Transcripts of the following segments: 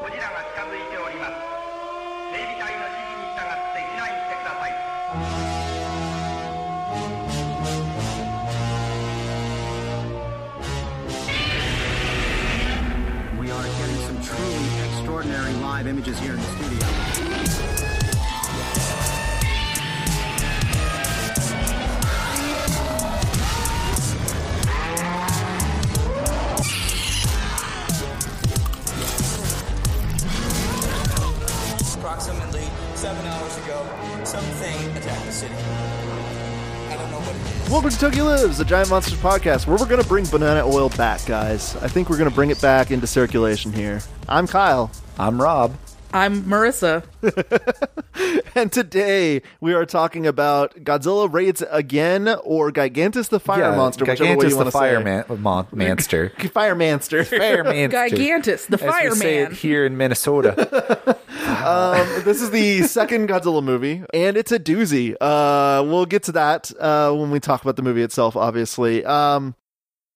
ゴジラが近づいております警備隊の指示に従って避難してください We are getting some truly extraordinary live images here in the studio. Seven hours ago, something attacked the city. I don't know what it is. Welcome to Tokyo Lives, a Giant Monsters podcast, where we're going to bring banana oil back, guys. I think we're going to bring it back into circulation here. I'm Kyle, I'm Rob. I'm Marissa. and today we are talking about Godzilla raids again, or Gigantis the Fire Monster, whichever Gigantis the Fire say. Man, mon- Manster. Fire Manster. Fire Manster. Gigantis, the As we say it fireman. here in Minnesota. um, this is the second Godzilla movie, and it's a doozy. Uh, we'll get to that uh, when we talk about the movie itself, obviously. Um,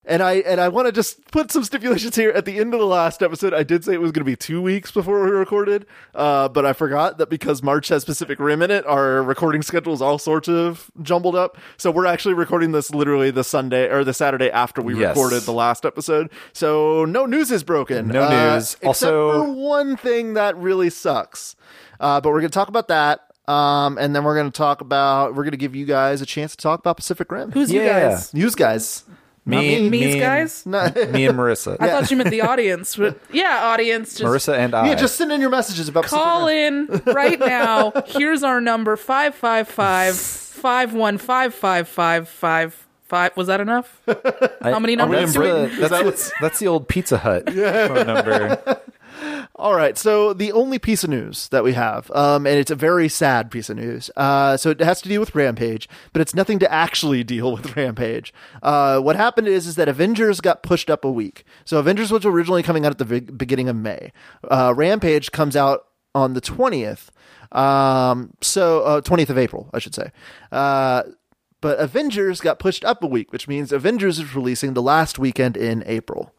and I and I want to just put some stipulations here. At the end of the last episode, I did say it was going to be two weeks before we recorded, uh, but I forgot that because March has Pacific Rim in it, our recording schedule is all sorts of jumbled up. So we're actually recording this literally the Sunday or the Saturday after we Yes. recorded the last episode. So no news is broken. No Uh, news. except Also- for one thing that really sucks. Uh, but we're going to talk about that. Um, and then we're going to talk about, we're going to give you guys a chance to talk about Pacific Rim. Who's you guys? News guys. Me, Me's me and- guys? No. me and Marissa. I thought you meant the audience, but yeah, audience. Just Marissa and I. yeah, just send in your messages about call in right now. Here's our number 555 515 Was that enough? How many numbers? That's, do we- the, that's, that's the old Pizza Hut phone number. All right, so the only piece of news that we have, um, and it's a very sad piece of news. Uh, so it has to deal with Rampage, but it's nothing to actually deal with Rampage. Uh, what happened is is that Avengers got pushed up a week. So Avengers was originally coming out at the be- beginning of May. Uh, Rampage comes out on the twentieth. Um, so uh, twentieth of April, I should say. Uh, but Avengers got pushed up a week, which means Avengers is releasing the last weekend in April.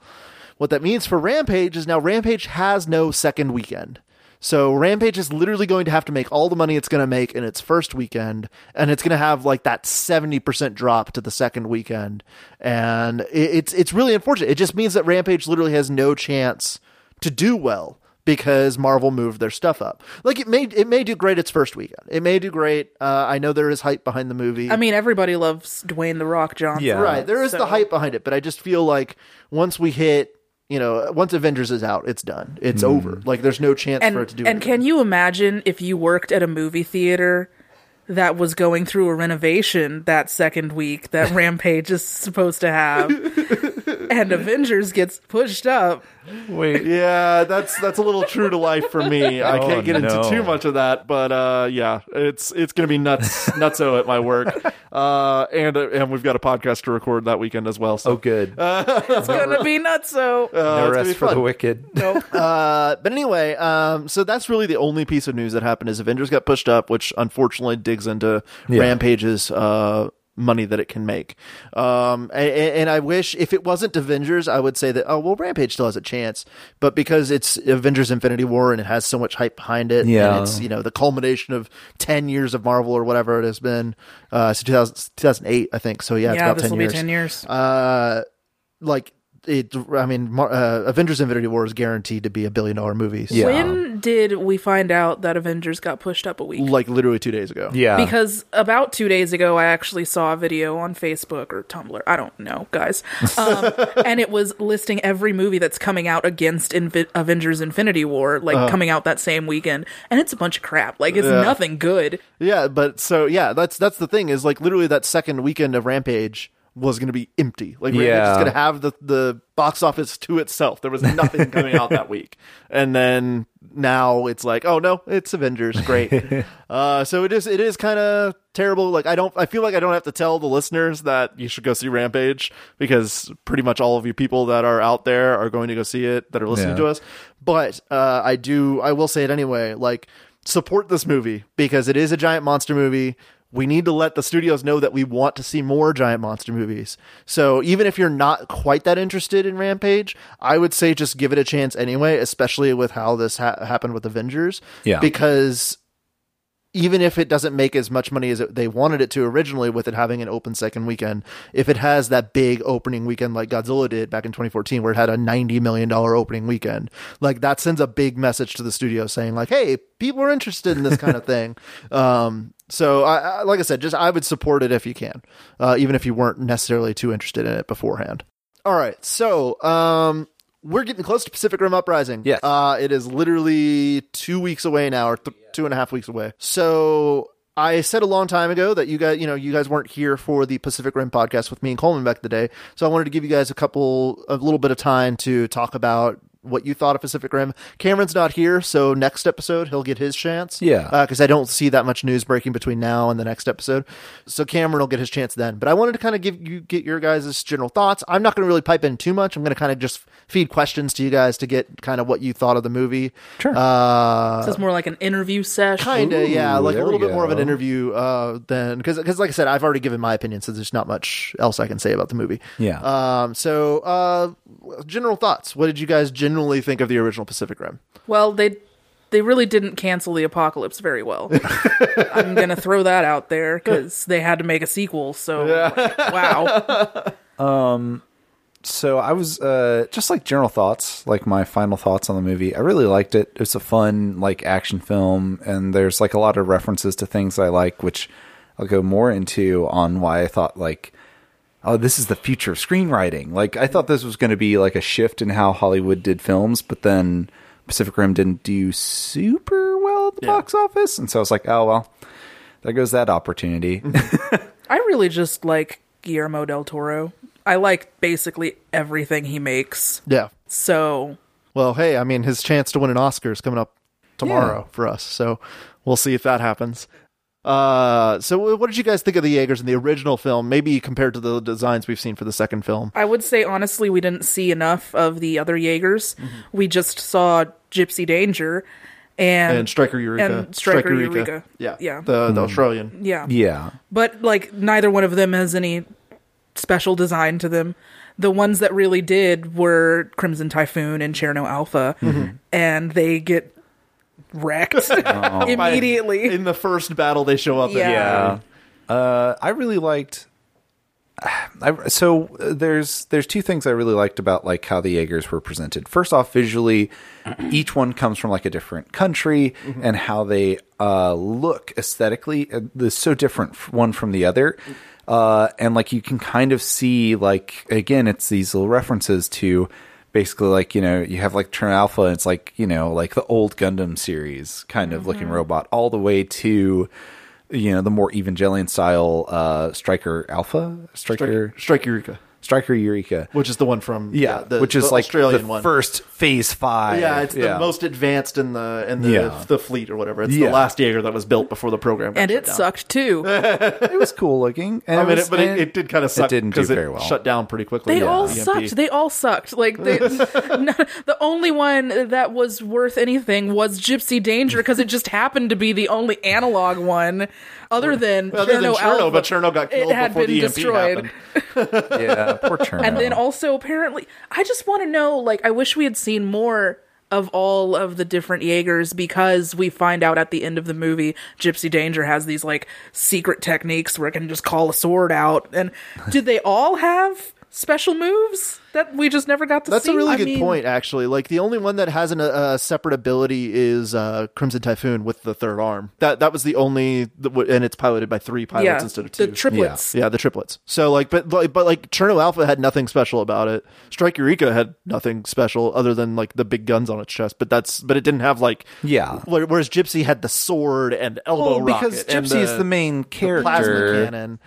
What that means for Rampage is now Rampage has no second weekend. So Rampage is literally going to have to make all the money it's going to make in its first weekend, and it's going to have like that seventy percent drop to the second weekend, and it's it's really unfortunate. It just means that Rampage literally has no chance to do well because Marvel moved their stuff up. Like it may it may do great its first weekend. It may do great. Uh, I know there is hype behind the movie. I mean, everybody loves Dwayne the Rock Johnson. Yeah. Right. There is the hype behind it, but I just feel like once we hit, you know, once Avengers is out, it's done. It's over. Mm. Like there's no chance And for it to do and can you imagine if you worked at a movie theater that was going through a renovation that second week that Rampage is supposed to have, and Avengers gets pushed up? Wait. Yeah, that's that's a little true to life for me. I Oh, can't get into no. too much of that, but uh, yeah, it's it's gonna be nuts nutso at my work, uh, and uh, and we've got a podcast to record that weekend as well. So Oh, good. It's gonna be nutso. uh, it's no rest for the wicked. Nope. Uh, but anyway, um, so that's really the only piece of news that happened is Avengers got pushed up, which unfortunately digs into Yeah. Rampage's uh, money that it can make. Um, and, and I wish if it wasn't Avengers, I would say that oh well, Rampage still has a chance, but because it's Avengers: Infinity War and it has so much hype behind it, Yeah. and it's you know the culmination of ten years of Marvel or whatever it has been, uh, so 2000, 2008, I think. So yeah, it's yeah, about this ten will years be ten years. uh like it i mean uh, avengers infinity war is guaranteed to be a billion dollar movie so- Yeah. When did we find out that Avengers got pushed up a week? like literally two days ago Yeah. Because about two days ago, I actually saw a video on Facebook or Tumblr. I don't know, guys. Um, and it was listing every movie that's coming out against Invi- Avengers Infinity War, like coming out that same weekend. And it's a bunch of crap. Like, it's nothing good. yeah but so yeah that's that's the thing is like literally that second weekend of rampage was going to be empty. Like rampage Yeah. is going to have the the box office to itself. There was nothing coming out that week. And then now it's like oh no it's avengers. Great. Uh so it is it is kind of terrible. Like i don't i feel like i don't have to tell the listeners that you should go see rampage because pretty much all of you people that are out there are going to go see it that are listening Yeah. to us. But uh i do i will say it anyway like support this movie because it is a giant monster movie we need to let the studios know that we want to see more giant monster movies. So even if you're not quite that interested in Rampage, I would say just give it a chance anyway, especially with how this ha- happened with Avengers. Yeah. Because even if it doesn't make as much money as it, they wanted it to originally with it having an open second weekend, if it has that big opening weekend like Godzilla did back in 2014, where it had a $90 million opening weekend, like that sends a big message to the studio saying like, Hey, people are interested in this kind of thing. Um, so I, I, like I said, just, I would support it if you can, uh, even if you weren't necessarily too interested in it beforehand. All right. So, um, we're getting close to Pacific Rim Uprising. Yes. Uh, it is literally two weeks away now, or th- two and a half weeks away. So I said a long time ago that you guys, you know, you guys weren't here for the Pacific Rim podcast with me and Coleman back in the day. So I wanted to give you guys a couple, a little bit of time to talk about what you thought of Pacific Rim. Cameron's not here, so next episode he'll get his chance. Yeah. because I don't see that much news breaking between now and the next episode. So Cameron will get his chance then. But I wanted to kind of give you get your guys' general thoughts. I'm not going to really pipe in too much. I'm going to kind of just feed questions to you guys to get kind of what you thought of the movie. Sure. Uh, This is more like an interview session. kind of yeah, like a little we bit more of an interview uh, than because because like I said, I've already given my opinion, so there's not much else I can say about the movie. Yeah. Um. So, uh, general thoughts. What did you guys generally think of the original Pacific Rim? Well, they they really didn't cancel the apocalypse very well. I'm gonna throw that out there because they had to make a sequel. So wow, Um, so I was uh, just like general thoughts, like my final thoughts on the movie. I really liked it. It's a fun like action film, and there's like a lot of references to things I like, which I'll go more into on why I thought like, oh, this is the future of screenwriting. Like I thought this was going to be like a shift in how Hollywood did films, but then Pacific Rim didn't do super well at the box office, and so I was like, oh well, there goes that opportunity. Mm-hmm. I really just like Guillermo del Toro. I like basically everything he makes. Yeah. So Well, hey, I mean, his chance to win an Oscar is coming up tomorrow Yeah. for us, so we'll see if that happens. Uh, so what did you guys think of the Jaegers in the original film? Maybe compared to the designs we've seen for the second film. I would say honestly, we didn't see enough of the other Jaegers. Mm-hmm. We just saw Gypsy Danger and And Striker Eureka. and Striker Eureka. Yeah. Yeah. The, the hmm. Australian. yeah, yeah. but like neither one of them has any special design to them. The ones that really did were Crimson Typhoon and Cherno Alpha, mm-hmm. and they get wrecked immediately. In the first battle they show up in. Yeah. Yeah. Uh, I really liked. I, so uh, there's there's two things I really liked about like how the Jaegers were presented. First off, visually, each one comes from like a different country, and how they uh, look aesthetically uh, they're so different one from the other. Uh, and like you can kind of see like again, it's these little references to basically like you know you have like Cherno Alpha, and it's like you know like the old Gundam series kind of looking robot, all the way to you know the more Evangelion style uh, Striker Alpha, Striker? Striker, Striker Eureka. Striker Eureka. Which is the one from Yeah, the, which is the like Australian the one. first Phase Five. Yeah, it's the most advanced in the in the Yeah. the fleet or whatever. It's Yeah. the last Jaeger that was built before the program. and it down. sucked too. It was cool looking. And I mean, was- it, but it, and it did kind of suck. It didn't do it very well. Shut down pretty quickly. They yeah, all EMP. sucked. They all sucked. Like they, no, the only one that was worth anything was Gypsy Danger because it just happened to be the only analog one, other than Other than Cherno Cherno, Alpha. but Cherno got killed it had before been the EMP destroyed. happened. yeah, poor. And then also apparently, I just want to know. Like, I wish we had seen more of all of the different Jaegers because we find out at the end of the movie, Gypsy Danger has these like secret techniques where it can just call a sword out. And did they all have special moves that we just never got to That's see? a really I good mean, point, actually. Like the only one that has an, a separate ability is uh, Crimson Typhoon with the third arm. That that was the only, and it's piloted by three pilots Yeah, instead of two. the triplets. Yeah, the triplets. So like, but like, but like, Cherno Alpha had nothing special about it. Strike Eureka had nothing special other than like the big guns on its chest. But that's, but it didn't have like, Yeah. Whereas Gypsy had the sword and elbow Well, because rocket and Gypsy is the main plasma character. cannon.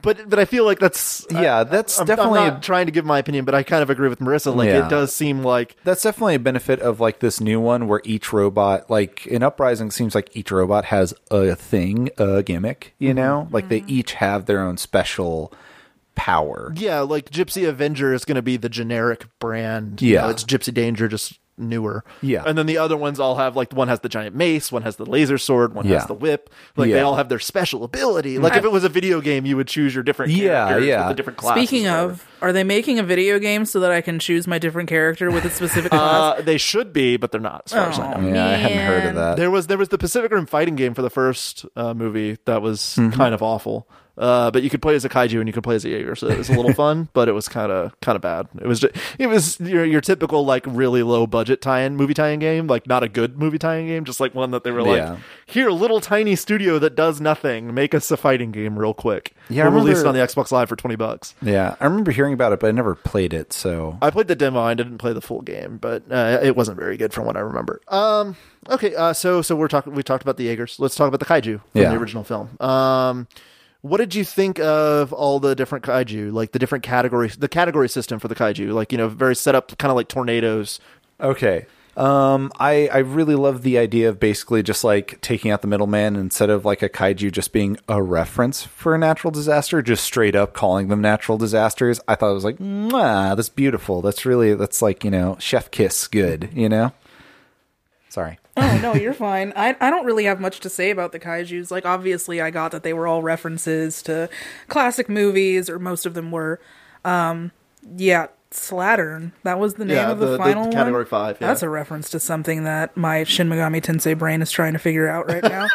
But but I feel like that's Yeah, I- that's I'm, definitely I'm not trying to give my opinion, but I kind of agree with Marissa. Like Yeah. it does seem like That's definitely a benefit of like this new one where each robot, like in Uprising, seems like each robot has a thing, a gimmick, you mm-hmm. know? Like they mm-hmm. each have their own special power. Yeah, like Gypsy Avenger is going to be the generic brand. You Yeah. know, it's Gypsy Danger just newer. Yeah. and then the other ones all have like one has the giant mace, one has the laser sword, one Yeah. has the whip. Like they all have their special ability. Like if it was a video game, you would choose your different Yeah, characters yeah. with the different classes. Speaking of, are they making a video game so that I can choose my different character with a specific class? Uh, they should be, but they're not. As far as I know. Oh, Yeah, I hadn't heard of that. There was there was the Pacific Rim fighting game for the first uh, movie that was Mm-hmm. kind of awful. Uh, but you could play as a kaiju and you could play as a Jaeger, so it was a little fun. But it was kind of kind of bad. It was just, it was your your typical like really low budget tie-in movie tie-in game, like not a good movie tie-in game, just like one that they were like, Yeah. here, little tiny studio that does nothing, make us a fighting game real quick. Yeah, we'll release it on the Xbox Live for twenty bucks. Yeah, I remember hearing about it, but I never played it. So I played the demo. I didn't play the full game, but uh, it wasn't very good from what I remember. Um, okay, uh, so so we're talking. We talked about the Jaegers. Let's talk about the kaiju from Yeah. the original film. Um, what did you think of all the different kaiju, like the different categories, the category system for the kaiju, like you know, very set up, kind of like tornadoes. Okay. Um, I, I really love the idea of basically just like taking out the middleman instead of like a kaiju just being a reference for a natural disaster, just straight up calling them natural disasters. I thought it was like, Mwah, that's beautiful. That's really, that's like, you know, chef kiss good, you know? Sorry. Oh no, you're fine. I I don't really have much to say about the kaiju's. Like obviously, I got that they were all references to classic movies, or most of them were. Um, yeah, Slattern. That was the name Yeah, of the, the- the final category one. five, yeah. That's a reference to something that my Shin Megami Tensei brain is trying to figure out right now.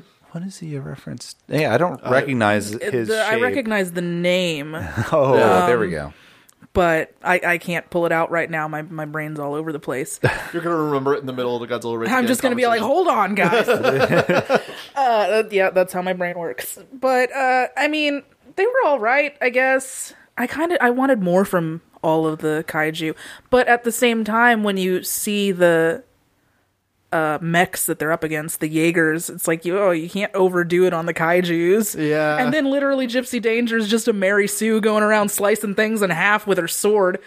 What is he a reference? Yeah, I don't recognize his The- I recognize the name, Oh, there we go. But I, I can't pull it out right now. My my brain's all over the place. You're gonna remember it in the middle of the Godzilla. Rage I'm just gonna be like, hold on, guys. uh, yeah, that's how my brain works. But uh, I mean, they were all right, I guess. I kind of I wanted more from all of the kaiju, but at the same time, when you see the uh, mechs that they're up against, the Jaegers, it's like you oh you can't overdo it on the kaiju's. Yeah. and then literally Gypsy Danger is just a Mary Sue going around slicing things in half with her sword.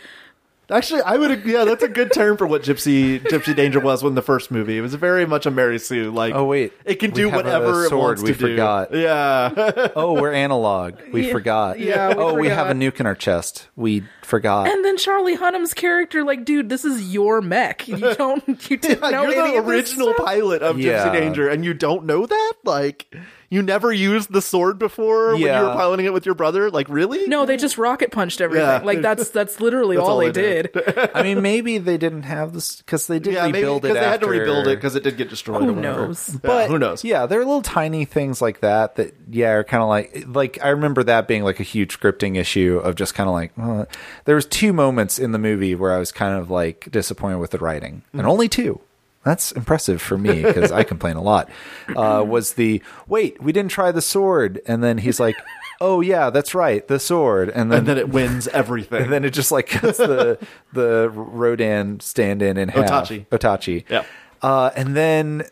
Actually, I would. Yeah, that's a good term for what Gypsy Gypsy Danger was when the first movie. It was very much a Mary Sue. Like, Oh, wait. it can do have a whatever it sword. wants We to do. forgot. Yeah, Oh, we're analog. We Yeah. forgot. Yeah, we oh, we have a forgot. nuke in our chest. We forgot. And then Charlie Hunnam's character, like, dude, this is your mech. You don't, you didn't know you're any the of this original stuff? pilot of Yeah. Gypsy Danger, and you don't know that. Like, you never used the sword before when you were piloting it with your brother. Like, really? No, they just rocket punched everything. Yeah. Like that's that's literally That's all, all they they did. did. I mean, maybe they didn't have this because they did Yeah, rebuild because it. they had to rebuild it because it did get destroyed. Who or whatever. knows? Yeah, But who knows? Yeah, there are little tiny things like that that yeah are kind of like like I remember that being like a huge scripting issue of just kind of like uh, there was two moments in the movie where I was kind of like disappointed with the writing Mm. and only two. That's impressive for me because I complain a lot. Uh, was the wait we didn't try the sword and then he's like oh yeah that's right the sword and then and then it wins everything. and then it just like cuts the the Rodan stand in and. Otachi. Otachi. Yep. Uh, and then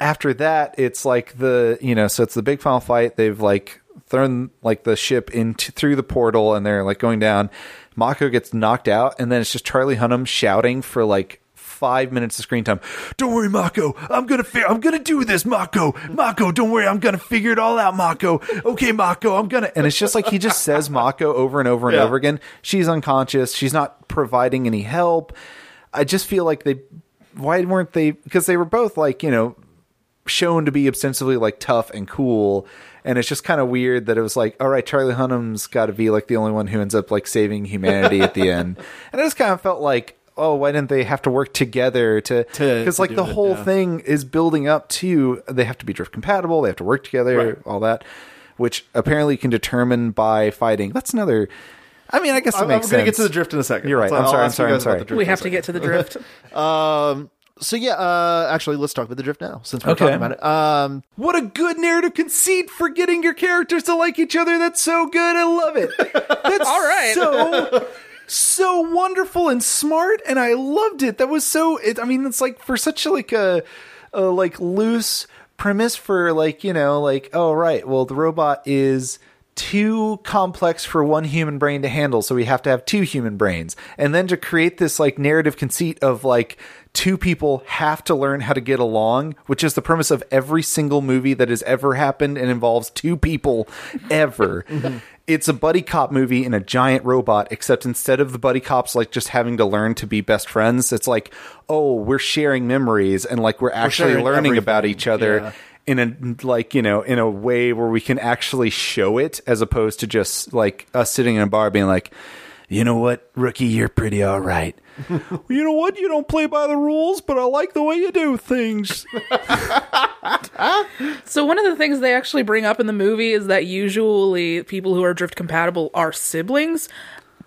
after that, it's like the you know, so it's the big final fight. They've like thrown like the ship into through the portal, and they're like going down. Mako gets knocked out, and then it's just Charlie Hunnam shouting for like five minutes of screen time. Don't worry, Mako. I'm gonna fi- I'm gonna do this, Mako. Mako, don't worry. I'm gonna figure it all out, Mako. Okay, Mako. I'm gonna. And it's just like he just says Mako over and over and Yeah. over again. She's unconscious. She's not providing any help. I just feel like they. Why weren't they? Because they were both like you know shown to be ostensibly like tough and cool. And it's just kind of weird that it was like, all right, Charlie Hunnam's got to be like the only one who ends up like saving humanity at the end. And it just kind of felt like, oh, why didn't they have to work together to? To- Because to like do the it, whole yeah. thing is building up to they have to be drift compatible, they have to work together, Right. all that, which apparently can determine by fighting. That's another. I mean, I guess it I'm, I'm going to get to the drift in a second. You're right. So I'm I'll sorry, I'm sorry, I'm sorry. We have to get to the drift. Um. So yeah. Uh. Actually, let's talk about the drift now, since we're Okay. talking about it. Um. What a good narrative conceit for getting your characters to like each other. That's so good. I love it. That's All right. so so wonderful and smart, and I loved it. That was so. It, I mean, it's like for such like a, a like loose premise for like you know like oh right, well the robot is too complex for one human brain to handle so we have to have two human brains and then to create this like narrative conceit of like two people have to learn how to get along which is the premise of every single movie that has ever happened and involves two people ever mm-hmm. It's a buddy cop movie in a giant robot, except instead of the buddy cops like just having to learn to be best friends, it's like, oh, we're sharing memories and like we're actually sharing learning about each other. Yeah. In a like you know in a way where we can actually show it as opposed to just like us sitting in a bar being like, you know what, rookie, you're pretty all right. you know what, you don't play by the rules, but I like the way you do things. So one of the things they actually bring up in the movie is that usually people who are drift compatible are siblings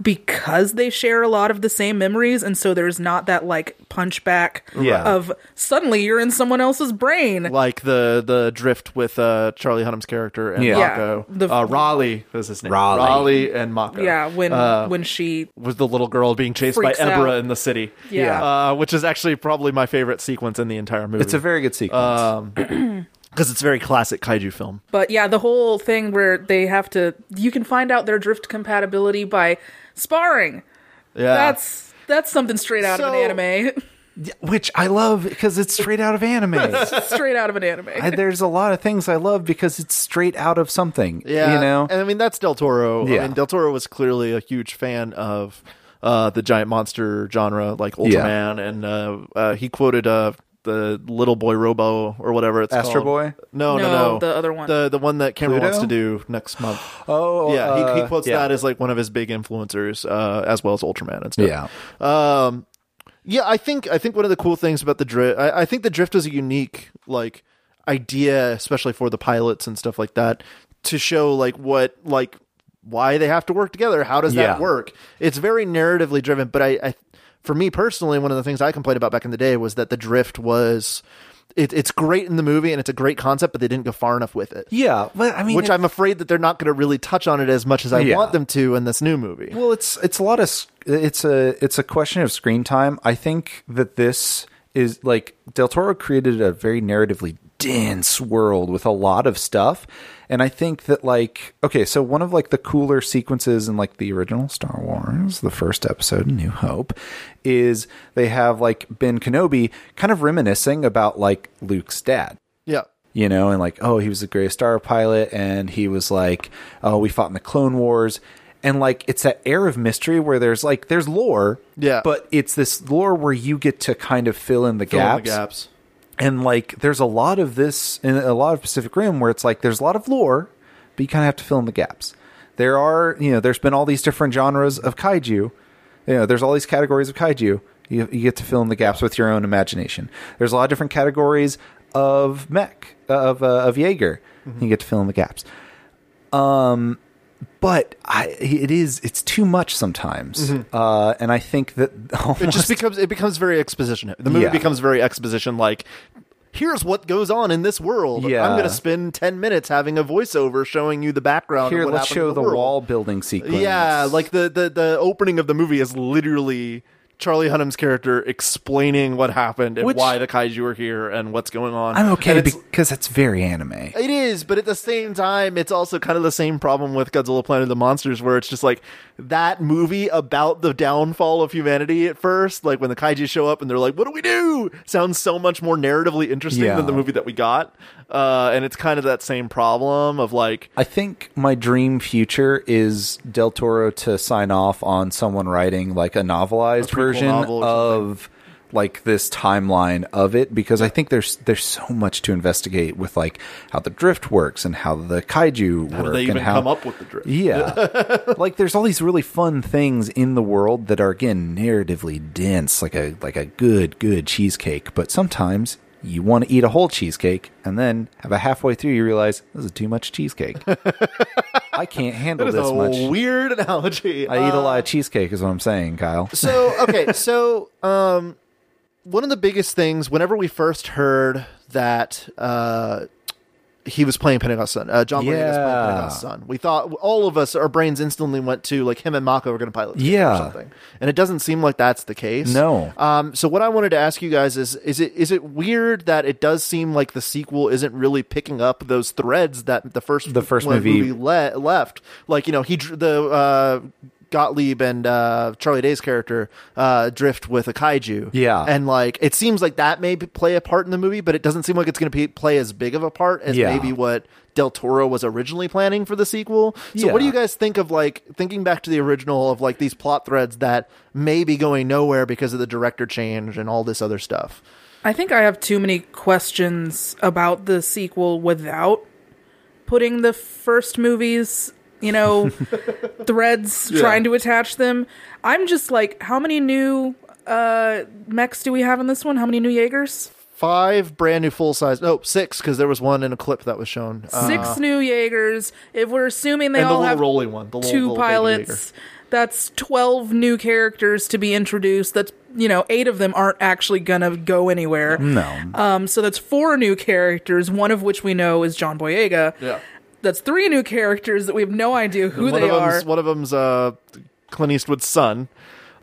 because they share a lot of the same memories and so there's not that like punchback Yeah. of suddenly you're in someone else's brain. like the the drift with uh, Charlie Hunnam's character and Yeah. Mako. Yeah, the- uh, Raleigh was his name. Raleigh. and Mako. Yeah, when Uh, when she was the little girl being chased by Freaks Ebra out. in the city. Yeah. uh, which is actually probably my favorite sequence in the entire movie. It's a very good sequence. because it's very classic kaiju film. But yeah, the whole thing where they have to you can find out their drift compatibility by sparring. Yeah, That's that's something straight out of an anime. which I love because it's straight out of anime. straight out of an anime. I, there's a lot of things I love because it's straight out of something. yeah. you know. and I mean that's Del Toro. Yeah. I mean Del Toro was clearly a huge fan of uh, the giant monster genre, like Ultraman, and uh, uh, he quoted uh, the Little Boy Robo or whatever it's Astro called. Boy? No, no, No, no, the other one. the the one that Cameron Pluto? wants to do next month. oh, yeah, he, he uh, quotes yeah. that as like one of his big influencers, uh, as well as Ultraman and stuff. Yeah. Um, yeah, I think I think one of the cool things about the drift, I, I think the drift is a unique like idea, especially for the pilots and stuff like that, to show like what like why they have to work together. How does Yeah. that work? It's very narratively driven, but I, I, for me personally, one of the things I complained about back in the day was that the drift was. It, it's great in the movie and it's a great concept, but they didn't go far enough with it. Yeah, but I mean, Which I'm afraid that they're not going to really touch on it as much as I Yeah. want them to in this new movie. Well, it's it's a lot of it's a it's a question of screen time. I think that this is like Del Toro created a very narratively dense world with a lot of stuff, and I think that like okay, so one of like the cooler sequences in like the original Star Wars, the first episode, New Hope, is they have like Ben Kenobi kind of reminiscing about like Luke's dad yeah. you know, and like, oh, he was the greatest star pilot, and he was like, oh, we fought in the Clone Wars, and like, it's that air of mystery where there's like, there's lore, Yeah. but it's this lore where you get to kind of fill in the Fill in the gaps. And like, there's a lot of this in a lot of Pacific Rim where it's like, there's a lot of lore, but you kind of have to fill in the gaps. There are, you know, there's been all these different genres of kaiju. You know, there's all these categories of kaiju. You, you get to fill in the gaps with your own imagination. There's a lot of different categories of mech, of uh, of Jaeger. You get to fill in the gaps. Um, but I, it is it's too much sometimes, uh, and I think that It just becomes it becomes very exposition. The movie Yeah. becomes very exposition like here's what goes on in this world. Yeah. I'm going to spend 10 minutes having a voiceover showing you the background here of what let's show the, the, wall building sequence. Yeah, like the, the the opening of the movie is literally Charlie Hunnam's character explaining what happened and Which- why the kaiju are here and what's going on. I'm okay And it's- because it's very anime. It is, but at the same time, it's also kind of the same problem with Godzilla Planet of the Monsters, where it's just like that movie about the downfall of humanity at first, like when the kaiju show up and they're like, what do we do? Sounds so much more narratively interesting Yeah. than the movie that we got. Uh, and it's kind of that same problem of like, I think my dream future is Del Toro to sign off on someone writing like a novelized prequel version novel of like this timeline of it because I think there's there's so much to investigate with like how the drift works and how the kaiju how work they even and how come up with the drift? yeah like there's all these really fun things in the world that are again narratively dense like a like a good good cheesecake but sometimes you want to eat a whole cheesecake and then have a halfway through you realize this is too much cheesecake. I can't handle this a much. weird analogy. i eat a Uh, lot of cheesecake is what i'm saying kyle. So okay, so um, one of the biggest things whenever we first heard that uh, he was playing Pentecost Sun, uh, John Boyega was playing Yeah. Pentecost Sun, we thought all of us, our brains instantly went to like him and Mako were going to pilot, the game or Yeah. something, and it doesn't seem like that's the case. No. Um, so what I wanted to ask you guys is: is it is it weird that it does seem like the sequel isn't really picking up those threads that the first The first one movie- le- left? Like you know, he the uh, Gottlieb and uh, Charlie Day's character uh, drift with a kaiju. Yeah. and like it seems like that may play a part in the movie, but it doesn't seem like it's going to play as big of a part as Yeah. maybe what Del Toro was originally planning for the sequel. So, what do you guys think of like thinking back to the original of like these plot threads that may be going nowhere because of the director change and all this other stuff? I think I have too many questions about the sequel without putting the first movies, you know, threads trying to attach them. I'm just like, how many new uh mechs do we have in this one? How many new Jaegers? Five brand new full size. No, six because there was one in a clip that was shown. Uh, Six new Jaegers. If we're assuming they and the all little have rolling one, the little, two little baby pilots, that's 12 new characters to be introduced. That's, you know, eight of them aren't actually gonna go anywhere. No. Um, so that's four new characters, one of which we know is John Boyega. Yeah. That's three new characters that we have no idea who one they of are. One of them's uh, Clint Eastwood's son.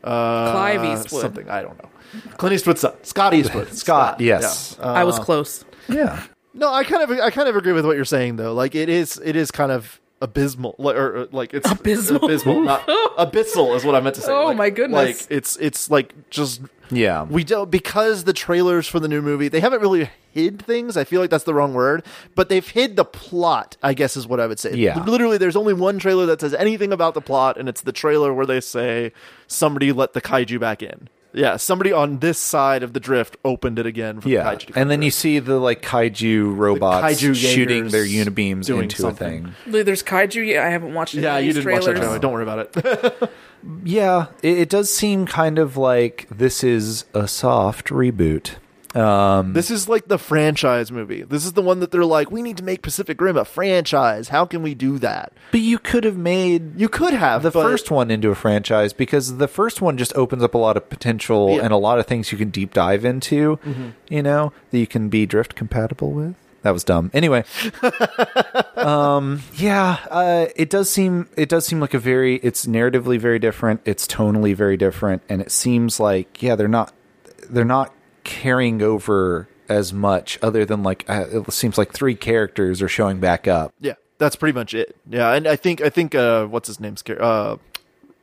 Uh, Clive Eastwood. Something I don't know. Clint Eastwood's son, Scott Eastwood. Scott, yes. Yeah. Uh, I was close. Yeah. no, I kind of I kind of agree with what you're saying though. Like it is it is kind of abysmal like, or, or, like it's Abysmal? abysmal not abyssal is what i meant to say Oh, Like- my goodness. like it's it's like just Yeah. we don't because the trailers for the new movie they haven't really hid things i feel like that's the wrong word but they've hid the plot i guess is what i would say Yeah. literally there's only one trailer that says anything about the plot and it's the trailer where they say somebody let the kaiju back in yeah somebody on this side of the drift opened it again for Yeah. the kaiju to come And then you see the like kaiju robots kaiju shooting their unibeams into something. a thing. There's kaiju. Yeah, I haven't watched. any yeah you didn't watch that trailer don't worry about it Yeah, it, it does seem kind of like this is a soft reboot. Um, This is like the franchise movie. This is the one that they're like, we need to make Pacific Rim a franchise. How can we do that? but you could have made You could have the but- first one into a franchise because the first one just opens up a lot of potential Yeah. Mm-hmm. and a lot of things you can deep dive into. You know that you can be drift compatible with. That was dumb. Anyway, um, yeah, uh, it does seem it does seem like a very it's narratively very different. It's tonally very different, and it seems like yeah they're not they're not carrying over as much other than like uh, it seems like three characters are showing back up. Yeah, that's pretty much it. Yeah, and I think I think uh, what's his name's uh,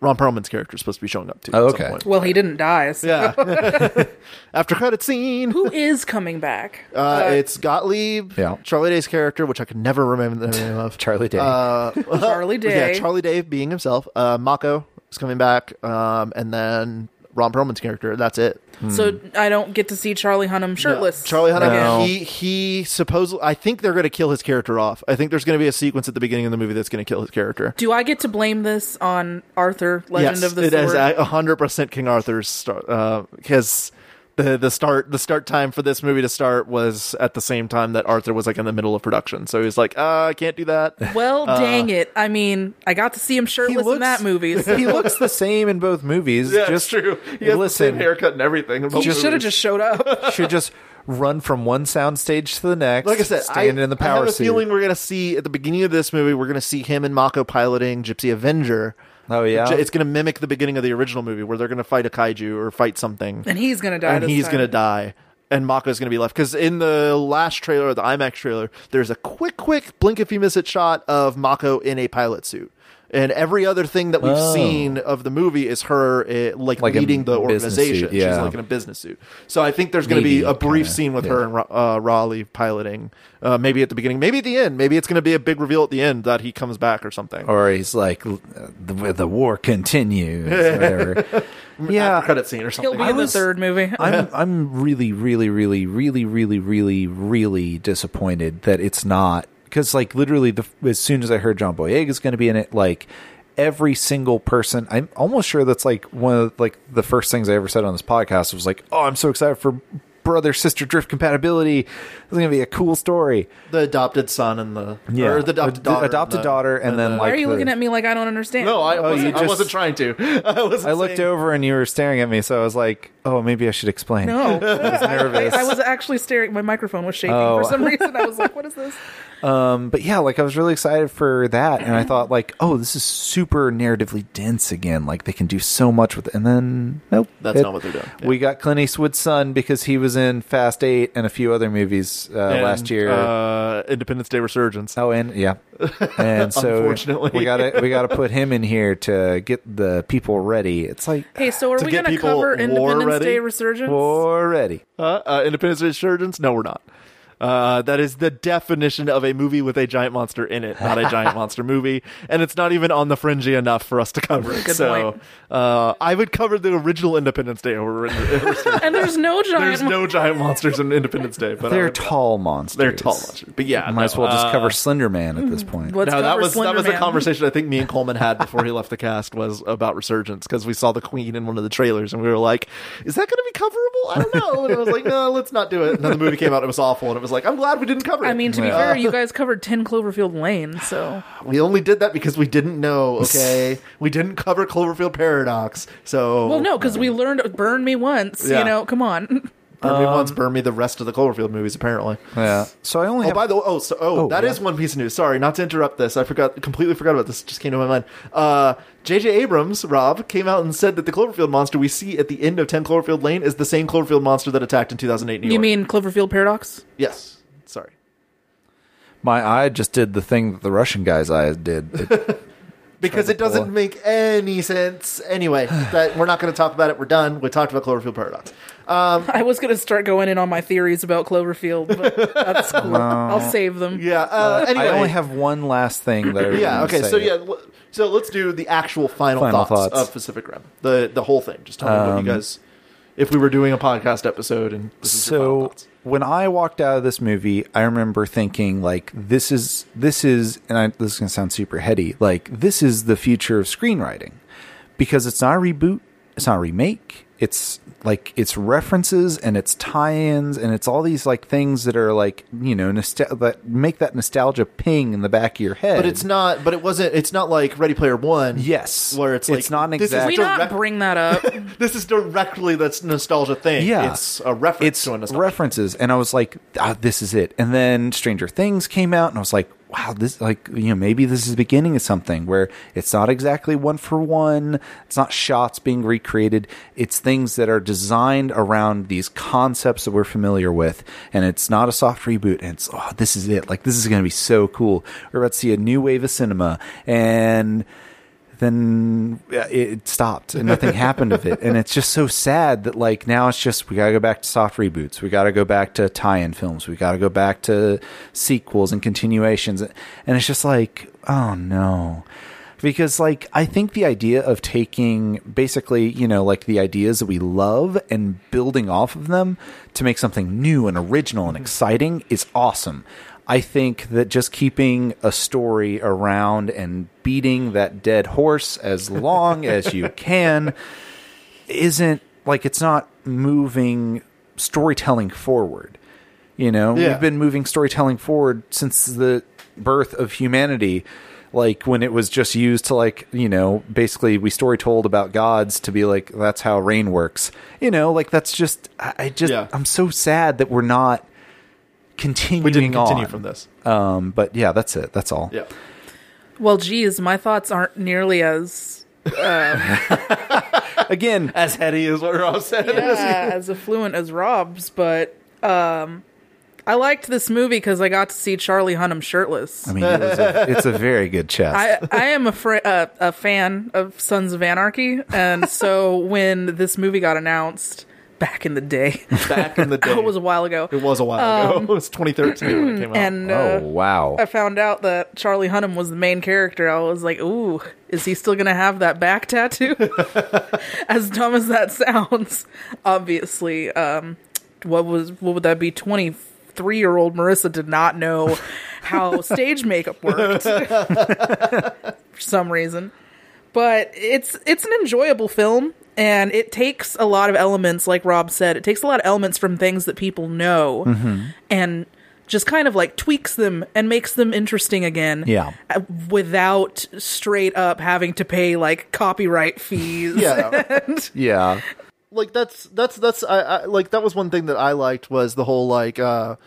Ron Perlman's character is supposed to be showing up too. Oh, at some okay. point. Well, he didn't die. So. Yeah. After credit scene. Who is coming back? Uh, it's Gottlieb, Yeah. Charlie Day's character, which I could never remember the name of. Charlie Day. Uh, Charlie Day. Yeah, Charlie Day being himself. Uh, Mako is coming back, um, and then Ron Perlman's character. That's it. So I don't get to see Charlie Hunnam shirtless. Charlie Hunnam. No. He he supposedly. I think they're going to kill his character off. I think there's going to be a sequence at the beginning of the movie that's going to kill his character. Do I get to blame this on Arthur, Legend yes, of the it is Sword? a hundred percent King Arthur's start. Uh, because the the start the start time for this movie to start was at the same time that Arthur was like in the middle of production. So he was like, uh, I can't do that. well, dang it! I mean, I got to see him shirtless in that movie. So he looks the same in both movies. just He has the listen, same haircut and everything. in both he should have just showed up. should just run from one soundstage to the next. like I said, I, in the I power have a suit. feeling we're gonna see at the beginning of this movie, we're gonna see him and Mako piloting Gypsy Avenger. Oh yeah, It's gonna mimic the beginning of the original movie where they're gonna fight a kaiju or fight something. and he's gonna die. and this he's gonna die and Mako's gonna be left because in the last trailer the IMAX trailer there's a quick quick blink if you miss it shot of Mako in a pilot suit and every other thing that we've Oh. seen of the movie is her uh, like, Like leading the organization suit, yeah. she's like in a business suit so I think there's gonna be a brief kinda, scene with yeah. her and uh, Raleigh piloting uh, maybe at the beginning maybe at the end maybe it's gonna be a big reveal at the end that he comes back or something or he's like, the, the war continues. Whatever. yeah, After credit scene or something. He'll something be I in the third movie. I'm I'm really really really really really really really disappointed that it's not because like literally the as soon as I heard John Boyega is going to be in it like every single person I'm almost sure that's like one of like the first things I ever said on this podcast was like oh I'm so excited for brother sister drift compatibility it's going to be a cool story the adopted son and the or the adopted Ad- daughter adopted and the- daughter and, then the- Why like are you the- looking at me like I don't understand? no I, Oh, wasn't, you I wasn't trying to I, wasn't I looked saying- over and you were staring at me, so I was like, Oh, maybe I should explain. No, I was nervous. I, was actually staring. My microphone was shaking Oh. for some reason. I was like, "What is this?" Um, but yeah, like I was really excited for that, and I thought like, oh, this is super narratively dense again. Like they can do so much with it, and then nope, That's not what they're doing. We got Clint Eastwood's son because he was in Fast Eight and a few other movies uh, And, last year. uh, Independence Day Resurgence. Oh, and yeah, and so Unfortunately. we gotta we gotta put him in here to get the people ready. It's like Hey, so are To we going to cover Independence ready? Day Resurgence? we're ready. Uh, uh, Independence Day Resurgence? No, we're not. Uh, that is the definition of a movie with a giant monster in it, not a giant monster movie, and it's not even on the fringy enough for us to cover it. Good So, point. uh, I would cover the original Independence Day over Resurgence. And there's no giant. There's no giant monsters in Independence Day, but They're tall monsters. They're tall monsters, but yeah, Might as well just uh, cover Slender Man at this point. Let's no, that cover was that was a conversation I think me and Coleman had before he left the cast was about Resurgence because we saw the Queen in one of the trailers and we were like, "Is that going to be coverable?" I don't know. And I was like, "No, let's not do it." And then the movie came out, it was awful, and it was like, "I'm glad we didn't cover it." I mean, to be Yeah. fair, you guys covered 10 Cloverfield Lane, so we only did that because we didn't know. Okay, we didn't cover Cloverfield Paradox, so well, no, because we learned "Burn Me Once." Yeah. You know, come on. Burn me once, burn me the rest of the Cloverfield movies. Apparently. Yeah. So I only Oh, have by the way, oh, so, oh, Oh, that is yeah. one piece of news. Sorry, not to interrupt this. I forgot, completely forgot about this. It Just came to my mind. Uh, J.J. Abrams, Rob, came out and said that the Cloverfield monster we see at the end of 10 Cloverfield Lane is the same Cloverfield monster that attacked in 2008 New York. You York. mean Cloverfield Paradox? Yes. Sorry. my eye just did the thing that the Russian guy's eye did. It- Because it doesn't pull- make any sense. Anyway, that we're not going to talk about it. We're done. We talked about Cloverfield Paradox. I was going to start going in on my theories about Cloverfield, but that's cool. I'll save them. Yeah. Uh, anyway. I only have one last thing that I Yeah. Okay. say. So yeah. l- So let's do the actual final, Final thoughts, thoughts. of Pacific Rim. The the whole thing. Just tell me what you Um, guys. If we were doing a podcast episode and this is your final so when I walked out of this movie, I remember thinking like this is this is and I, this is gonna sound super heady. Like this is the future of screenwriting because it's not a reboot, it's not a remake. It's like it's references and it's tie-ins and it's all these like things that are like you know nostal- that make that nostalgia ping in the back of your head. But it's not. But it wasn't. It's not like Ready Player One. yes, Where it's like it's not an this is we direct- not bring that up. This is directly that's nostalgia thing. Yeah, It's a reference it's to a nostalgia. references, and I was like, ah, "This is it." And then Stranger Things came out, and I was like, "Wow, this like you know maybe this is the beginning of something where it's not exactly one for one. It's not shots being recreated. It's things that are designed around these concepts that we're familiar with, and it's not a soft reboot. And it's oh, this is it. Like this is going to be so cool. We're about to see a new wave of cinema, and." Then uh, it stopped and nothing happened of it. And it's just so sad that like now it's just we gotta go back to soft reboots. We gotta go back to tie-in films. We gotta go back to sequels and continuations. And it's just like, oh no. Because like I think the idea of taking basically, you know, like the ideas that we love and building off of them to make something new and original and exciting is awesome. I think that just keeping a story around and beating that dead horse as long as you can isn't like it's not moving storytelling forward. You know, Yeah. we've been moving storytelling forward since the birth of humanity. Like when it was just used to like, you know, basically we story told about gods to be like, that's how rain works. You know, like that's just, I I just, Yeah. I'm so sad that we're not continuing we didn't continue on. from this. Um, but yeah, that's it. That's all. Yeah. well, geez, my thoughts aren't nearly as Again, As heady as what Rob said. yeah, as affluent as Rob's, but um, I liked this movie because I got to see Charlie Hunnam shirtless. I mean, it was a, it's a very good chest. I, I am a, fr- uh, a fan of Sons of Anarchy, and so when this movie got announced back in the day, Back in the day. it was a while ago, It was a while ago. It was 2013 when it came out. and uh, oh wow! I found out that Charlie Hunnam was the main character. I was like, "Ooh, is he still gonna have that back tattoo?" as dumb as that sounds, obviously, um, what was what would that be? Twenty three year old Marissa did not know how stage makeup worked for some reason. But it's it's an enjoyable film and it takes a lot of elements like Rob said. It takes a lot of elements from things that people know and just kind of like tweaks them and makes them interesting again. Yeah. uh, Without straight up having to pay like copyright fees. yeah. yeah, like that's that's that's I, I like that was one thing that I liked was the whole like uh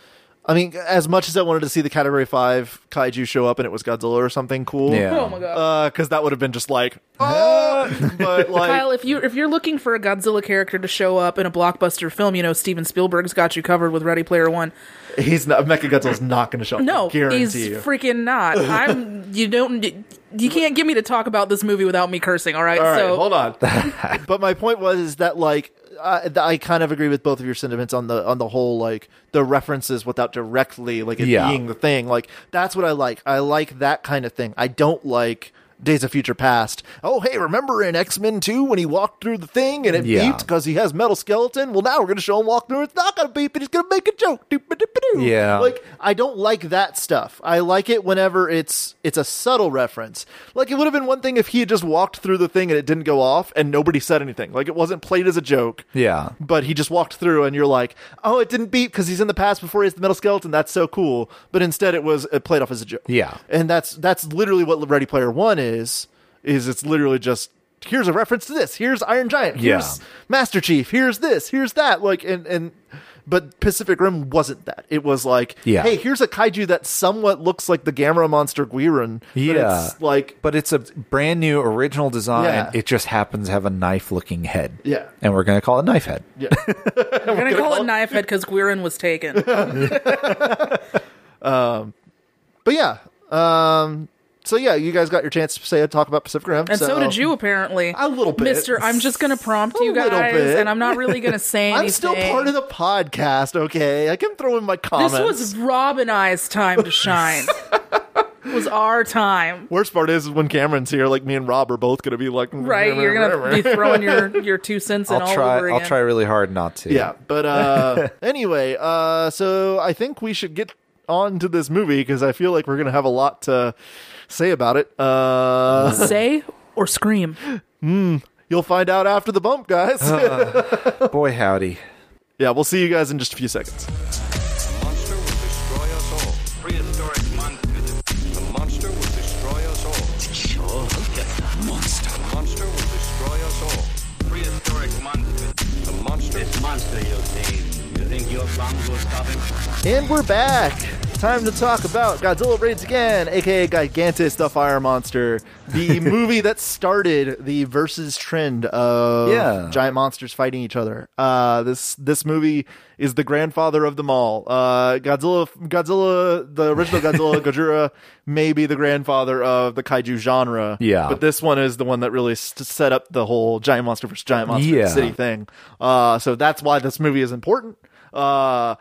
I mean as much as I wanted to see the category 5 kaiju show up and it was Godzilla or something cool Yeah. Oh my god. uh cuz that would have been just like oh but like Kyle, if you if you're looking for a Godzilla character to show up in a blockbuster film, you know Steven Spielberg's got you covered with Ready Player One. he's not Mechagodzilla's not going to show up No, I guarantee he's you. freaking not. I'm. You don't. You can't get me to talk about this movie without me cursing. All right. All right, so hold on. but my point was is that like I, I kind of agree with both of your sentiments on the on the whole like the references without directly like it Yeah. being the thing. Like that's what I like. I like that kind of thing. I don't like Days of Future Past. Oh, hey, remember in X Men Two when he walked through the thing and it Yeah. beeped because he has metal skeleton? Well, now we're gonna show him walk through. It's not gonna beep, and he's gonna make a joke. Yeah. like I don't like that stuff. I like it whenever it's it's a subtle reference. Like it would have been one thing if he had just walked through the thing and it didn't go off and nobody said anything. Like it wasn't played as a joke. Yeah. But he just walked through and you're like, "Oh, it didn't beep because he's in the past before he has the metal skeleton. That's so cool." But instead it was it played off as a joke. Yeah. And that's that's literally what Ready Player 1 is is is it's literally just here's a reference to this. Here's Iron Giant. Here's Yeah. Master Chief. Here's this. Here's that. Like and and but Pacific Rim wasn't that. It was like, Yeah. hey, here's a kaiju that somewhat looks like the Gamera monster Guiron. but Yeah. it's like But it's a brand new original design. Yeah. It just happens to have a knife looking head. Yeah. And we're going to call it Knife Head. yeah. I'm gonna call it Knife Head because Guiron was taken. um, but yeah. Um so yeah, you guys got your chance to say a talk about Pacific Rim. And so, did you, apparently. A little bit. Mister, I'm just going to prompt A you little guys, bit. and I'm not really going to say anything. I'm still part of the podcast, okay? I can throw in my comments. This was Rob and I's time to shine. it was our time. Worst part is when Cameron's here, like me and Rob are both gonna be like Right, you're gonna be throwing your your two cents in I'll all try over again. I'll try really hard not to. Yeah, but uh anyway, uh so I think we should get on to this movie because I feel like we're gonna have a lot to say about it. Uh Say or scream. you'll find out after the bump, guys. Boy howdy. yeah, we'll see you guys in just a few seconds. monster will destroy us all. Prehistoric monsters. The monster will destroy us all. Monster. Monster will destroy us all. Prehistoric monsters. The monster. This monster you see, you think your bombs will stop him? And we're back. Time to talk about Godzilla Raids Again, aka Gigantis the Fire Monster, the movie that started the versus trend of Yeah. giant monsters fighting each other. Uh, this this movie is the grandfather of them all. Uh, Godzilla, Godzilla, the original Godzilla, Gojira, may be the grandfather of the kaiju genre. Yeah. but this one is the one that really st- set up the whole giant monster versus giant monster Yeah. city thing. Uh, so that's why this movie is important. Uh,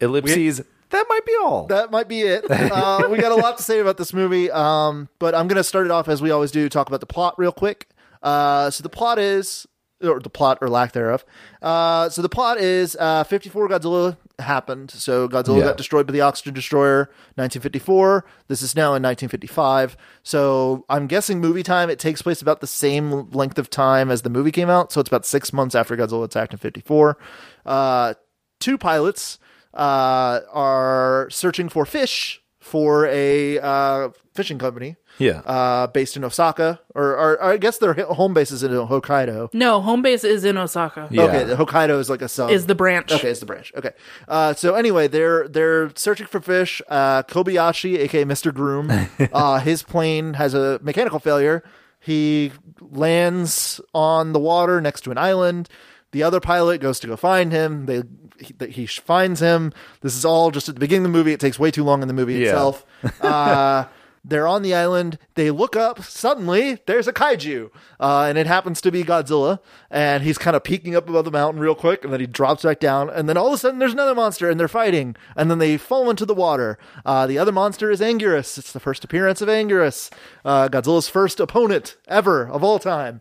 Ellipses. That might be all. that might be it. Uh, we got a lot to say about this movie, um, but I'm going to start it off as we always do. Talk about the plot real quick. Uh, so the plot is, or the plot or lack thereof. Uh, so the plot is uh, 54 Godzilla happened. So Godzilla Yeah. got destroyed by the oxygen destroyer, 1954. This is now in 1955. So I'm guessing movie time. It takes place about the same length of time as the movie came out. So it's about six months after Godzilla attacked in 54. Uh, two pilots uh, are searching for fish for a uh, fishing company. Yeah. Uh, based in Osaka, or, or, I guess their home base is in Hokkaido. No, home base is in Osaka. Yeah. Okay, Hokkaido is like a sub. Is the branch. Okay, it's the branch. Okay. Uh, so anyway, they're they're searching for fish. Uh, Kobayashi, aka Mr. Groom, uh, his plane has a mechanical failure. He lands on the water next to an island. The other pilot goes to go find him. They he, he finds him. This is all just at the beginning of the movie. It takes way too long in the movie Yeah. itself. Uh, they're on the island. They look up. Suddenly, there's a kaiju, uh, and it happens to be Godzilla. And he's kind of peeking up above the mountain real quick, and then he drops back down. And then all of a sudden, there's another monster, and they're fighting. And then they fall into the water. Uh, the other monster is Anguirus. It's the first appearance of Anguirus, uh, Godzilla's first opponent ever of all time.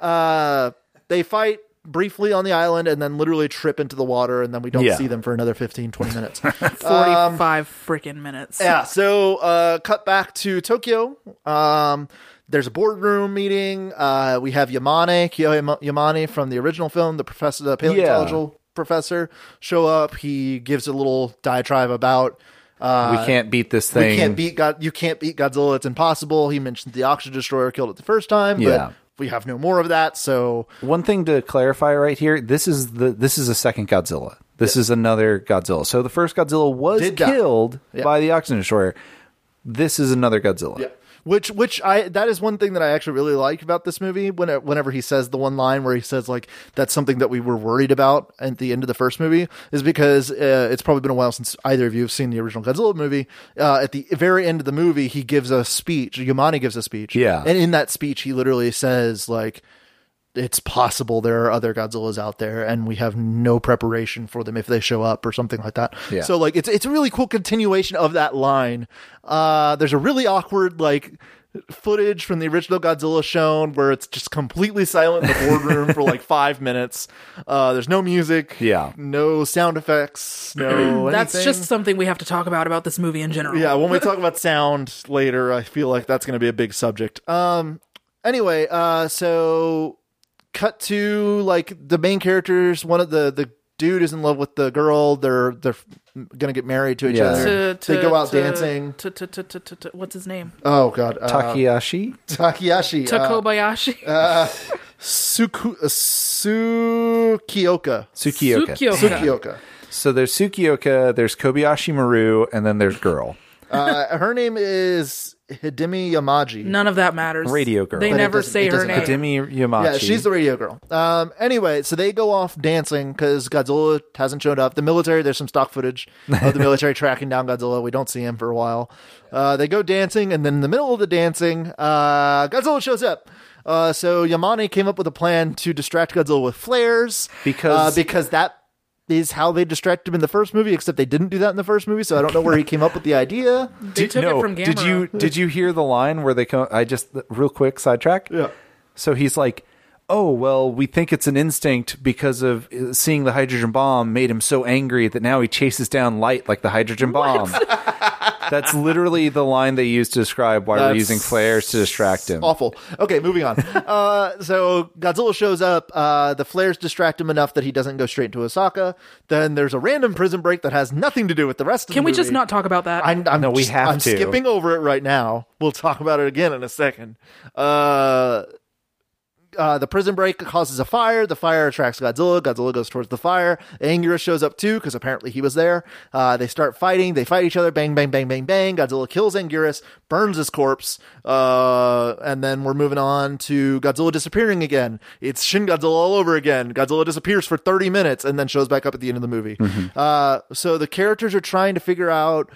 Uh, they fight briefly on the island and then literally trip into the water and then we don't Yeah. see them for another 15 20 minutes 45 freaking minutes. yeah so uh cut back to tokyo um there's a boardroom meeting uh we have yamane kyo yamane from the original film the professor the paleontological professor show up he gives a little diatribe about uh we can't beat this thing. we can't beat God. You can't beat Godzilla. It's impossible. He mentioned the oxygen destroyer killed it the first time, Yeah. We have no more of that. So One thing to clarify right here: this is the this is a second Godzilla. This is another Godzilla. So the first Godzilla was Did killed Yeah. by the oxygen destroyer. This is another Godzilla. Which, which I that is one thing that I actually really like about this movie. When whenever he says the one line where he says like that's something that we were worried about at the end of the first movie is because uh, it's probably been a while since either of you have seen the original Godzilla movie. Uh, at the very end of the movie, he gives a speech. Yamane gives a speech. Yeah. and in that speech, he literally says like. It's possible there are other Godzillas out there, and we have no preparation for them if they show up or something like that. Yeah. So like it's it's a really cool continuation of that line. Uh, there's a really awkward like footage from the original Godzilla shown where it's just completely silent in the boardroom for like five minutes. Uh, there's no music. Yeah. No sound effects. No. That's anything. just something we have to talk about about this movie in general. Yeah, when we talk about sound later, I feel like that's going to be a big subject. Um anyway, uh so cut to like the main characters, one of the the dude is in love with the girl. They're they're going to get married to each Yeah. other. To, to, they go out to- dancing. To, to, to, to, to, to- what's his name? Oh god. Uh, Takeyashi. Takeyashi. To uh, Kobayashi. Suku, uh, Sukioka. Tsukioka. Tsukioka. Sukioka. So there's Tsukioka, there's Kobayashi Maru, and then there's Girl. Uh, her name is Hidemi Yamaji. None of that matters. Radio girl. They But it never doesn't- say it her doesn't name. matter. Hidemi Yamachi. Yeah, she's the radio girl. Um, anyway, so they go off dancing because Godzilla hasn't shown up. The military, there's some stock footage of the military tracking down Godzilla. We don't see him for a while. Uh, they go dancing, and then in the middle of the dancing, uh, Godzilla shows up. Uh, so Yamane came up with a plan to distract Godzilla with flares Because- uh, because that is how they distract him in the first movie. Except they didn't do that in the first movie, so I don't know where he came up with the idea. They took no, it from Gamera. did you did you hear the line where they come? I just real quick sidetrack. Yeah. So he's like, "Oh well, we think it's an instinct because of uh, seeing the hydrogen bomb made him so angry that now he chases down light like the hydrogen bomb." That's literally the line they used to describe why we're using flares to distract him. Awful. Okay, moving on. uh, so Godzilla shows up. Uh, the flares distract him enough that he doesn't go straight to Osaka. Then there's a random prison break that has nothing to do with the rest of Can the we movie. just not talk about that? I'm, I'm No, we just- have I'm to. skipping over it right now. We'll talk about it again in a second. Uh, uh, the prison break causes a fire. The fire attracts Godzilla. Godzilla goes towards the fire. Anguirus shows up too because apparently he was there. Uh, they start fighting. They fight each other. Bang, bang, bang, bang, bang. Godzilla kills Anguirus, burns his corpse, uh, and then we're moving on to Godzilla disappearing again. It's Shin Godzilla all over again. Godzilla disappears for 30 minutes and then shows back up at the end of the movie. Uh, so the characters are trying to figure out.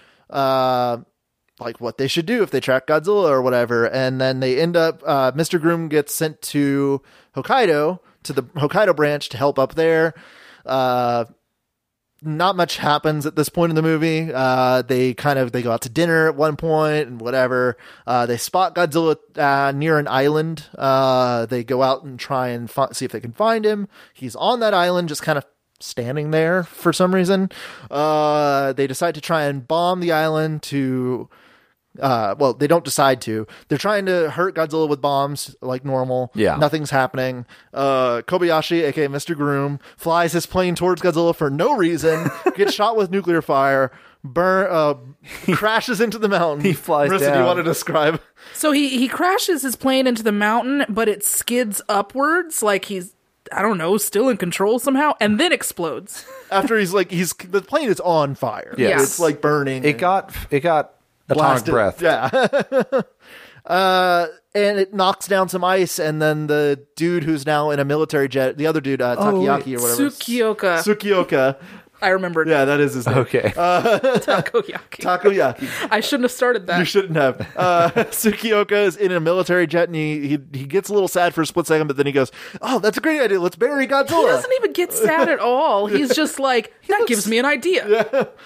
Like what they should do if they track Godzilla or whatever. And then they end up, uh, Mr. Groom gets sent to Hokkaido, to the Hokkaido branch to help up there. Uh, not much happens at this point in the movie. Uh, they kind of, they go out to dinner at one point and whatever. Uh, they spot Godzilla, uh, near an island. Uh, they go out and try and fi- see if they can find him. He's on that island, just kind of standing there for some reason. Uh, they decide to try and bomb the island to, uh, well, they don't decide to. They're trying to hurt Godzilla with bombs like normal. Yeah. Nothing's happening. Uh, Kobayashi, aka Mr. Groom, flies his plane towards Godzilla for no reason, gets shot with nuclear fire, burn, uh, crashes into the mountain. He flies Marissa, do you want to describe? So he he crashes his plane into the mountain, but it skids upwards like he's I don't know, still in control somehow, and then explodes. After he's like, he's, the plane is on fire. Yes. It's like burning. It and- got it got atomic blasted. breath. Yeah. uh, and it knocks down some ice, and then the dude who's now in a military jet, the other dude, uh, Takayaki or whatever. Tsukioka. Sukioka. I remembered. Yeah, that is his name. Okay. Takoyaki. Takoyaki. I shouldn't have started that. You shouldn't have. Uh, Sukioka is in a military jet, and he, he he gets a little sad for a split second, but then he goes, "Oh, that's a great idea. Let's bury Godzilla." he doesn't even get sad at all. He's just like, that gives me an idea.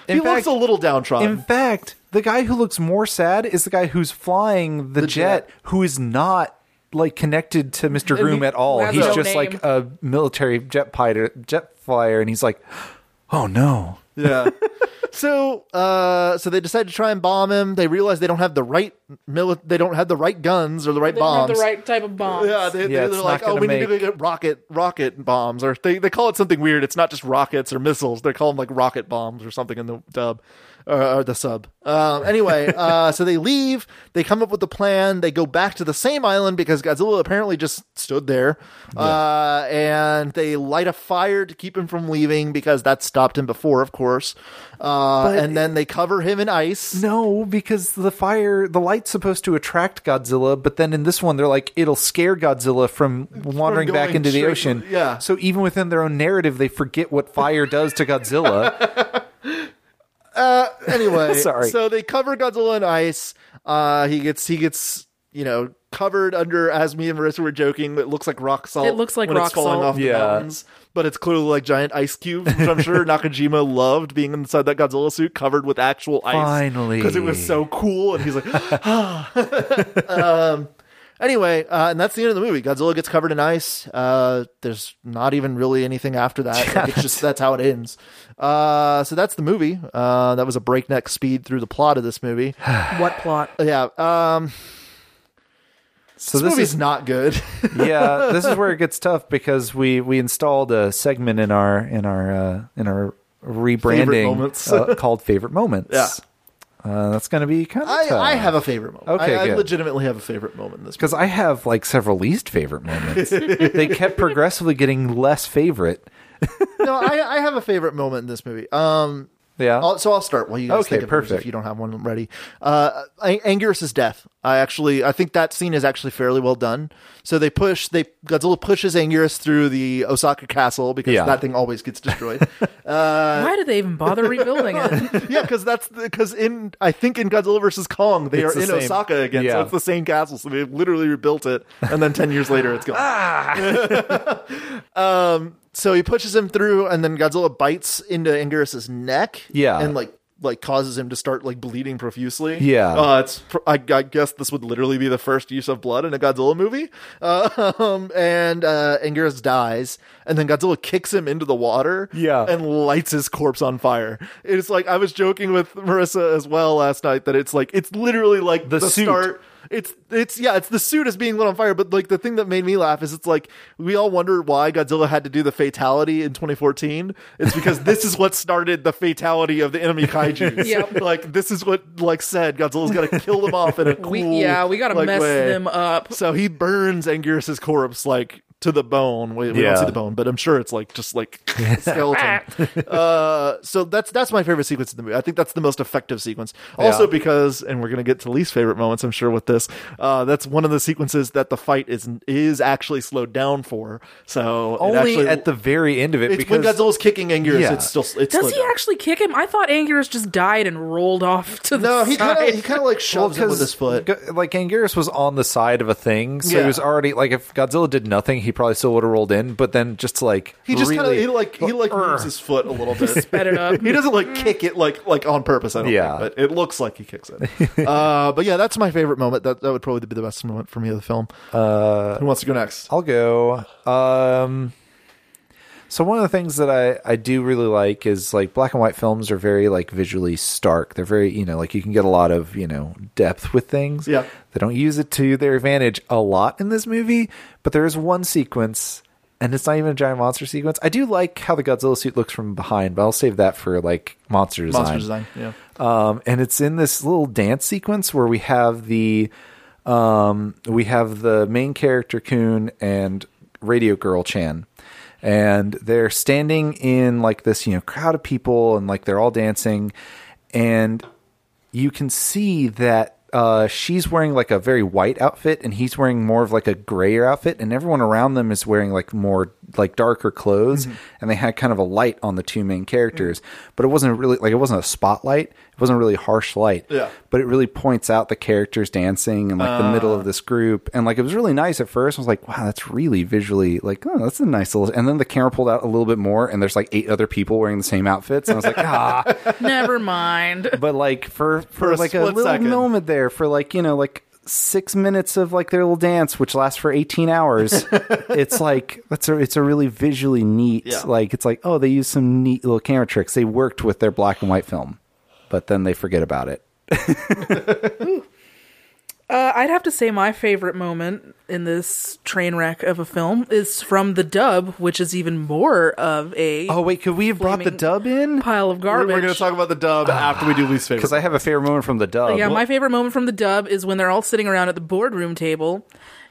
he In looks fact- a little downtrodden. In fact, the guy who looks more sad is the guy who's flying the, jet, jet. who is not like connected to Mr. Groom he at all. He's no just name. like a military jet pilot, jet flyer, and he's like, "Oh no." Yeah. so, uh, so they decide to try and bomb him. They realize they don't have the right mili- They don't have the right guns or the right They don't have bombs. the right type of bomb. Yeah, they, Yeah, they, it's they're like, oh, gonna we need to get rocket rocket bombs, or they they call it something weird. It's not just rockets or missiles. They call them like rocket bombs or something in the dub. Or, or the sub. Um, anyway, uh, so they leave. They come up with the plan. They go back to the same island because Godzilla apparently just stood there, uh, and they light a fire to keep him from leaving because that stopped him before, of course. Uh, and then they cover him in ice. No, because the fire, the light's supposed to attract Godzilla, but then in this one, they're like, it'll scare Godzilla from wandering back into the ocean. yeah. So even within their own narrative, they forget what fire does to Godzilla. anyway, Sorry. So they cover Godzilla in ice. Uh, he gets he gets you know covered under as me and Marissa were joking. It looks like rock salt. It looks like when rock it's falling salt. off the Yeah. mountains, but it's clearly like giant ice cubes, which I'm sure Nakajima loved being inside that Godzilla suit covered with actual ice. Finally. because it was so cool, and he's like, ah. um. Anyway, uh, and that's the end of the movie. Godzilla gets covered in ice. Uh, there's not even really anything after that. Like, it's just that's how it ends. Uh, so that's the movie. Uh, that was a breakneck speed through the plot of this movie. What plot? yeah. Um, So this, this movie's is not good. yeah, this is where it gets tough because we we installed a segment in our in our uh, in our rebranding moments. uh, called favorite moments. Yeah. Uh, that's going to be kind of I, I have a favorite moment. Okay, I, I legitimately have a favorite moment in this. because I have like several least favorite moments. they kept progressively getting less favorite. no, I, I have a favorite moment in this movie. Um, Yeah. I'll, so I'll start while you guys Okay, think of perfect. if you don't have one ready. Uh, Ang- Anguirus's death. I actually, I think that scene is actually fairly well done. So they push, they Godzilla pushes Anguirus through the Osaka castle because Yeah. that thing always gets destroyed. Why did they even bother rebuilding it? yeah, because that's because in I think in Godzilla versus Kong they It's are the in same- Osaka again, so yeah. it's the same castle. So they literally rebuilt it, and then ten years later it's gone. um, so he pushes him through, and then Godzilla bites into Anguirus's neck. Yeah. and like like causes him to start like bleeding profusely. Yeah. uh, it's I, I guess this would literally be the first use of blood in a Godzilla movie. Um, and uh, Anguirus dies, and then Godzilla kicks him into the water. Yeah. and lights his corpse on fire. It's like I was joking with Marissa as well last night that it's like it's literally like The the, start. It's it's yeah, it's the suit is being lit on fire, but like the thing that made me laugh is it's like we all wonder why Godzilla had to do the fatality in 2014. It's because this is what started the fatality of the enemy kaiju. Yep. Like this is what like said Godzilla's got to kill them off in a cool We, yeah, we gotta like, mess way. them up. So he burns Anguirus's corpse like to the bone. We, we Yeah. don't see the bone, but I'm sure it's like just like skeleton. uh, so that's that's my favorite sequence in the movie. I think that's the most effective sequence. Also Yeah. because, and we're gonna get to least favorite moments, I'm sure with this. Uh, that's one of the sequences that the fight is is actually slowed down for. So Only actually, at the very end of it it's because when Godzilla's kicking Anguirus. Yeah. It's still it's Does he down. actually kick him? I thought Anguirus just died and rolled off to the No, he kind of he kind of like shoves him with his foot. Like Anguirus was on the side of a thing, so Yeah. he was already like if Godzilla did nothing, he probably still would have rolled in. But then just like He just kind of he like he like Urgh. moves his foot a little bit. sped it up. he doesn't like kick it like like on purpose. I don't Yeah. think, but it looks like he kicks it. uh, but yeah, that's my favorite moment. That that would probably be the best moment for me of the film. Uh, Who wants to go next? I'll go. Um, so one of the things that I, I do really like is like black and white films are very like visually stark. They're very you know like you can get a lot of you know depth with things. Yeah. They don't use it to their advantage a lot in this movie, but there is one sequence. And it's not even a giant monster sequence. I do like how the Godzilla suit looks from behind, but I'll save that for like monster design. Monster design. Yeah. Um, and it's in this little dance sequence where we have the um, we have the main character Coon and Radio Girl Chan, and they're standing in like this you know crowd of people, and like they're all dancing, and you can see that uh, she's wearing like a very white outfit and he's wearing more of like a grayer outfit. And everyone around them is wearing like more like darker clothes. And they had kind of a light on the two main characters. But it wasn't really like it wasn't a spotlight it wasn't really harsh light Yeah. but it really points out the characters dancing and like the middle of this group and like it was really nice at first i was like wow that's really visually like oh that's a nice little and then the camera pulled out a little bit more and there's like eight other people wearing the same outfits and i was like ah Never mind. but like for for, a like a split little second. moment there for like you know like six minutes of like their little dance which lasts for 18 hours it's like that's a it's a really visually neat Yeah. like it's like oh they used some neat little camera tricks they worked with their black and white film but then they forget about it Uh, I'd have to say my favorite moment in this train wreck of a film is from the dub, which is even more of a Oh wait, could we have brought the dub in? pile of We're, garbage. we're going to talk about the dub after we do least favorite. Because I have a favorite moment from the dub. Yeah, my favorite moment from the dub is when they're all sitting around at the boardroom table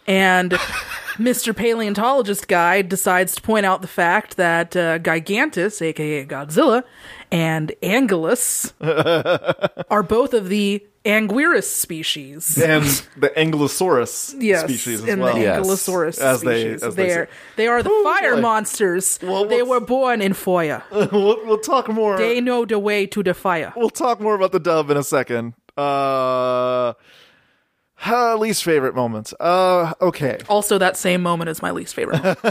and Mr. Paleontologist Guy decides to point out the fact that uh, Gigantis, aka Godzilla, and Angulus are both of the Anguirus species. and the Ankylosaurus Yes, species as and well. the Yes. Ankylosaurus As they- species. as they They're- they are the Oh, fire boy. monsters. Well, they were born in fire. we'll, we'll talk more. they know the way to the fire. We'll talk more about the dub in a second. Uh, uh, least favorite moments. Uh, okay. Also, that same moment is my least favorite.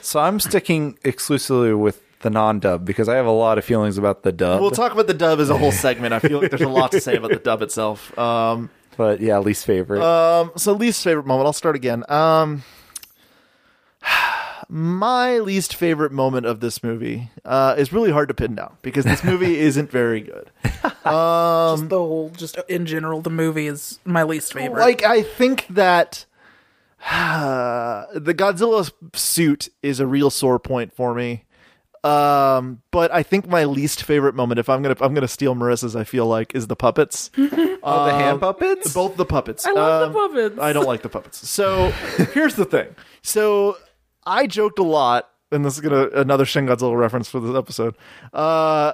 So I'm sticking exclusively with the non-dub because I have a lot of feelings about the dub. We'll talk about the dub as a whole segment. I feel like there's a lot to say about the dub itself. Um, but yeah, least favorite. um, so least favorite moment. I'll start again. Um, my least favorite moment of this movie uh, is really hard to pin down because this movie isn't very good. just the whole, just in general, the movie is my least favorite. Like I think that the Godzilla suit is a real sore point for me. Um, but I think my least favorite moment, if I'm gonna, if I'm gonna steal Marissa's, I feel like, is the puppets. oh, the hand puppets. Both the puppets. I love Um, the puppets. I don't like the puppets. So here's the thing. So I joked a lot, and this is gonna another Shin Godzilla reference for this episode. Uh,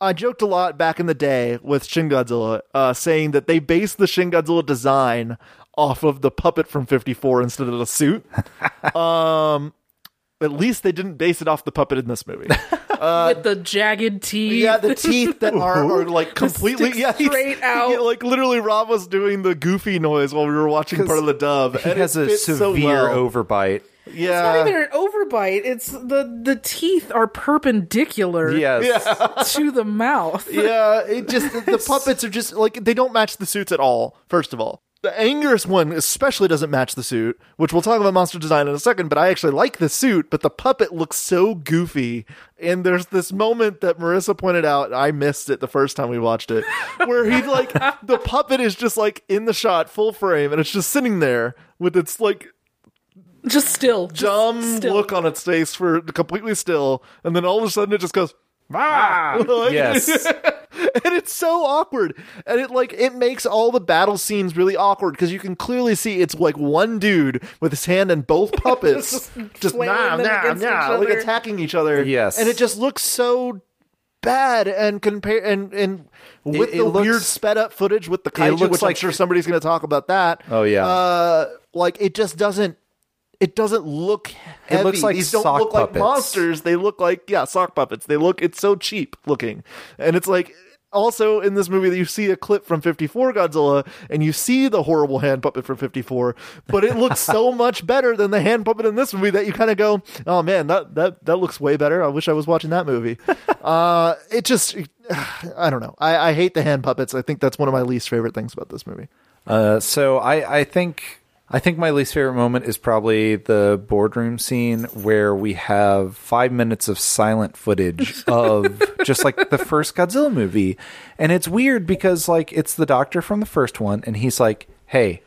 I joked a lot back in the day with Shin Godzilla, uh, saying that they based the Shin Godzilla design off of the puppet from '54 instead of the suit. um, at least they didn't base it off the puppet in this movie. with the jagged teeth. Yeah, the teeth that are, are like completely yeah, straight out. yeah, like literally, Rob was doing the goofy noise while we were watching part of the dub. he and has a fits so severe well. overbite. Yeah, not even an overbite. It's the the teeth are perpendicular Yes. to the mouth. yeah. It just the, the puppets are just like they don't match the suits at all. First of all. The Anguirus one especially doesn't match the suit, which we'll talk about monster design in a second, but I actually like the suit, but the puppet looks so goofy. And there's this moment that Marissa pointed out, I missed it the first time we watched it, where he like the puppet is just like in the shot, full frame, and it's just sitting there with its like Just still, just dumb still. look on its face for completely still, and then all of a sudden it just goes. Ah! Like- Yes. and it's so awkward, and it like it makes all the battle scenes really awkward because you can clearly see it's like one dude with his hand in both puppets, Just just nah, nah, nah, like attacking each other. Yes. and it just looks so bad and compare and and with It- it the looks- weird sped up footage with the kaiju, looks which like- I'm sure somebody's going to talk about that. Oh, yeah. uh, like it just doesn't. It doesn't look. Heavy. It looks like these don't look like monsters. They look like yeah, sock puppets. They look. It's so cheap looking, and it's like also in this movie that you see a clip from 54 Godzilla and you see the horrible hand puppet from 54, but it looks so much better than the hand puppet in this movie that you kind of go, oh man, that that that looks way better. I wish I was watching that movie. uh, it just, I don't know. I, I hate the hand puppets. I think that's one of my least favorite things about this movie. Uh, so I, I think I think my least favorite moment is probably the boardroom scene where we have five minutes of silent footage of just like the first Godzilla movie, and it's weird because like it's the doctor from the first one, and he's like, "Hey."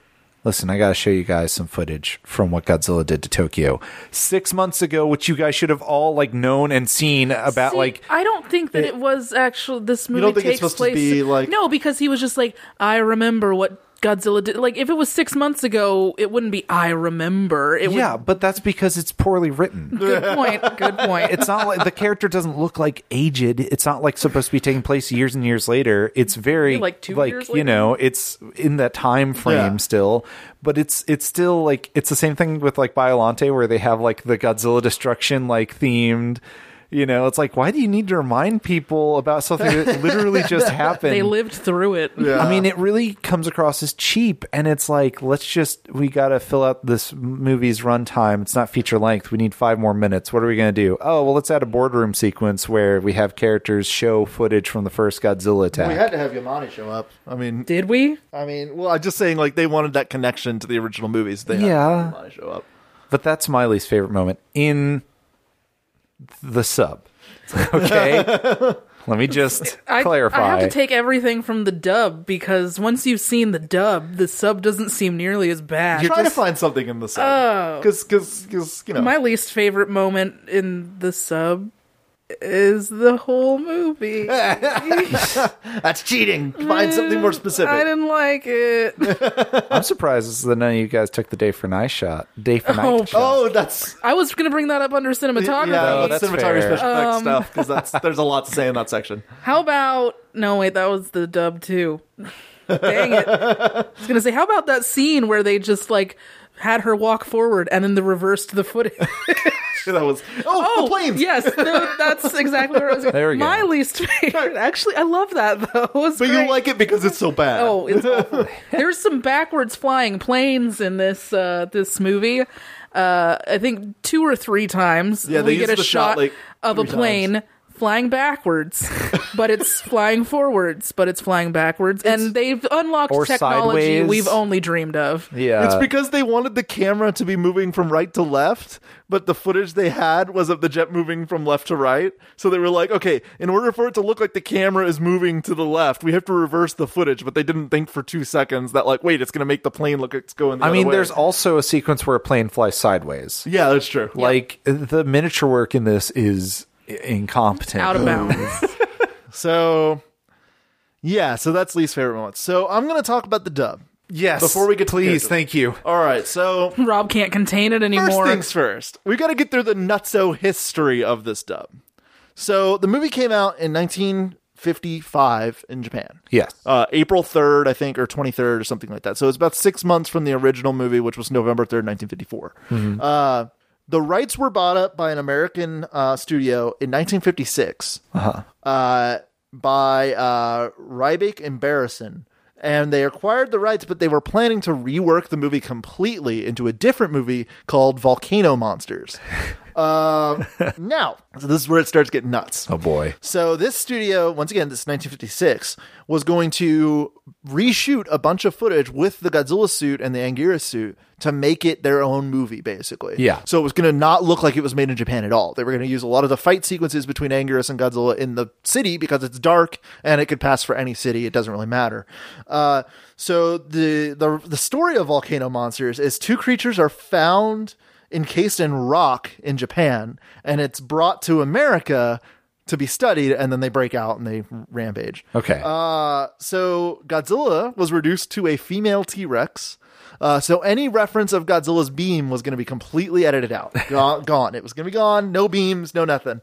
Listen, I gotta show you guys some footage from what Godzilla did to Tokyo six months ago, which you guys should have all like known and seen about. See, like, I don't think that it, was actually this movie don't think it's takes supposed to place. be, like- no, because he was just like, I remember what Godzilla did. Like if it was six months ago, it wouldn't be I remember. It yeah, would. but that's because it's poorly written. Good point. Good point. it's not like the character doesn't look like aged. It's not like supposed to be taking place years and years later. It's very Yeah, like two like years you later? know, it's in that time frame Yeah. still. But it's it's still like it's the same thing with like Biolante where they have like the Godzilla destruction like themed. You know, it's like why do you need to remind people about something that literally just happened? they lived through it. I mean, it really comes across as cheap, and it's like, let's just we got to fill out this movie's runtime. It's not feature length. We need five more minutes. What are we going to do? Oh, well, let's add a boardroom sequence where we have characters show footage from the first Godzilla attack. We had to have Yamane show up. I mean, Did we? I mean, well, I'm just saying, like they wanted that connection to the original movies. They had Yeah. to have show up. but that's my least favorite moment in the sub. Okay, let me just I, clarify. I have to take everything from the dub because once you've seen the dub, the sub doesn't seem nearly as bad. You're Trying to find something in the sub. Oh. Because, because, you know. My least favorite moment in the sub is the whole movie. that's cheating. Find something more specific. I didn't like it. I'm surprised that none of you guys took the day for night shot. Day for night Oh, shot. Oh, that's I was gonna bring that up under cinematography. yeah, No, that's that's cinematography fair. special effects Um, stuff because that's there's a lot to say in that section. How about no? Wait, that was the dub too. Dang it! I was gonna say, how about that scene where they just like had her walk forward and then the reversed the footage? that was oh, the planes. yes, no, that's exactly where I was. Going. There we go. My least favorite. Actually, I love that though. It was but great. you like it because it's so bad. Oh, it's awful. There's some backwards flying planes in this uh, this movie. Uh, I think two or three times Yeah, they we get a the shot, shot like, of a three plane flying backwards, but it's flying forwards, but it's flying backwards, and they've unlocked technology sideways. we've only dreamed of. yeah. It's because they wanted the camera to be moving from right to left, but the footage they had was of the jet moving from left to right. So they were like, okay, in order for it to look like the camera is moving to the left, we have to reverse the footage. But they didn't think for two seconds that, like, wait, it's going to make the plane look like it's going the I other mean, way. there's also a sequence where a plane flies sideways. Yeah, that's true. Like the miniature work in this is i- incompetent. Out of bounds. So, yeah, so that's least favorite moments. So I'm going to talk about the dub. Yes. Before we get to please, characters. thank you. All right, so Rob can't contain it anymore. First anymore. things first, we got to get through the nutso history of this dub. So the movie came out in 1955 in Japan. Yes. Uh, April 3rd, I think, or 23rd, or something like that. So it's about six months from the original movie, which was November 3rd, 1954. Uh, the rights were bought up by an American uh, studio in 1956 uh, by uh, Ryback and Barison. And they acquired the rights, but they were planning to rework the movie completely into a different movie called Volcano Monsters. Um now, so this is where it starts getting nuts. oh boy. So this studio, once again, this is 1956, was going to reshoot a bunch of footage with the Godzilla suit and the Anguirus suit to make it their own movie, basically. Yeah. So it was going to not look like it was made in Japan at all. They were going to use a lot of the fight sequences between Anguirus and Godzilla in the city because it's dark and it could pass for any city. It doesn't really matter. Uh, so the, the the story of Volcano Monsters is two creatures are found encased in rock in Japan, and it's brought to America to be studied, and then they break out and they rampage. Okay. Uh, so Godzilla was reduced to a female T Rex. Uh, so any reference of Godzilla's beam was going to be completely edited out, gone, gone. It was going to be gone. No beams, no nothing.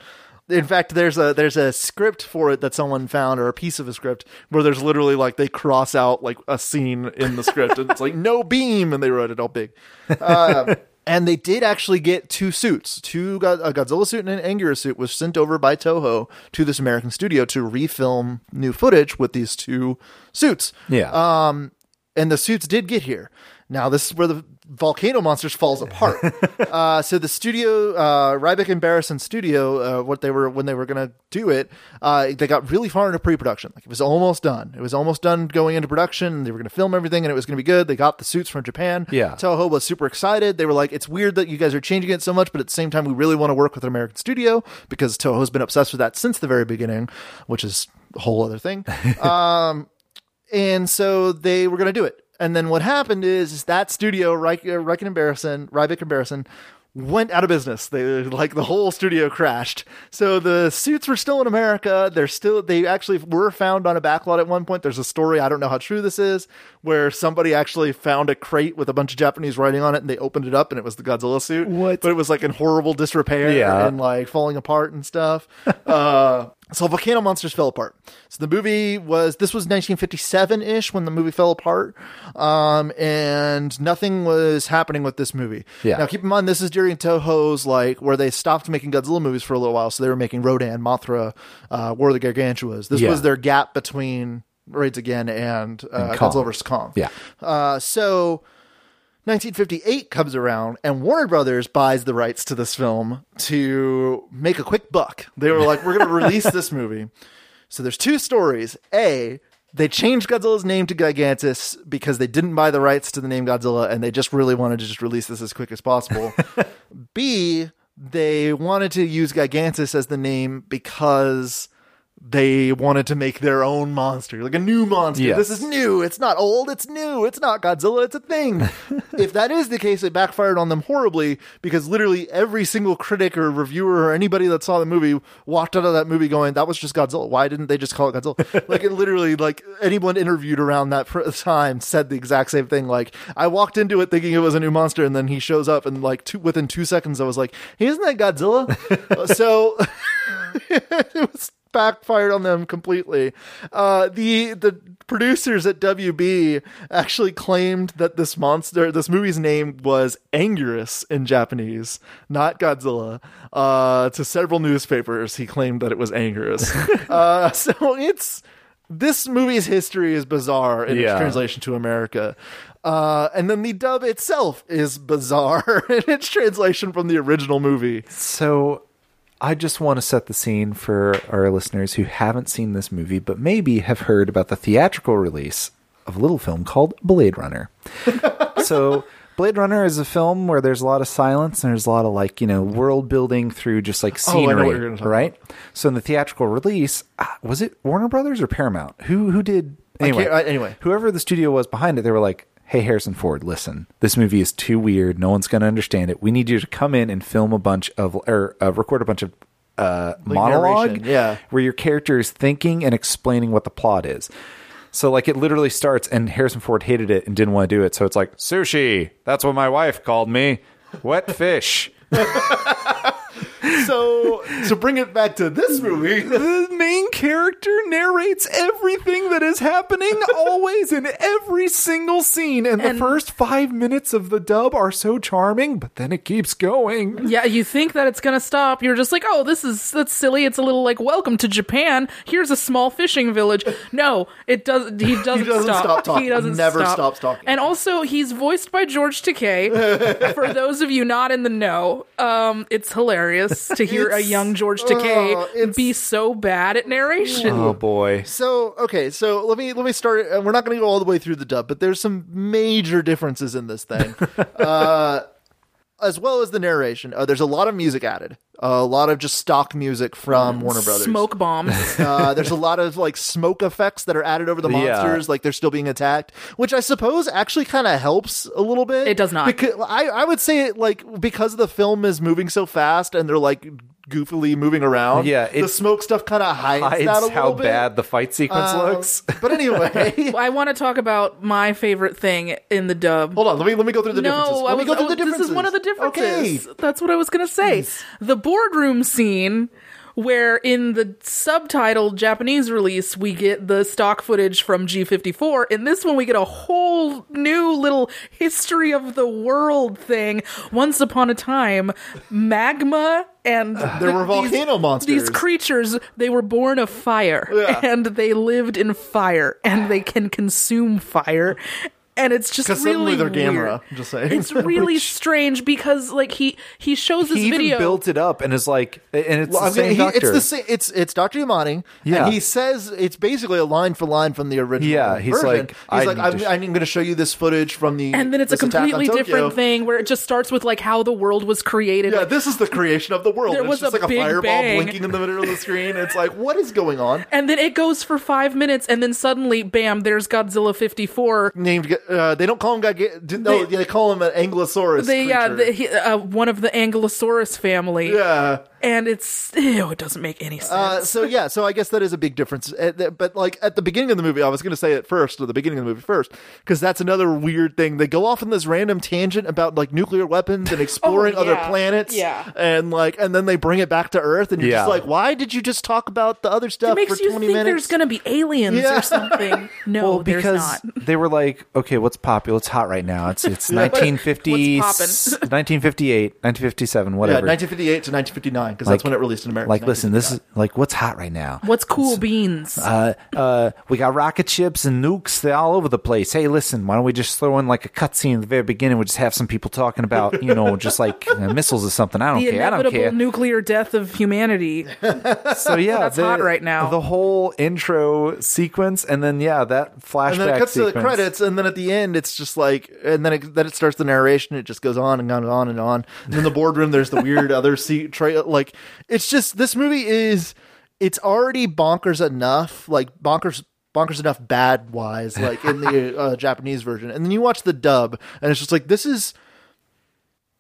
In fact, there's a there's a script for it that someone found, or a piece of a script where there's literally like they cross out like a scene in the script, and it's like no beam, and they wrote it all big. Uh, and they did actually get two suits, two a Godzilla suit and an Anguirus suit was sent over by Toho to this American studio to refilm new footage with these two suits. yeah. Um, and the suits did get here. Now this is where the volcano monsters falls apart. uh, so the studio, uh, Ryback and Barison studio, uh, what they were when they were going to do it, uh, they got really far into pre-production. Like it was almost done. It was almost done going into production. They were going to film everything, and it was going to be good. They got the suits from Japan. Yeah. Toho was super excited. They were like, "It's weird that you guys are changing it so much, but at the same time, we really want to work with an American studio because Toho's been obsessed with that since the very beginning, which is a whole other thing." um, and so they were going to do it. And then what happened is, is that studio, Reich, uh, Reich and Embarrasson, Ryback and Embarrasson, went out of business. They like the whole studio crashed. So the suits were still in America. They're still they actually were found on a backlot at one point. There's a story, I don't know how true this is, where somebody actually found a crate with a bunch of Japanese writing on it and they opened it up and it was the Godzilla suit. What? But it was like in horrible disrepair Yeah. and like falling apart and stuff. uh so Volcano Monsters fell apart. So the movie was this was 1957 ish when the movie fell apart, um, and nothing was happening with this movie. Yeah. Now keep in mind this is during Toho's like where they stopped making Godzilla movies for a little while, so they were making Rodan, Mothra, uh, War of the Gargantuas. This Yeah. was their gap between Raids Again and, uh, And. Godzilla vs Kong. Yeah. Uh, so 1958 comes around and Warner Brothers buys the rights to this film to make a quick buck. They were like, we're going to release this movie. So there's two stories. A, they changed Godzilla's name to Gigantis because they didn't buy the rights to the name Godzilla and they just really wanted to just release this as quick as possible. B, they wanted to use Gigantis as the name because they wanted to make their own monster, like a new monster. Yes. This is new. It's not old. It's new. It's not Godzilla. It's a thing. if that is the case, it backfired on them horribly because literally every single critic or reviewer or anybody that saw the movie walked out of that movie going, "That was just Godzilla. Why didn't they just call it Godzilla?" like it literally, like anyone interviewed around that time said the exact same thing. Like I walked into it thinking it was a new monster, and then he shows up, and like two, within two seconds, I was like, "Hey, isn't that Godzilla?" so it was backfired on them completely. Uh, the the producers at WB actually claimed that this monster, this movie's name was Anguirus in Japanese, not Godzilla. Uh, to several newspapers, he claimed that it was Anguirus. uh, so it's this movie's history is bizarre in Yeah. its translation to America. Uh, and then the dub itself is bizarre in its translation from the original movie. So I just want to set the scene for our listeners who haven't seen this movie, but maybe have heard about the theatrical release of a little film called Blade Runner. so Blade Runner is a film where there's a lot of silence and there's a lot of like, you know, world building through just like Oh, I scenery, gonna right? So in the theatrical release, ah, was it Warner Brothers or Paramount? Who who did anyway? can't- uh, anyway. whoever the studio was behind it, they were like, "Hey, Harrison Ford, listen, this movie is too weird. No one's going to understand it. We need you to come in and film a bunch of or uh, record a bunch of uh, monologue, narration, yeah. where your character is thinking and explaining what the plot is." So like it literally starts, and Harrison Ford hated it and didn't want to do it. So it's like sushi. That's what my wife called me. Wet fish. So to bring it back to this movie, the main character narrates everything that is happening always in every single scene and, And- the first five minutes of the dub are so charming but then it keeps going Yeah, you think that it's gonna stop. You're just like, oh, this is that's silly. It's a little like, welcome to Japan. Here's a small fishing village. No, it does. He doesn't, doesn't stop. stop talking. He doesn't Never stop. stops talking. And also, he's voiced by George Takei. For those of you not in the know, um, it's hilarious to hear a young George Takei it's- be so bad at narration. oh boy so okay, so let me let me start. And we're not going to go all the way through the dub, but there's some major differences in this thing, uh, as well as the narration. Uh, there's a lot of music added, a lot of just stock music from Warner Brothers. Smoke bombs. Uh, there's a lot of like smoke effects that are added over the Yeah. monsters, like they're still being attacked, which I suppose actually kind of helps a little bit. It does not. Because I, I would say it like because the film is moving so fast and they're like goofily moving around. Yeah, the smoke stuff kind of hides, that a hides little how bit. bad the fight sequence Um, looks But anyway, I want to talk about my favorite thing in the dub. hold on. Let me let me go through the differences. Let I me go through oh, the differences. This is one of the differences. Okay. That's what I was going to say. The boardroom scene where in the subtitled Japanese release we get the stock footage from G54. In this one we get a whole new little history of the world thing. Once upon a time, magma and uh, There were these- volcano monsters. These creatures, they were born of fire Yeah. and they lived in fire and they can consume fire. And it's just really suddenly they're weird. Just saying. It's really strange because like he he shows this video. he even video. built it up and is like and it's Well, the I'm same gonna- he- doctor it's the same. It's it's Dr. Yamane. Yeah. and he says it's basically a line for line from the original. Yeah, he's version. like, he's I like, I'm, sh- I'm going to show you this footage from the. and then it's a this attack on completely different thing where it just starts with like how the world was created. Yeah, like, this is the creation of the world. There It's was just a like a big fireball bang. blinking in the middle of the screen. It's like, what is going on? and then it goes for five minutes, and then suddenly, bam! There's Godzilla 54. Named. Uh, they don't call him. Giga- No, They- they, call him an Ankylosaurus. They yeah, creature. the, he, uh, one of the Ankylosaurus family. yeah. And it's ew, it doesn't make any sense. Uh, so yeah, so I guess that is a big difference. Uh, But like at the beginning of the movie, I was going to say it first, or the beginning of the movie first, because that's another weird thing. They go off on this random tangent about like nuclear weapons and exploring Oh, other planets, Yeah. and like, and then they bring it back to Earth, and you're Yeah. just like, why did you just talk about the other stuff it makes for you twenty think minutes? there's gonna be aliens Yeah. or something. No, well, there's because not. they were like, okay, what's popular? It's hot right now. It's it's 1950, What's 1958, 1957, yeah, whatever. 1958 to 1959. Because that's when it released in America. Like, listen, this is like what's hot right now. What's cool beans? Uh, uh, we got rocket ships and nukes. They're all over the place. Hey, listen, why don't we just throw in like a cutscene at the very beginning? We'll just have some people talking about, you know, just like uh, missiles or something. I don't the care. I don't care. nuclear death of humanity. so yeah, That's hot right now. The whole intro sequence, and then yeah, that flashback. and then it cuts to the credits, and then at the end, it's just like, and then it, then it starts the narration. It just goes on and on and on and on. And in the boardroom, there's the weird other seat tra- Like, it's just this movie is it's already bonkers enough, like bonkers bonkers enough bad wise, like in the uh, Japanese version. And then you watch the dub, and it's just like this is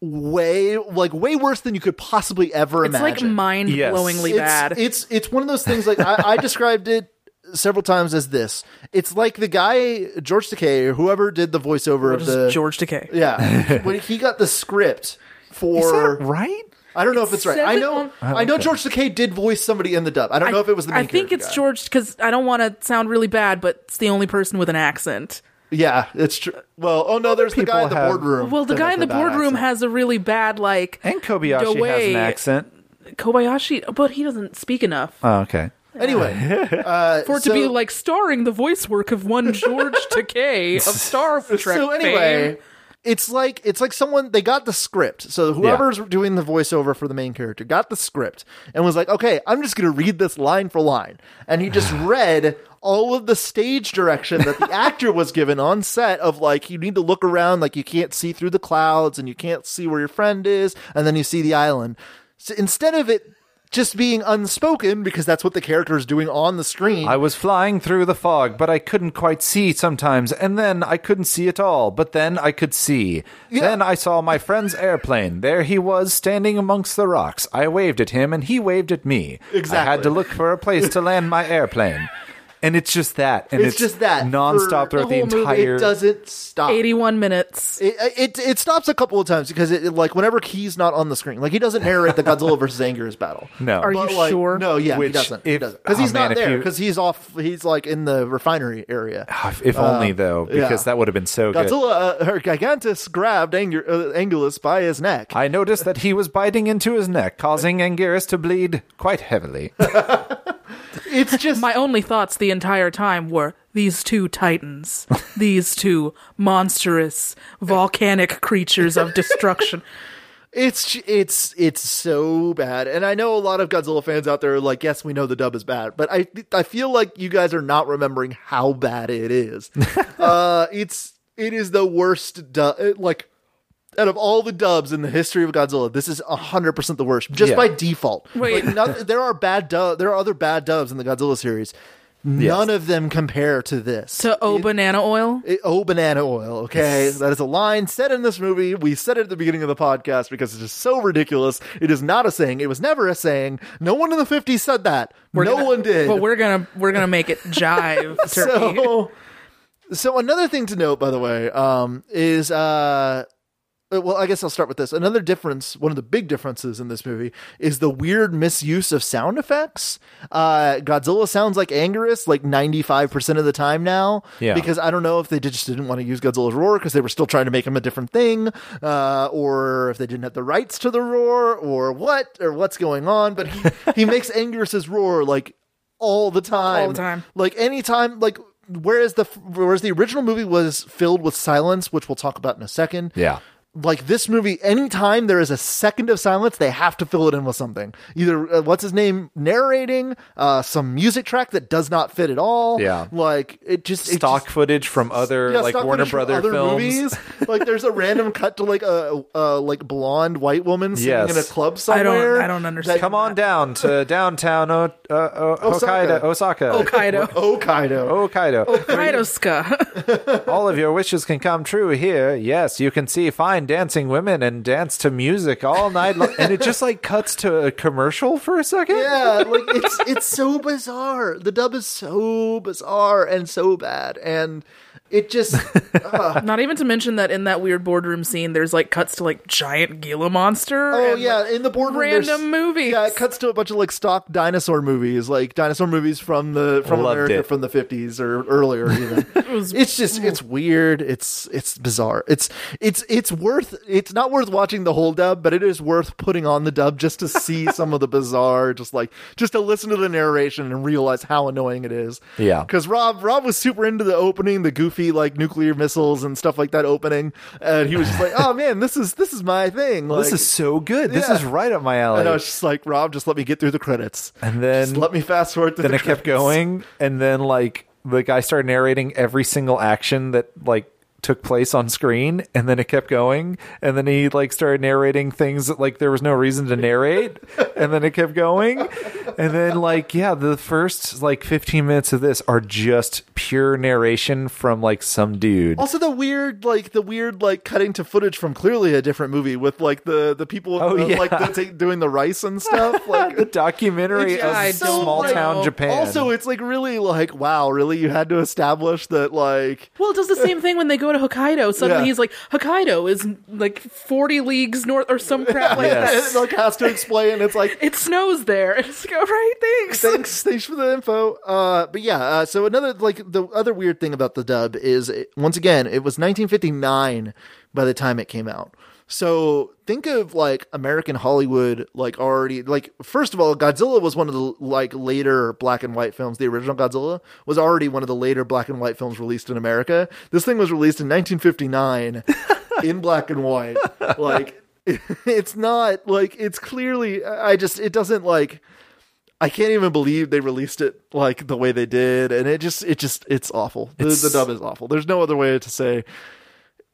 way like way worse than you could possibly ever imagine. It's like mind blowingly it's, bad. It's it's one of those things like I, I described it several times as this. It's like the guy George Takei or whoever did the voiceover of the George Takei. yeah when he got the script for Is that right? I don't know if it's right. I know on- I know George Takei did voice somebody in the dub. I don't know if it was the main I think it's guy. George because I don't want to sound really bad, but it's the only person with an accent. Yeah, it's true. Well, oh no, there's the guy in the have- boardroom. Well, the guy in the boardroom accent. has a really bad like And Kobayashi has an accent. Kobayashi, but he doesn't speak enough Oh, okay. Anyway, uh, for it to be like starring the voice work of one George Takei of Star Trek. so anyway fame. It's like it's like someone they got the script. So whoever's doing the voiceover for the main character got the script and was like okay i'm just going to read this line for line. And he just read all of the stage direction that the actor was given on set of like you need to look around like you can't see through the clouds and you can't see where your friend is. And then you see the island. So instead of it just being unspoken because that's what the character is doing on the screen I was flying through the fog, but I couldn't quite see sometimes, and then I couldn't see at all, but then I could see. Then I saw my friend's airplane. There he was, standing amongst the rocks. I waved at him, and he waved at me. Exactly. I had to look for a place to land my airplane. And it's just that. And it's, it's, just that nonstop for throughout the, whole movie, entire. it doesn't stop 81 minutes. It, it it stops a couple of times because it, it- like whenever he's not on the screen, like he doesn't narrate the Godzilla versus Anguirus battle. No. Are But, you like, sure? No, yeah, Which he doesn't. if- he doesn't because oh, he's man, not there because he's off. He's like in the refinery area. if only, though, because yeah. that would have been so good. Godzilla, uh, her Gigantis grabbed Angur, uh, Angulus by his neck. I noticed that he was biting into his neck, causing Anguirus to bleed quite heavily. It's just My only thoughts the entire time were these two titans, these two monstrous volcanic creatures of destruction. it's it's it's so bad. And i know a lot of godzilla fans out there are like yes we know the dub is bad. But i i feel like you guys are not remembering how bad it is. Uh it's it is the worst dub like out of all the dubs in the history of Godzilla, this is 100% the worst, just Yeah. by default. Wait. Like, noth- there are bad dub, there are other bad dubs in the Godzilla series. None of them compare to this. To O banana oil? It- oh, banana oil. Okay, that is a line said in this movie. We said it at the beginning of the podcast because it is so ridiculous. It is not a saying. It was never a saying. No one in the '50s said that. no gonna- one did. But we're gonna we're gonna make it jive. So, so another thing to note, by the way, um, is uh, well, I guess I'll start with this. Another difference, one of the big differences in this movie, is the weird misuse of sound effects. Uh, Godzilla sounds like Anguirus like ninety five percent of the time now. Yeah. because I don't know if they just didn't want to use Godzilla's roar because they were still trying to make him a different thing, uh, or if they didn't have the rights to the roar, or what, or what's going on. But he he makes Anguirus's roar like all the time, All the time. like anytime, like whereas the whereas the original movie was filled with silence, which we'll talk about in a second. Yeah. Like this movie, anytime there is a second of silence, they have to fill it in with something. Either uh, what's his name narrating, uh, some music track that does not fit at all. Yeah. like it just it Stock just- footage from other yeah, like Warner footage Brother other films. movies. like there's a random cut to like a, a like blonde white woman singing Yes. in a club I somewhere. don't I don't understand. Come on down to downtown o- uh, uh, Osaka. Hokkaido, Osaka, Hokkaido. Hokkaido. Hokkaido. Kaidoska. All of your wishes can come true here. Yes, you can see fine dancing women and dance to music all night long. and it just like cuts to a commercial for a second. yeah, like it's it's so bizarre. The dub is so bizarre and so bad, and It just uh. Not even to mention that in that weird boardroom scene, there's like cuts to like giant Gila monster. Oh and, yeah, like, in the boardroom, random movies. Yeah, it cuts to a bunch of like stock dinosaur movies, like dinosaur movies from the from Loved America it. from the fifties or earlier. Even it's just it's weird. It's it's bizarre. It's it's it's worth. It's not worth watching the whole dub, but it is worth putting on the dub just to see some of the bizarre. Just like just to listen to the narration and realize how annoying it is. Yeah. because Rob Rob was super into the opening, the goofy like nuclear missiles and stuff like that opening, and he was just like, "Oh man, this is this is my thing." this is so good. This Yeah. is right up my alley. and I was just like, Rob, just let me get through the credits. And then- just let me fast forward then the it kept going, and then like the guy started narrating every single action that like took place on screen, and then it kept going, and then he like started narrating things that like there was no reason to narrate, and then it kept going, and then like yeah, the first like fifteen minutes of this are just pure narration from like some dude. Also, the weird, like the weird, like cutting to footage from clearly a different movie with like the the people, Oh, uh, yeah. like the, ta- doing the rice and stuff. Like the documentary It's of I don't small town. Japan. Also, it's like really like wow, really you had to establish that like Well, it does the same thing when they go to Hokkaido. Suddenly Yeah. he's like, Hokkaido is like 40 leagues north or some crap like that. it like has to explain. It's like It snows there. It's like, all right, thanks. thanks thanks for the info uh but yeah uh, so another like the other weird thing about the dub is it, once again it was 1959 by the time it came out so think of like american hollywood like already like first of all godzilla was one of the like later black and white films. The original godzilla was already one of the later black and white films released in america. This thing was released in 1959 in black and white. Like it's not like it's clearly i just it doesn't like I can't even believe they released it like the way they did, and it just it just it's awful. The, It's- the dub is awful. There's no other way to say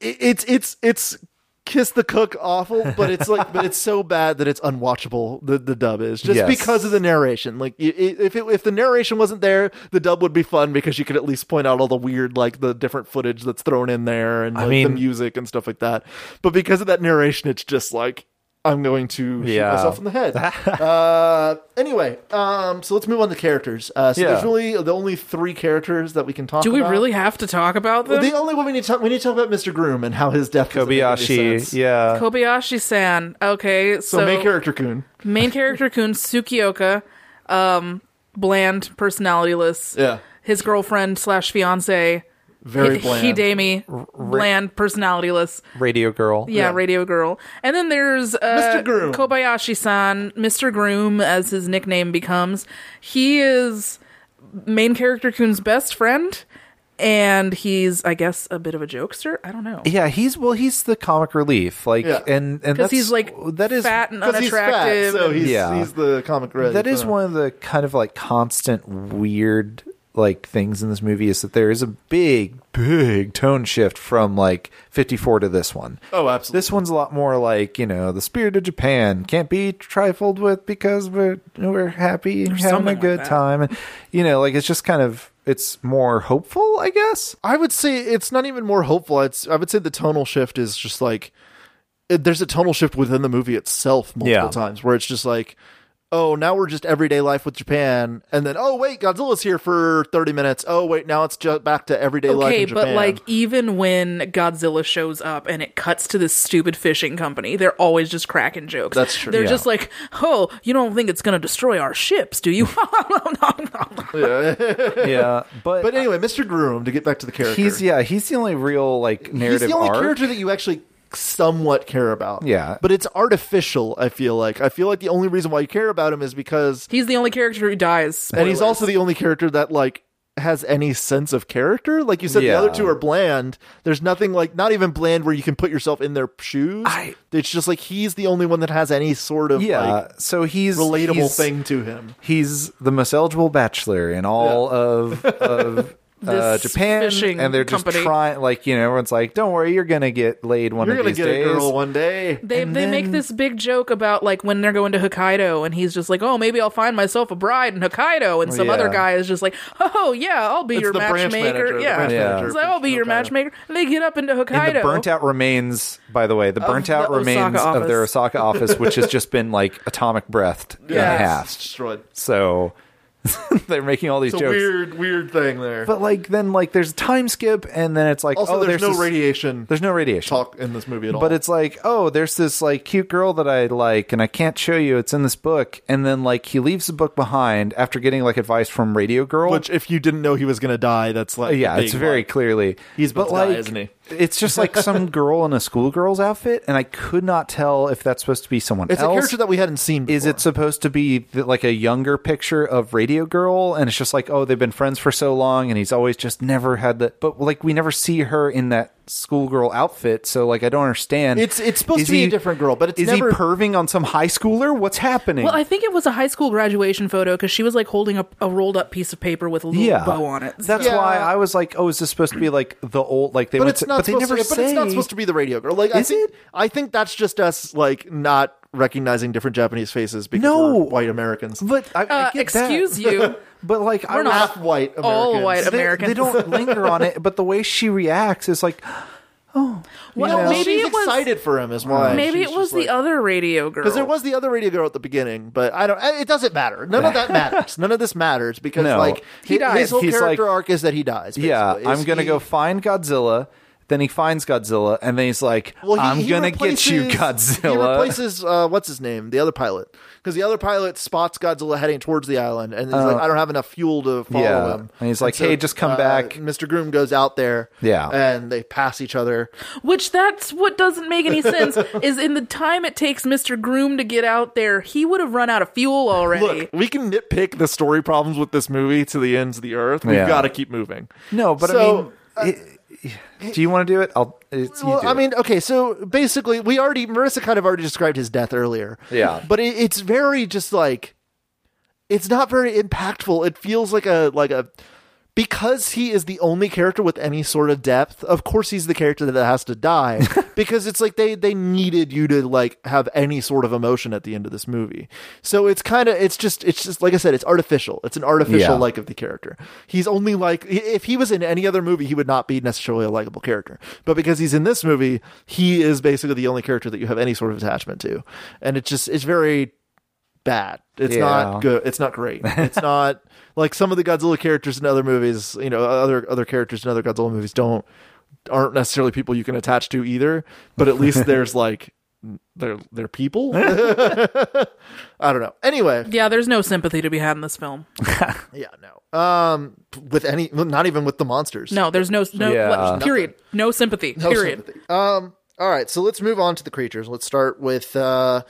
it's it's it's kiss the cook awful, but it's like but it's so bad that it's unwatchable. The the dub is just Yes. because of the narration. Like if it, if the narration wasn't there, the dub would be fun because you could at least point out all the weird like the different footage that's thrown in there and I like, the music and stuff like that. But because of that narration, it's just like. I'm going to shoot Yeah. myself in the head. uh, anyway, um, so let's move on to characters. Uh, so Yeah. there's really the only three characters that we can talk about Do we about. really have to talk about them? Well, the only one we need to talk, we need to talk about Mr. Groom and how his death doesn't make any Kobayashi, sense. yeah. Kobayashi-san. Okay, so, So, main character Kun. main character Kun Tsukioka, um, bland, personalityless. Yeah. His girlfriend slash fiance, Very bland. Hidemi, bland, personalityless. Radio girl. Yeah, Yeah. radio girl. And then there's uh, Mr. Groom. Kobayashi-san, Mr. Groom, as his nickname becomes. He is main character Kun's best friend, and he's, I guess, a bit of a jokester. I don't know. Yeah, he's well, he's the comic relief, like, Yeah. and and 'Cause that's he's, like, that is fat and Because he's fat, unattractive. so he's, Yeah. he's the comic relief. that is one of the kind of like constant weird like things in this movie is that there is a big big tone shift from like 54 to this one. Oh, absolutely. This one's a lot more like, you know, the spirit of Japan can't be trifled with because we're we're happy and having a something like good time and you know, like it's just kind of it's more hopeful, I guess. I would say it's not even more hopeful. It's I would say the tonal shift is just like it, there's a tonal shift within the movie itself multiple Yeah. times where it's just like oh now we're just everyday life with Japan and then oh wait Godzilla's here for 30 minutes oh wait now it's just back to everyday life Okay, but like even when Godzilla shows up and it cuts to this stupid fishing company, they're always just cracking jokes. That's true. They're Yeah. just like, "Oh, you don't think it's going to destroy our ships, do you?" Yeah, but but anyway Mr. Groom to get back to the character he's yeah, he's the only real like he's narrative the only arc. character that you actually somewhat care about. Yeah. but it's artificial I feel like. I feel like the only reason why you care about him is because He's the only character who dies. and he's also the only character that like has any sense of character. Like you said the other two are bland. There's nothing like not even bland where you can put yourself in their shoes. I- it's just like he's the only one that has any sort of yeah, like so he's relatable he's- thing to him. he's the most eligible bachelor in all of of uh, Japan, fishing and they're just company. trying. Like you know, everyone's like, "Don't worry, you're gonna get laid one day. you're of gonna these get days." a girl one day They And they make then- this big joke about like when they're going to Hokkaido and he's just like, "Oh, maybe I'll find myself a bride in Hokkaido." And some Yeah. other guy is just like, "Oh, yeah, I'll be It's your the branch matchmaker." manager, the yeah. branch Yeah. manager He's like, "I'll be your Hokkaido. matchmaker." And they get up into Hokkaido. And the burnt out remains, by the way, the burnt the out remains Osaka of their office. Osaka office, which has just been like atomic breathed Yeah. in half. Destroyed So They're making all these It's a jokes. weird, weird thing there. But like then like there's a time skip and then it's like also, oh there's, no this- radiation There's no radiation. talk in this movie at all. But it's like, oh, there's this like cute girl that I like, and I can't show you. It's in this book, and then like he leaves the book behind after getting like advice from Radio Girl. which, if you didn't know he was going to die, that's like yeah, it's very like- clearly He's about but to die, like isn't he? It's just like some girl in a schoolgirl's outfit, and I could not tell if that's supposed to be someone It's else. a character that we hadn't seen. Before. Is it supposed to be th- like a younger picture of Radio Girl, and it's just like, oh, they've been friends for so long, and he's always just never had that. But like, we never see her in that schoolgirl outfit, so like, I don't understand. It's- it's supposed Is to be a different girl, but it's is never- he perving on some high schooler? What's happening? Well, I think it was a high school graduation photo because she was like holding a, a rolled up piece of paper with a little yeah, bow on it. That's Yeah. why I was like, oh, is this supposed to be like the old like they but would it's say- not. but they supposed never to, But it's not supposed to be the radio girl. Like I Is think, it? I think that's just us like not recognizing different Japanese faces because No. we're white Americans. But I, I Uh, get that. excuse you. But like, I We're was- not half white Americans. all white they, Americans. they don't linger on it, but the way she reacts is like, well, Well, maybe she's it was excited for him is why. maybe it was the other radio girl. because there was the other radio girl at the beginning, but I don't. It doesn't matter. None of that matters. None of this matters because No. like He his, dies. his whole He's character like- arc is that he dies. yeah, basically. I'm gonna he- go find Godzilla. Then he finds Godzilla, and then he's like, Well, he, I'm he gonna get you, Godzilla." He replaces uh, what's his name, the other pilot, because the other pilot spots Godzilla heading towards the island, and he's like, I don't have enough fuel to follow Uh, yeah. him. And he's like, "Hey, just come back." Mr. Groom goes out there, Yeah. and they pass each other. Which that's what doesn't make any sense. is in the time it takes Mr. Groom to get out there, he would have run out of fuel already. Look, we can nitpick the story problems with this movie to the ends of the earth. We've Yeah. got to keep moving. no, but So, I mean, it- do you want to do it? I'll. It's, you Well, I it. mean, okay, so basically, we already Marissa kind of already described his death earlier. Yeah. but it, it's very just like it's not very impactful. It feels like a like a because he is the only character with any sort of depth. Of course, he's the character that has to die because it's like they they needed you to like have any sort of emotion at the end of this movie. So it's kind of it's just it's just like I said, it's artificial. It's an artificial Yeah. like of the character. He's only like if he was in any other movie, he would not be necessarily a likable character. But because he's in this movie, he is basically the only character that you have any sort of attachment to, and it's just it's very bad. It's Yeah. not good. It's not great. It's not like some of the Godzilla characters in other movies. You know, other other characters in other Godzilla movies don't aren't necessarily people you can attach to either. But at least there's like they're they're people. I don't know. Anyway, Yeah, there's no sympathy to be had in this film. yeah, no. Um, with any, not even with the monsters. No, there's no no Yeah. like, period. No sympathy. No period. sympathy. Um. All right, so let's move on to the creatures. Let's start with uh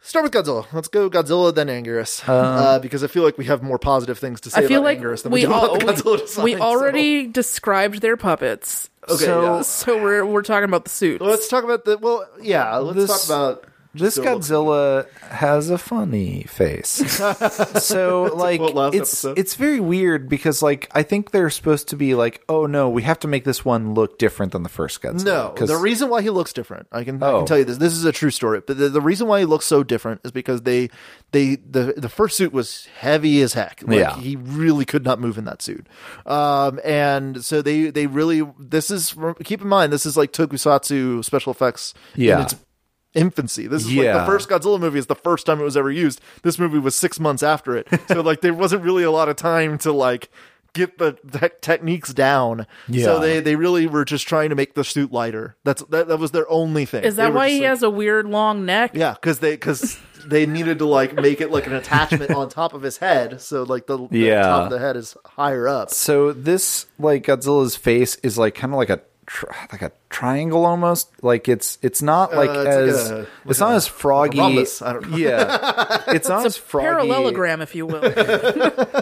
start with Godzilla. Let's go Godzilla then Anguirus, uh, because I feel like we have more positive things to say I feel about like Anguirus than we we do all about the we, Godzilla design. we so- already described their puppets. Okay, So- yeah. So we're we're talking about the suits. Let's talk about the well, yeah. Let's This- talk about This Godzilla. Godzilla has a funny face. so like last it's episode. it's very weird because like I think they're supposed to be like, oh no, we have to make this one look different than the first Godzilla. No, 'Cause- the reason why he looks different, I can, I Oh. can tell you this. This is a true story. But the, the reason why he looks so different is because they, they, the the first suit was heavy as heck. Like, Yeah. he really could not move in that suit. Um, and so they, they really, this is keep in mind, this is like Tokusatsu special effects. in Yeah. its infancy. This is like the first Godzilla movie is the first time it was ever used. This movie was six months after it, so like there wasn't really a lot of time to like get the, the techniques down. Yeah. So they they really were just trying to make the suit lighter. That's that, that was their only thing. Is that were why he like- has a weird long neck? Yeah, because they because they needed to like make it like an attachment on top of his head, so like the, the Yeah. top of the head is higher up. So this like Godzilla's face is like kind of like a tri- like a triangle almost. Like it's it's not like Uh, it's like as a- like it's not a- as froggy. like rhombus, I don't know. Yeah, it's not as froggy. Parallelogram, if you will.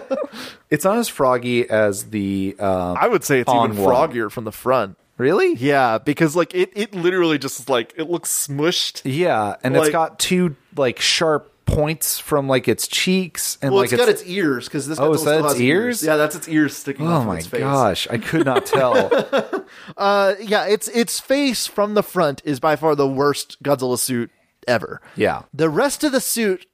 It's not as froggy as the. Um, I would say it's On even one. froggier from the front. really? Yeah, because like it it literally just like it looks smushed. Yeah, and it's Like- got two like sharp points from like its cheeks and Well, like it's got its ears because this. Oh, is that its has ears? Yeah, that's its ears sticking. Oh off my its face. gosh, I could not tell. Uh, yeah, its its face from the front is by far the worst Godzilla suit ever. Yeah. The rest of the suit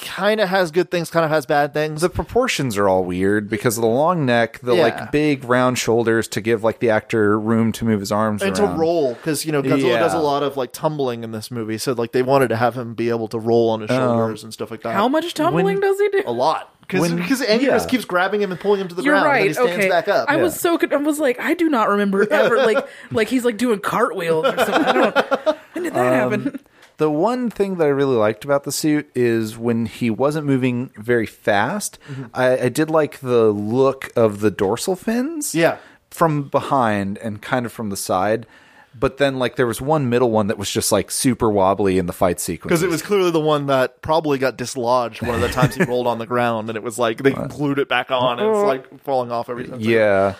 kind of has good things, kind of has bad things. the proportions are all weird because of the long neck, the Yeah. like big round shoulders to give like the actor room to move his arms and around. to roll because you know Godzilla does a lot of like tumbling in this movie, so like they wanted to have him be able to roll on his shoulders and stuff like that. How much tumbling does he do? A lot because When- because Angus yeah. keeps grabbing him and pulling him to the You're ground, right. and he stands okay. back up. I was so con- I was like, I do not remember ever like like he's like doing cartwheels or something. I don't. When did that Um, happen? The one thing that I really liked about the suit is when he wasn't moving very fast. Mm-hmm. I, I did like the look of the dorsal fins. Yeah. from behind and kind of from the side. But then, like, there was one middle one that was just like super wobbly in the fight sequence because it was clearly the one that probably got dislodged one of the times he rolled on the ground, and it was like they glued it back on, and it's like falling off every time. yeah.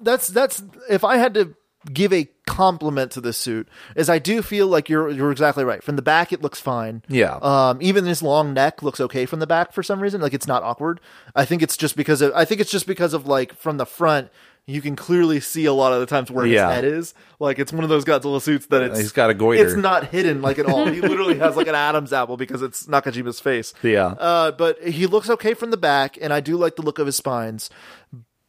that's that's if I had to give a compliment to this suit, is I do feel like you're you're exactly right. From the back, it looks fine. Yeah. Um, even this long neck looks okay from the back for some reason. Like it's not awkward. I think it's just because of I think it's just because of like from the front. You can clearly see a lot of the times where Yeah. his head is. Like it's one of those Godzilla suits that it's He's got a goiter. It's not hidden like at all. he literally has like an Adam's apple because it's Nakajima's face. Yeah. Uh, but he looks okay from the back, and I do like the look of his spines.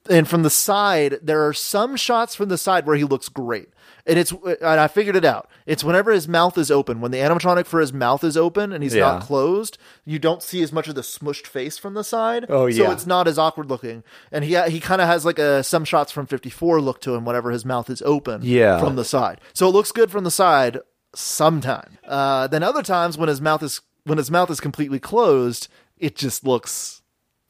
And from the side, there are some shots from the side where he looks great. And it's and I figured it out. It's whenever his mouth is open. When the animatronic for his mouth is open and he's Yeah. not closed, you don't see as much of the smushed face from the side. Oh, yeah, So it's not as awkward looking. And he he kind of has like a some shots from 54 look to him whenever his mouth is open Yeah. from the side. So it looks good from the side sometime. Uh, then other times when his mouth is when his mouth is completely closed, it just looks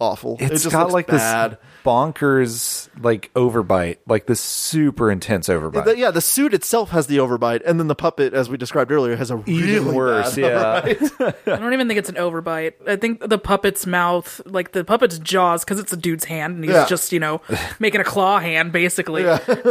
awful. it It's just got looks like bad. this bonkers, like overbite, like this super intense overbite. The- yeah, the suit itself has the overbite, and then the puppet, as we described earlier, has a really Even worse, bad yeah. overbite. I don't even think it's an overbite. I think the puppet's mouth, like the puppet's jaws, because it's a dude's hand and he's Yeah. just, you know, making a claw hand basically.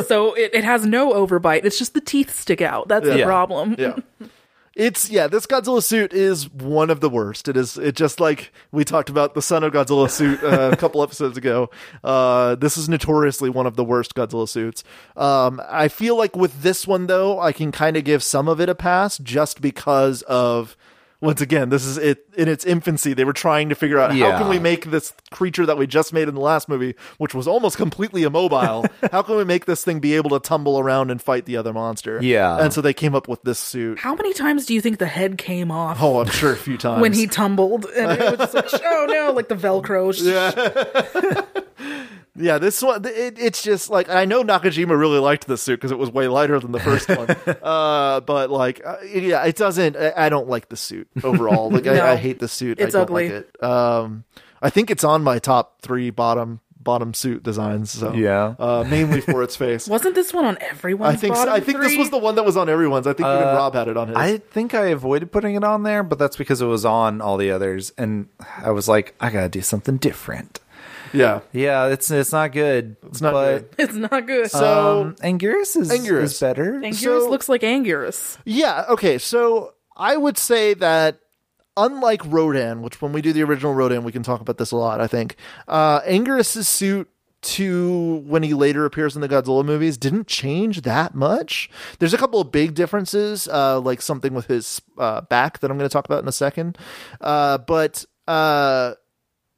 so it, it has no overbite. It's just the teeth stick out. That's the problem. yeah. It's yeah, this Godzilla suit is one of the worst. It is it just like we talked about the Son of Godzilla suit uh, a couple episodes ago. Uh, this is notoriously one of the worst Godzilla suits. Um, I feel like with this one though, I can kind of give some of it a pass just because of once again, this is it in its infancy. They were trying to figure out how can we make this creature that we just made in the last movie, which was almost completely immobile, how can we make this thing be able to tumble around and fight the other monster? Yeah. And so they came up with this suit. How many times do you think the head came off Oh, I'm sure a few times. when he tumbled? And it was just like, oh no, like the Velcro. yeah, this one, it, it's just like I know Nakajima really liked this suit because it was way lighter than the first one. uh, but like, uh, yeah, it doesn't. I, I don't like the suit overall. Like, No. I, I hate the suit. It's I don't ugly. Like it. Um, I think it's on my top three bottom bottom suit designs. So Yeah. uh, mainly for its face. Wasn't this one on everyone's I think so. I think this was the one that was on everyone's. I think even Uh, Rob had it on his. I think I avoided putting it on there, but that's because it was on all the others, and I was like, I gotta do something different. Yeah. Yeah, it's it's not good. It's not but, good. It's not good. So Um, Anguirus is, Anguirus. is better. Anguirus so- looks like Anguirus. Yeah, okay. So I would say that unlike Rodan, which when we do the original Rodan, we can talk about this a lot, I think. Uh Anguirus' suit to when he later appears in the Godzilla movies didn't change that much. There's a couple of big differences, uh, like something with his uh, back that I'm going to talk about in a second. Uh, but uh,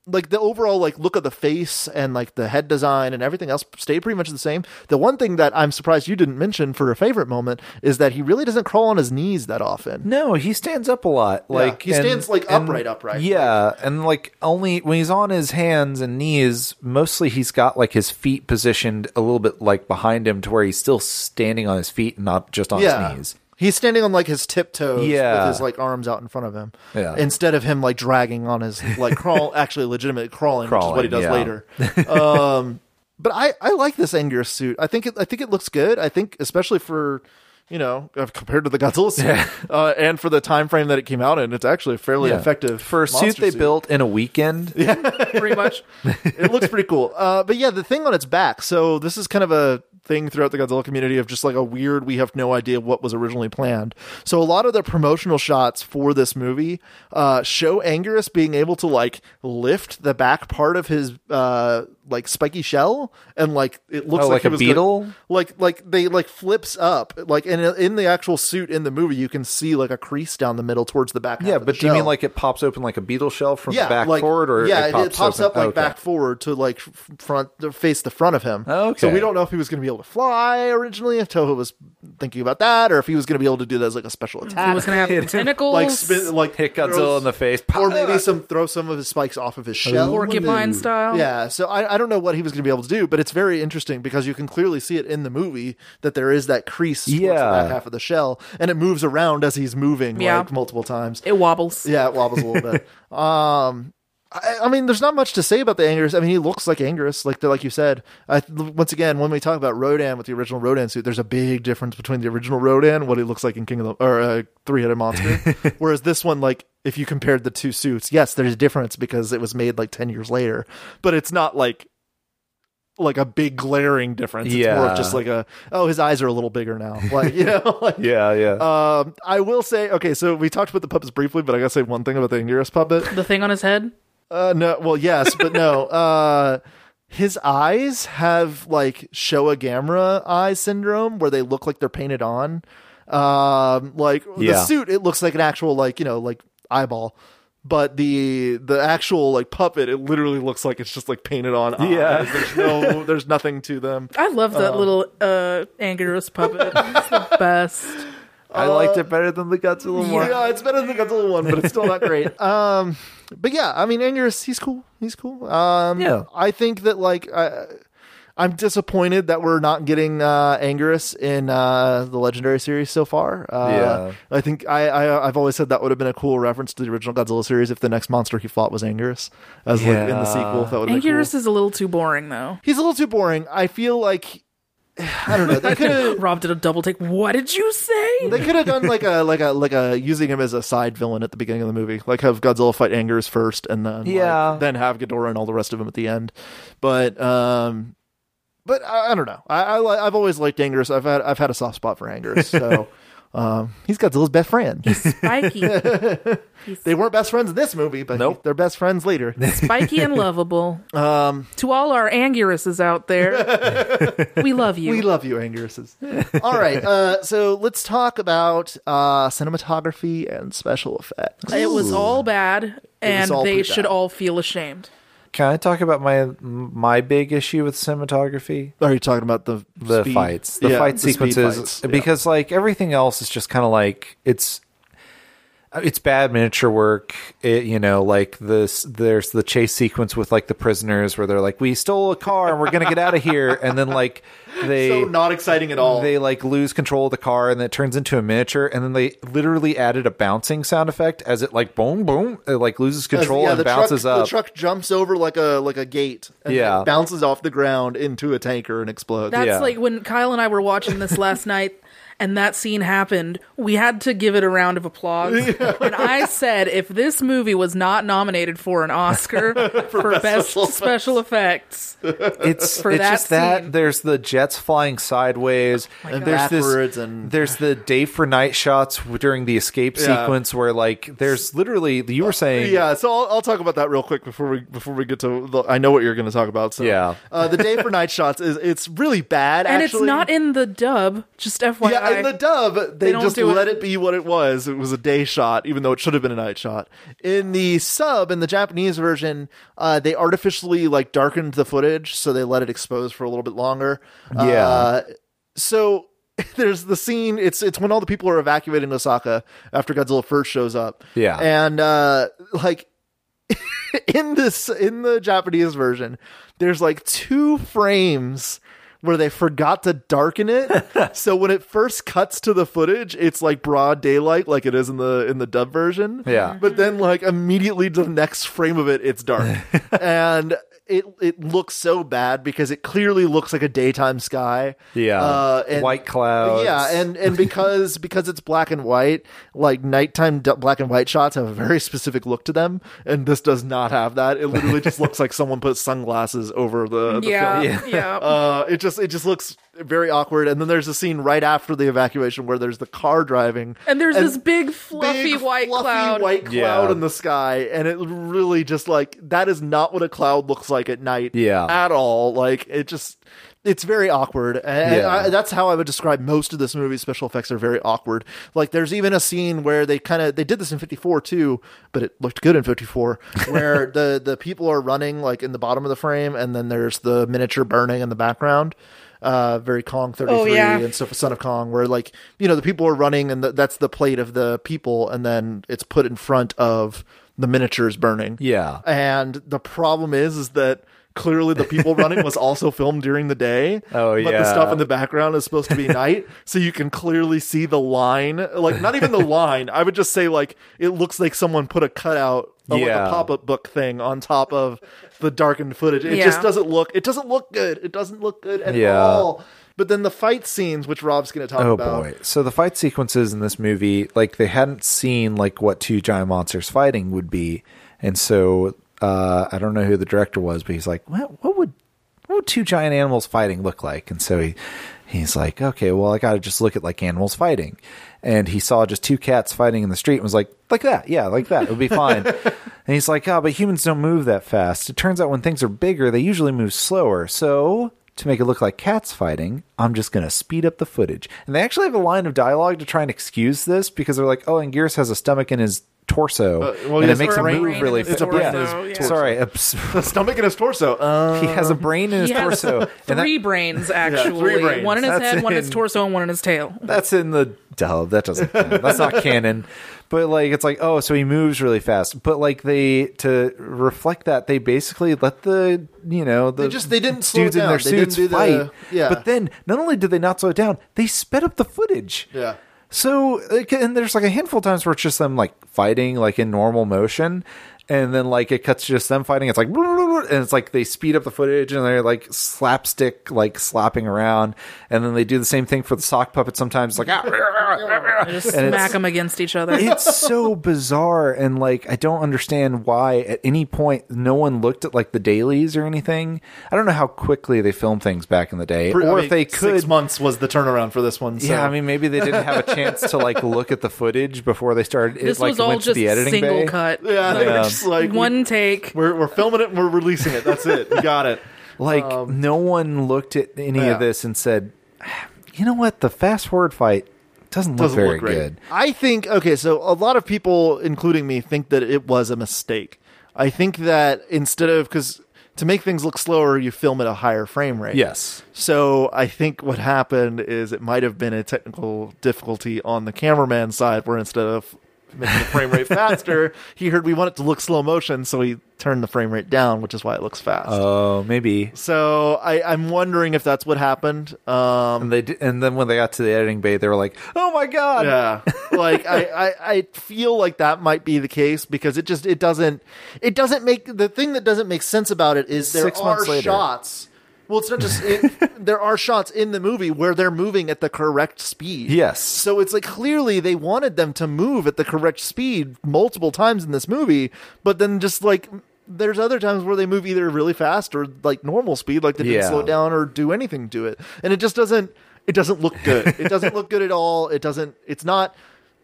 like the overall like look of the face and like the head design and everything else stayed pretty much the same. The one thing that I'm surprised you didn't mention for a favorite moment is that he really doesn't crawl on his knees that often. No, he stands up a lot. Like he stands, like, upright, upright. Yeah, and like only when he's on his hands and knees, mostly he's got like his feet positioned a little bit like behind him to where he's still standing on his feet and not just on yeah. his knees. He's standing on like his tiptoes Yeah. with his like arms out in front of him. Yeah. Instead of him like dragging on his like crawl actually legitimately crawling, which is what he does later. um but I, I like this Anguirus suit. I think it I think it looks good. I think especially for you know, uh, compared to the Godzilla suit, uh, and for the time frame that it came out in, it's actually a fairly Yeah. effective for a suit monster they built in a weekend. Pretty much. it looks pretty cool. Uh, but yeah, the thing on its back. So this is kind of a thing throughout the Godzilla community of just like a weird. We have no idea what was originally planned. So a lot of the promotional shots for this movie uh, show Anguirus being able to like lift the back part of his uh, like spiky shell, and like it looks Oh, like, like he a was gonna- beetle? like like they like flips up, like and in the actual suit in the movie, you can see like a crease down the middle towards the back. half Yeah, of the but do you mean like it pops open like a beetle shell from yeah, back like, forward, or yeah, it pops, up open? like Okay. back forward to like front to face the front of him. Okay. So we don't know if he was going to be able to fly originally, if Toho was thinking about that, or if he was going to be able to do that as like a special attack. He was gonna have tentacles, like spin, like Hit Godzilla throws- in the face, or maybe some throw some of his spikes off of his shell. porcupine style. Yeah, so I, I don't know what he was going to be able to do, but it's very interesting because you can clearly see it in the movie that there is that crease towards the Yeah. back half of the shell, and it moves around as he's moving Yeah. like multiple times. It wobbles. Yeah, it wobbles a little bit. Um, I, I mean, there's not much to say about the Anguirus. I mean, he looks like Anguirus, like the, like you said. I, once again, when we talk about Rodan with the original Rodan suit, there's a big difference between the original Rodan, what he looks like in King of the or uh, Three Headed Monster, whereas this one, like if you compared the two suits, yes, there's a difference because it was made like ten years later, but it's not like like a big glaring difference. It's more Yeah. of just like a oh, his eyes are a little bigger now, like you know, like, Yeah, yeah. um, I will say, okay, so we talked about the puppets briefly, but I gotta say one thing about the Anguirus puppet. The thing on his head. Uh, no, well, yes, but no. Uh, his eyes have like Showa Gamera eye syndrome, where they look like they're painted on. Um, like the suit, it looks like an actual like you know like eyeball. But the the actual like puppet, it literally looks like it's just like painted on. Eyes. Yeah. there's no, there's nothing to them. I love that little uh Anguirus puppet. It's the best. I liked it better than the Godzilla one. Yeah, it's better than the Godzilla one, but it's still not great. Um, but yeah, I mean, Anguirus, he's cool. He's cool. Um, Yeah. I think that like I, I'm disappointed that we're not getting uh, Anguirus in uh, the Legendary series so far. Uh, Yeah. I think I, I I've always said that would have been a cool reference to the original Godzilla series if the next monster he fought was Anguirus as like in the sequel. That would have been Anguirus cool. is a little too boring though. He's a little too boring. I feel like I don't know. They could have. Rob did a double take. What did you say? They could have done like a like a like a using him as a side villain at the beginning of the movie, like have Godzilla fight Anguirus first, and then like, Yeah. then have Ghidorah and all the rest of them at the end. But um, but I, I don't know. I, I li- I've always liked Anguirus. I've had I've had a soft spot for Anguirus, so um, he's Godzilla's best friend. Spiky. they weren't best friends in this movie, but Nope. they're best friends later. Spiky and lovable. Um, To all our Anguiruses out there, we love you. We love you, Anguiruses. All right, uh, so let's talk about uh, cinematography and special effects. it was all bad, and all they should bad. all feel ashamed. Can I talk about my my big issue with cinematography? Are you talking about the The speed? fights, the Yeah, fight speed sequences, fights, yeah. because like everything else is just kind of like it's it's bad miniature work. It, you know, like this. There's the chase sequence with like the prisoners where they're like, "We stole a car and we're gonna get out of here," and then like they so not exciting at all. they like lose control of the car and it turns into a miniature and then they literally added a bouncing sound effect as it like boom boom it like loses control yeah, and the bounces truck, up The truck jumps over like a like a gate. And Yeah. bounces off the ground into a tanker and explodes. That's Yeah. like when Kyle and I were watching this last night and that scene happened, we had to give it a round of applause. And I said if this movie was not nominated for an Oscar for, best, special, effects, it's For it's that just that there's the jets flying sideways And there's backwards this and- there's the day for night shots during the escape Yeah. sequence where like there's literally you were saying yeah, so I'll, I'll talk about that real quick before we before we get to. The, I know what you're going to talk about. So Yeah. uh, the day for night shots is it's really bad. and actually. it's not in the dub, just FYI. Yeah, in the dub, they, don't just do let it. it. be what it was. It was a day shot, even though it should have been a night shot. In the sub, in the Japanese version, uh, they artificially like darkened the footage, so they let it expose for a little bit longer. Yeah. Uh, so there's the scene. It's it's when all the people are evacuating Osaka after Godzilla first shows up. Yeah. and uh, like in this in the Japanese version, there's like two frames where they forgot to darken it. so when it first cuts to the footage, it's like broad daylight like it is in the in the dub version. Yeah. But then like immediately to the next frame of it, it's dark. and it it looks so bad because it clearly looks like a daytime sky. Yeah. Uh, and- White clouds. Yeah, and and because because it's black and white, like nighttime d- black and white shots have a very specific look to them, and this does not have that. It literally just looks like someone put sunglasses over the, the yeah, film. yeah. Uh, it just it just looks very awkward. And then there's a scene right after the evacuation where there's the car driving, and there's this big fluffy big, white fluffy cloud. white cloud Yeah. in the sky, and it really just like that is not what a cloud looks like at night Yeah. at all. Like it just it's very awkward. And Yeah. I, that's how I would describe most of this movie. special effects are very awkward. Like there's even a scene where they kind of they did this in 54 too, but it looked good in 54 where the the people are running like in the bottom of the frame and then there's the miniature burning in the background. Uh, very Kong 33 Oh, yeah. and so Son of Kong, where like, you know, the people are running and th that's the plate of the people and then it's put in front of the miniatures burning. Yeah. And the problem is, is that clearly the people running was also filmed during the day. Oh, But the stuff in the background is supposed to be night. So you can clearly see the line. Like, not even the line. I would just say, like, it looks like someone put a cutout of like Yeah. a pop up book thing on top of the darkened footage. It Yeah. just doesn't look, it doesn't look good. It doesn't look good at Yeah. all. But then the fight scenes, which Rob's going to talk Oh about. boy. So the fight sequences in this movie, like they hadn't seen like what two giant monsters fighting would be. And so uh I don't know who the director was, but he's like, What what would what would two giant animals fighting look like? And so he he's like, Okay, well I gotta just look at like animals fighting. And he saw just two cats fighting in the street and was like, like that, yeah, like that. It would be fine. and he's like, Oh, but humans don't move that fast. It turns out when things are bigger, they usually move slower. So to make it look like cats fighting, I'm just going to speed up the footage. And they actually have a line of dialogue to try and excuse this because they're like, oh, Anguirus has a stomach in his torso. Uh, well, and yes, it makes him move really fast. It's a brain in his yeah. Sorry. a- The stomach in his torso. Uh, he has a brain in his He has torso. and that- Three brains, actually. brains. One in his That's head, one in his torso, and one in his tail. That's in the duh, that doesn't that's not canon. But like it's like, oh, so he moves really fast. But like they to reflect that, they basically let the you know the They just- they didn't slow dudes it in their down. They didn't suits do the- yeah. But then not only did they not slow it down, they sped up the footage. Yeah. So and there's like a handful of times where it's just them like fighting like in normal motion. And then like it cuts to just them fighting. It's like and it's like they speed up the footage and they're like slapstick like slapping around. And then they do the same thing for the sock puppet sometimes. It's like ah, Just And smack them against each other. it's so bizarre and like I don't understand why at any point no one looked at like the dailies or anything. I don't know how quickly they filmed things back in the day, I or mean, if they six could. months was the turnaround for this one. So. Yeah, I mean maybe they didn't have a chance to like look at the footage before they started. It this like was all went just the editing single bay. cut. yeah, they Yeah. Just like One take. We're we're filming it and we're releasing it. That's it. We got it. Like no one looked at any Um, yeah. of this and said, "You know what? The fast forward fight doesn't look Doesn't very look good." I think okay, so a lot of people, including me, think that it was a mistake. I think that instead of because to make things look slower, you film at a higher frame rate. Yes. So I think what happened is it might have been a technical difficulty on the cameraman's side, where instead of making the frame rate faster, he heard we want it to look slow motion, so he turned the frame rate down, which is why it looks fast. Oh, maybe. so I, I'm wondering if that's what happened. Um, And they did, and then when they got to the editing bay, they were like, "Oh my god!" yeah, like I, I, I feel like that might be the case because it just it doesn't it doesn't make the thing that doesn't make sense about it is there Six are months later. shots. Well, it's not just it, there are shots in the movie where they're moving at the correct speed. Yes. So it's like clearly they wanted them to move at the correct speed multiple times in this movie, but then just like there's other times where they move either really fast or like normal speed, like they didn't Yeah. slow down or do anything to it, and it just doesn't. It doesn't look good. It doesn't look good at all. It doesn't. It's not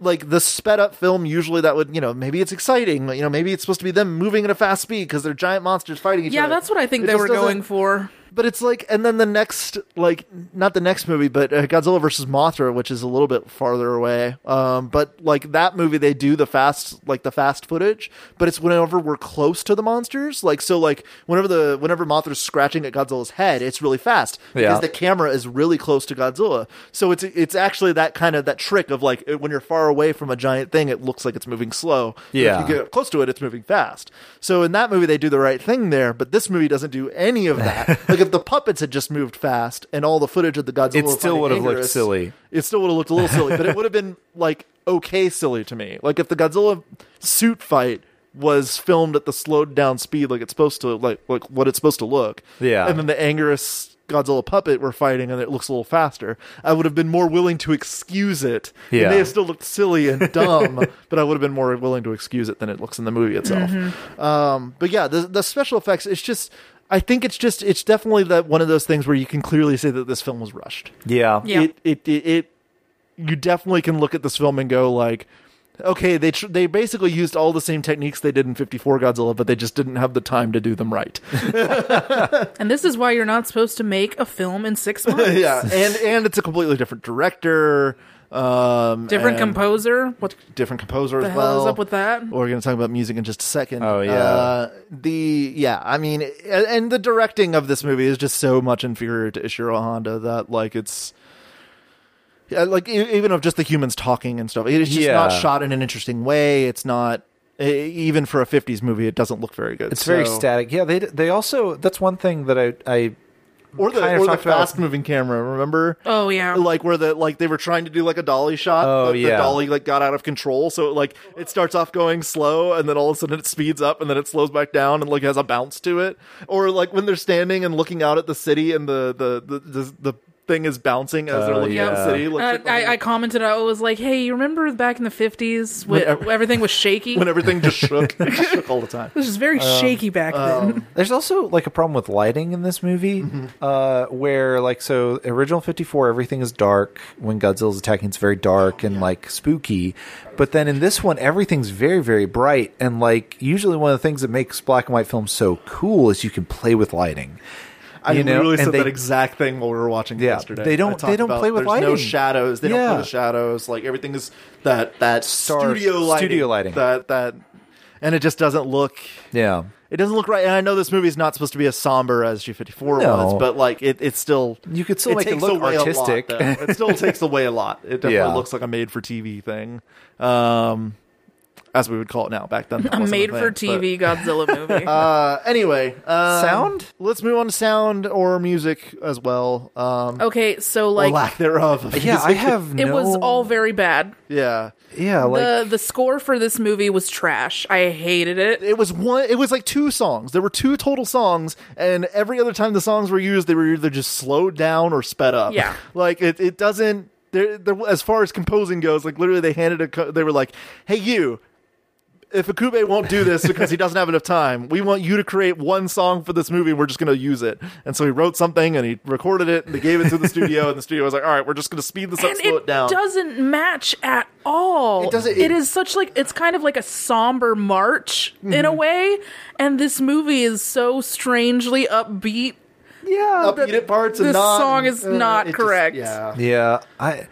like the sped up film. Usually that would you know maybe it's exciting. You know maybe it's supposed to be them moving at a fast speed because they're giant monsters fighting each Yeah, other. Yeah that's what I think It they were going for. But it's like, and then the next, like, not the next movie, but uh, Godzilla versus Mothra, which is a little bit farther away. Um, but like that movie, they do the fast, like the fast footage, but it's whenever we're close to the monsters. Like, so, like, whenever the whenever Mothra's scratching at Godzilla's head, it's really fast because Yeah. the camera is really close to Godzilla. So it's it's actually that kind of that trick of like when you're far away from a giant thing, it looks like it's moving slow. But Yeah. if you get close to it, it's moving fast. So in that movie, they do the right thing there, but this movie doesn't do any of that. like if the puppets had just moved fast and all the footage of the Godzilla, It still would have looked silly. It still would have looked a little silly, but it would have been like okay silly to me. Like if the Godzilla suit fight was filmed at the slowed down speed like it's supposed to like like what it's supposed to look. Yeah. And then the Anguirus Godzilla puppet were fighting and it looks a little faster. I would have been more willing to excuse it. It Yeah. may have still looked silly and dumb, but I would have been more willing to excuse it than it looks in the movie itself. Um, but yeah, the the special effects. It's just. I think it's just. It's definitely that one of those things where you can clearly say that this film was rushed. Yeah. Yeah. It, it it it. You definitely can look at this film and go like, okay, they tr- they basically used all the same techniques they did in 54 Godzilla, but they just didn't have the time to do them right. And this is why you're not supposed to make a film in six months. yeah, and and it's a completely different director, um, Different composer. What different composer the as hell well. is up with that? We're going to talk about music in just a second. Oh, yeah. Uh, the yeah, I mean, and, and the directing of this movie is just so much inferior to Ishiro Honda that like it's. Yeah, like e- even of just the humans talking and stuff, it's just not shot in an interesting way. It's not even for a '50s movie. It doesn't look very good. It's very static. Yeah, they they also that's one thing that I I or the or the talked about- fast moving camera. Remember? Oh yeah. like where the like they were trying to do like a dolly shot Oh, but the dolly like got out of control so like it starts off going slow and then all of a sudden it speeds up and then it slows back down and like has a bounce to it or like when they're standing and looking out at the city and the the the, the, the thing is bouncing as they're Oh, looking at the yeah. city looks Uh, like I, I commented. I was like, "Hey, you remember back in the '50s when When ev- everything was shaky? when everything just shook it shook all the time it was just very shaky back then." There's also like a problem with lighting in this movie, uh, where like so original 54 everything is dark when Godzilla's attacking it's very dark and like spooky, but then in this one everything's very very bright and like usually one of the things that makes black and white films so cool is you can play with lighting. I you know, literally and said they- that exact thing while we were watching Yeah, yesterday. they don't- they don't about play with there's No shadows. They don't Yeah. play with shadows. Like everything is that that Star- studio lighting. studio lighting. That that, and it just doesn't look. Yeah. It doesn't look right, and I know this movie is not supposed to be as somber as G54 was, but like it, it's still You could still make it look away a lot, artistic. it still takes away a lot. It definitely Yeah. looks like a made-for-TV thing, um, as we would call it now. Back then, that A wasn't made for thing, but- TV Godzilla movie. Uh, anyway, um, Sound? Let's move on to sound or music as well. Um, okay, so or like lack thereof. of Yeah, I music. have it was all very bad. Yeah, Yeah, like the the score for this movie was trash. I hated it. it was one. It was like two songs. There were two total songs, and every other time the songs were used, they were either just slowed down or sped up. Yeah. like it. It doesn't. There, there, as far as composing goes, like literally, they handed a. co- They were like, "Hey, you." Ifukube won't do this because he doesn't have enough time, we want you to create one song for this movie. and We're just going to use it. And so he wrote something and he recorded it and they gave it to the studio. And the studio was like, "All right, we're just going to speed this up, and slow it it down." doesn't match at all. It doesn't- it it- is such like it's kind of like a somber march in Mm-hmm. a way, and this movie is so strangely upbeat. yeah, upbeat at parts. and this not, song is uh, not it just- correct. yeah, Yeah, I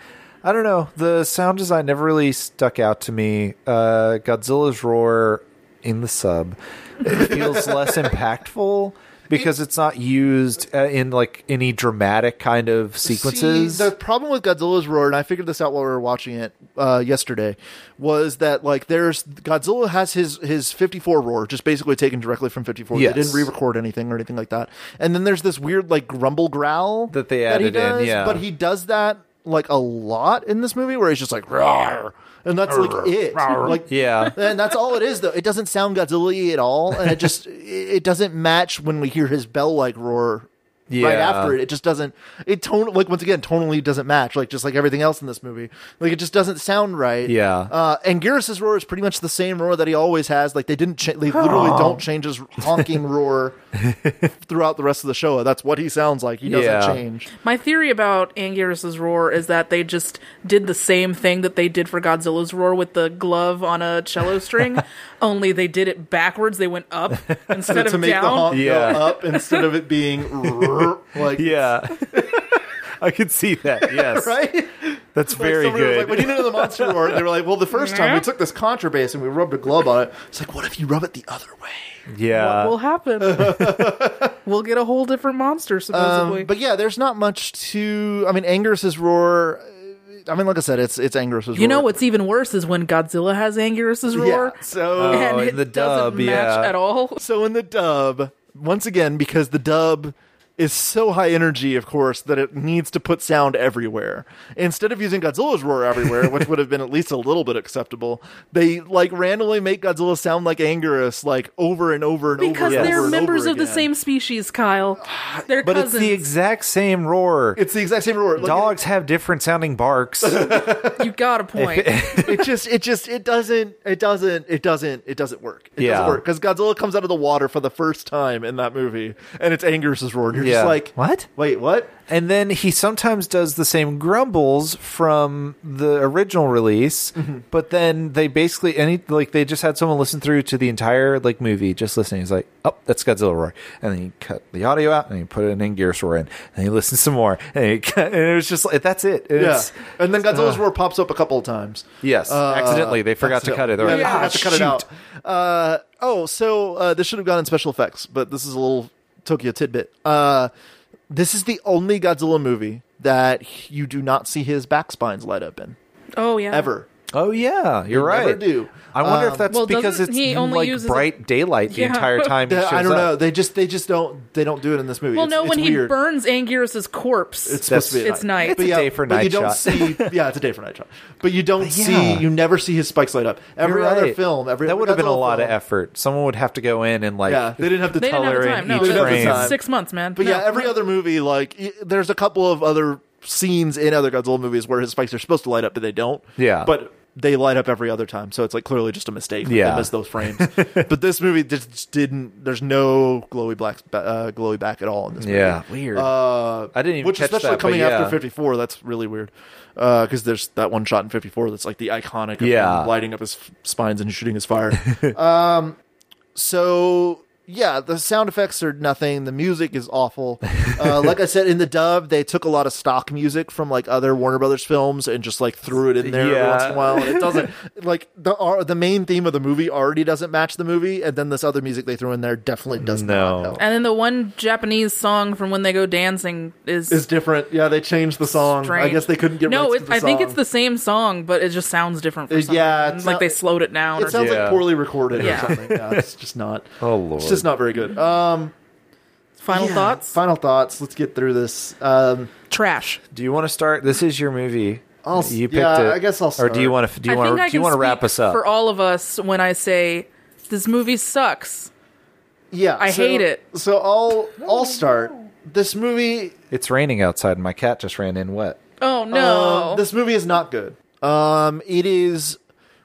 I don't know. The sound design never really stuck out to me. Uh, Godzilla's roar in the sub it feels less impactful because it's not used uh, in like any dramatic kind of sequences. See, the problem with Godzilla's roar, and I figured this out while we were watching it uh, yesterday, was that like there's Godzilla has his his 54 roar, just basically taken directly from 54. Yes. They didn't re-record anything or anything like that. And then there's this weird like grumble growl That they he added in, does, yeah. But he does that like a lot in this movie, where he's just like roar. And that's like it, like Yeah. and that's all it is. Though it doesn't sound Godzilla at all, and it just it it doesn't match when we hear his bell like roar right after it. It just doesn't. It tone like once again tonally doesn't match. Like just like everything else in this movie, like it just doesn't sound right. Yeah. Uh, and Garrus's roar is pretty much the same roar that he always has. Like they didn't. Cha- they literally don't change his honking roar throughout the rest of the show. That's what he sounds like. He doesn't Yeah. change. My theory about Anguirus's roar is that they just did the same thing that they did for Godzilla's roar with the glove on a cello string, only they did it backwards. They went up instead to of make the down. honk Yeah. go up instead of it being like yeah. I could see that. Yes. right. That's Like, very somebody was good. like, "What do you know the monster roar?" They were like, "Well, the first time we took this contrabass and we rubbed a glove on it. It's like, what if you rub it the other way?" yeah. What will happen? we'll get a whole different monster, supposedly. Um, but yeah, there's not much to. I mean, Anguirus's roar. I mean, like I said, it's it's Anguirus's roar. you know what's even worse is when Godzilla has Anguirus's roar, Yeah. So Oh, and in it the doesn't dub, match yeah. at all. so in the dub, once again, because the dub is so high energy, of course, that it needs to put sound everywhere. Instead of using Godzilla's roar everywhere, which would have been at least a little bit acceptable, they like randomly make Godzilla sound like Anguirus, like over and over and Because over. Because they're over members over of the same species, Kyle. They're but cousins. it's the exact same roar. It's the exact same roar. Like, Dogs have different sounding barks. you got a point. it just it just it doesn't it doesn't it doesn't it doesn't work. It Yeah. doesn't work because Godzilla comes out of the water for the first time in that movie, and it's Anguirus's roar, and you're you're Yeah. just like, What? Wait, what? And then he sometimes does the same grumbles from the original release, Mm-hmm. but then they basically any like they just had someone listen through to the entire like movie, just listening. He's like, "Oh, that's Godzilla roar," and then he cut the audio out and he put an Anguirus roar in, and he listens some more, and, he cut, and it was just like that's it. It's, yeah. And then Godzilla's roar pops up a couple of times. Yes, accidentally they forgot to cut it. They're Yeah, like, they "Ah, forgot to cut it shoot." out. Uh, oh, so uh, this should have gone in special effects, but this is a little Tokyo tidbit. Uh, this is the only Godzilla movie that you do not see his back spines light up in Oh yeah. ever. Oh yeah, you're They right. never do. I wonder Um, if that's Well, because it's he only like uses bright daylight the Yeah. entire time. he Yeah, I don't up. know. They just they just don't they don't do it in this movie. Well, It's- no, when it's he burns Anguirus's corpse, It's supposed to be. it's night. It's a day for but night you don't shot. see. Yeah, it's a day for night shot. But you don't yeah. see. You never see his spikes light up. Every You're other right. film, every that would have been a Godzilla lot of effort. Someone would have to go in and like Yeah, they didn't have the they didn't have the time. No, each They didn't have the frame. time. six months, man. But yeah, every other movie, like there's a couple of other scenes in other Godzilla movies where his spikes are supposed to light up, but they don't. Yeah. but they light up every other time, so it's like clearly just a mistake. Yeah. they missed those frames. but this movie just didn't. There's no glowy black, uh, glowy back at all in this movie. Yeah, weird. Uh, I didn't even which catch especially that, but coming yeah. after 54 that's really weird because there's that one shot in 54 that's like the iconic of Yeah. him lighting up his f- spines and shooting his fire um so yeah the sound effects are nothing the music is awful uh, like i said in the dub they took a lot of stock music from like other warner brothers films and just like threw it in there Yeah. once in a while and it doesn't like the uh, the main theme of the movie already doesn't match the movie and then this other music they threw in there definitely does No. not help. and then the one Japanese song from when they go dancing is is different. Yeah, they changed the song. I guess they couldn't get no. It, to the I think it's the same song, but it just sounds different. For Uh, some yeah, it's like not- they slowed it down. It or sounds something. like poorly recorded Yeah. or something. Yeah, it's just not. Oh lord. It's just not very good. Um, Final yeah, thoughts. Final thoughts. Let's get through this. Um, Trash. Do you want to start? This is your movie. I'll- you picked yeah, it. I guess I'll Or do you start. want to? Do you want to? Do you want to wrap us up? for all of us when I say this movie sucks. yeah, I so- hate it. So I'll I'll start. This movie. it's raining outside, and my cat just ran in wet. Oh no! Um, this movie is not good. Um, it is.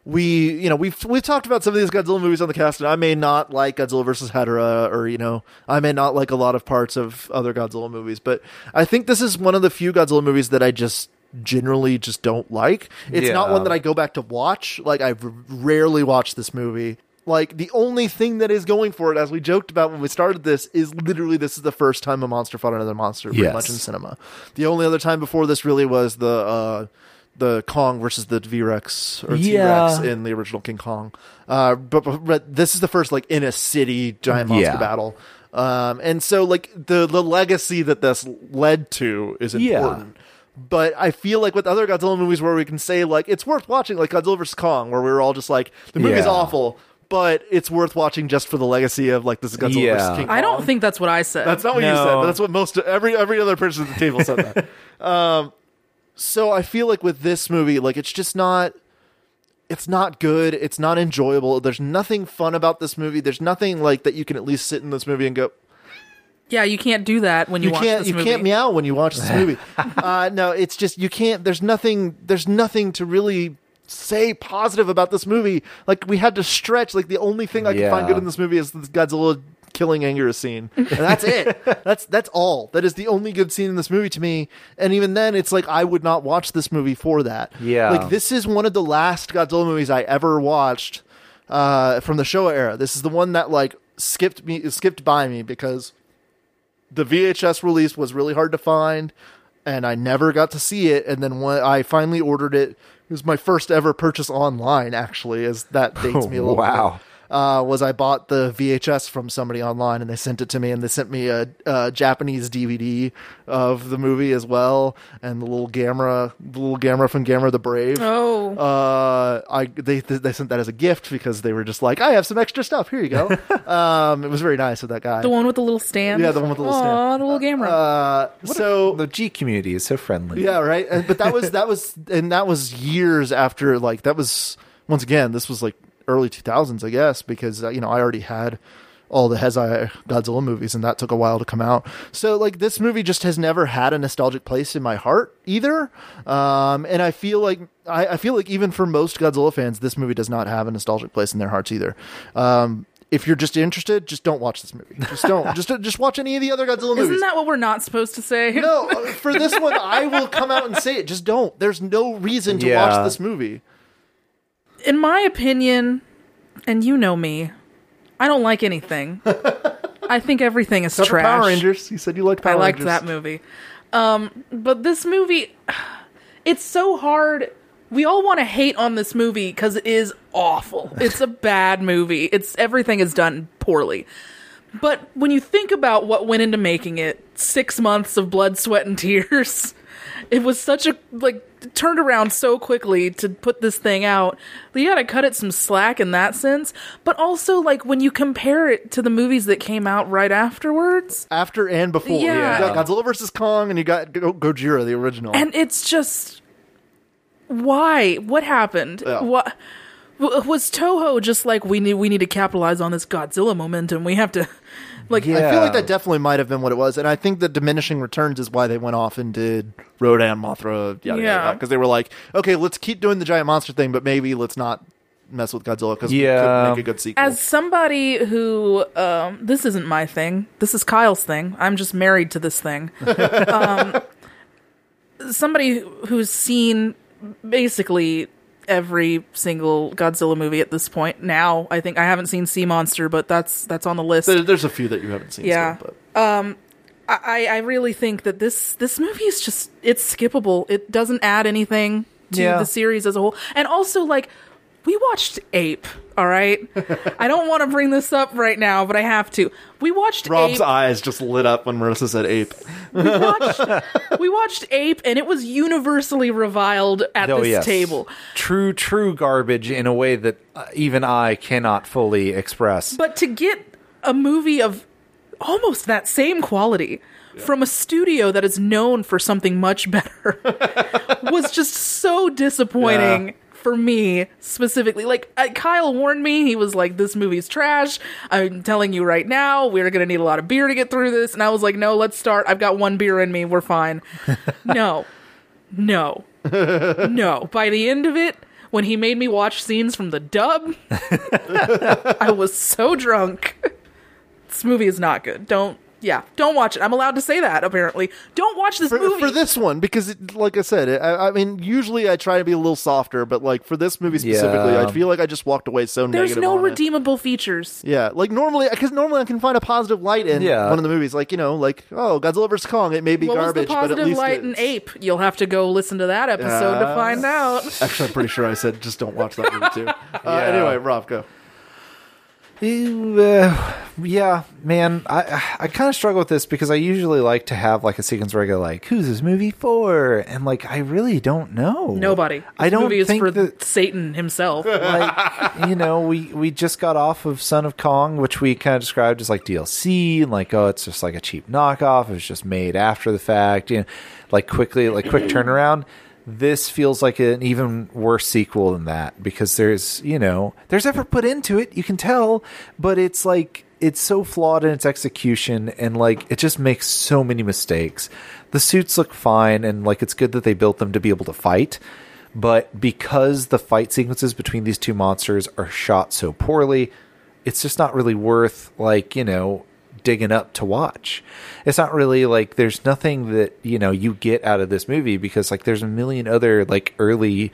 We, you know, we've we've talked about some of these Godzilla movies on the cast, and I may not like Godzilla versus Hedorah, or you know, I may not like a lot of parts of other Godzilla movies, but I think this is one of the few Godzilla movies that I just generally just don't like. It's not one that I go back to watch. Like I've rarely watched this movie. Like the only thing that is going for it, as we joked about when we started this, is literally this is the first time a monster fought another monster, pretty Yes. much in cinema. The only other time before this really was the uh, the Kong versus the V Rex or T Rex Yeah. in the original King Kong. Uh, but, but, but this is the first like in a city giant monster Yeah. battle. Um, and so like the the legacy that this led to is Yeah. important. But I feel like with other Godzilla movies where we can say like it's worth watching, like Godzilla vs Kong, where we were all just like the movie's Yeah. awful, but it's worth watching just for the legacy of like this is Godzilla Yeah. versus King Kong. I don't think that's what I said. That's not what you said, but that's what most every every other person at the table said that. um, so I feel like with this movie, like it's just not. It's not good. It's not enjoyable. There's nothing fun about this movie. There's nothing like that you can at least sit in this movie and go. yeah, you can't do that when you, You watch can't. this You movie. can't meow when you watch this movie. uh, no, it's just you can't. There's nothing. There's nothing to really say positive about this movie. Like we had to stretch. Like the only thing I can find good in this movie is this Godzilla killing Anguirus scene, and that's it. that's that's all. That is the only good scene in this movie to me. And even then, it's like I would not watch this movie for that. Yeah. like this is one of the last Godzilla movies I ever watched uh, from the Showa era. This is the one that like skipped me, skipped by me because the VHS release was really hard to find, and I never got to see it. And then when I finally ordered it, it was my first ever purchase online. Actually, as that dates me a little. Wow. bit. Uh, was I bought the VHS from somebody online and they sent it to me and they sent me a, a Japanese DVD of the movie as well and the little Gamera, the little Gamera from Gamera the Brave. Oh, Uh, I they they sent that as a gift because they were just like, I have some extra stuff. Here you go. um, it was very nice of that guy. the one with the little stand. Yeah, the one with the little Aw, stand. the little Gamera. Uh, so The G community is so friendly. yeah, right. And, but that was that was and that was years after like that was once again this was like early 2000s I guess because uh, you know I already had all the Heisei Godzilla movies and that took a while to come out. So like this movie just has never had a nostalgic place in my heart either. Um, and I feel like I, I feel like even for most Godzilla fans this movie does not have a nostalgic place in their hearts either. Um, if you're just interested, just don't watch this movie. Just don't. just just watch any of the other Godzilla movies. Isn't that what we're not supposed to say? no, for this one, I will come out and say it. Just don't. There's no reason to Yeah. watch this movie. In my opinion, and you know me, I don't like anything. I think everything is Except trash. Power Rangers. You said you liked Power I liked Rangers. that movie. Um, but this movie, it's so hard. We all want to hate on this movie because it is awful. It's a bad movie. It's everything is done poorly. But when you think about what went into making it, six months of blood, sweat, and tears, it was such a like turned around so quickly to put this thing out. You got to cut it some slack in that sense. But also, like when you compare it to the movies that came out right afterwards, After and before. Yeah. You got Godzilla versus Kong, and you got Go- Gojira, the original. and it's just why what happened Yeah. what was toho just like we need we need to capitalize on this godzilla momentum we have to like I feel like that definitely might have been what it was, and I think the diminishing returns is why they went off and did Rodan, Mothra, yada Yeah. yada, because they were like, okay, let's keep doing the giant monster thing, but maybe let's not mess with Godzilla because we Yeah. could make a good sequel. as somebody who um this isn't my thing this is kyle's thing i'm just married to this thing um somebody who's seen basically every single godzilla movie at this point now i think i haven't seen sea monster but that's that's on the list There- there's a few that you haven't seen. Yeah. still, but. Um, I, I really think that this this movie is just it's skippable. It doesn't add anything to Yeah. the series as a whole. And also like we watched Ape, all right? I don't want to bring this up right now, but I have to. We watched Rob's Ape. eyes just lit up when Marissa said ape. We watched, we watched Ape and it was universally reviled at Oh, this yes. table. True, true garbage in a way that uh, even I cannot fully express. But to get a movie of almost that same quality from a studio that is known for something much better was just so disappointing Yeah. For me specifically. Like uh, Kyle warned me, he was like, "This movie's trash." I'm telling you right now, we're gonna need a lot of beer to get through this. And I was like, "No, let's start. I've got one beer in me. We're fine." no, no, no. By the end of it. When he made me watch scenes from the dub, I was so drunk. This movie is not good. Don't, yeah, don't watch it. I'm allowed to say that. Apparently, don't watch this For, movie for this one, because it, like I said, I, I mean, usually I try to be a little softer, but like for this movie specifically, Yeah. I feel like I just walked away so There's negative. no on it. redeemable features. Yeah, like normally, because normally I can find a positive light in Yeah. one of the movies. Like you know, like oh, Godzilla vs Kong. It may be What garbage, was the but at positive least light in Ape? You'll have to go listen to that episode to find out. Actually, I'm pretty sure I said just don't watch that movie too. Uh, Anyway, Rob, go. Uh, yeah, man, I I kind of struggle with this because I usually like to have like a sequence where I go like, "Who's this movie for?" and like I really don't know. Nobody. This I don't movie is think for that Satan himself. like you know we we just got off of Son of Kong, which we kind of described as like DLC and like oh it's just like a cheap knockoff. It was just made after the fact, you know, like quickly like quick turnaround. This feels like an even worse sequel than that because there's you know there's effort put into it, you can tell, but it's like it's so flawed in its execution and like it just makes so many mistakes. The suits look fine and like it's good that they built them to be able to fight but because the fight sequences between these two monsters are shot so poorly, it's just not really worth like, you know, digging up to watch. It's not really like there's nothing that, you know, you get out of this movie because like there's a million other like early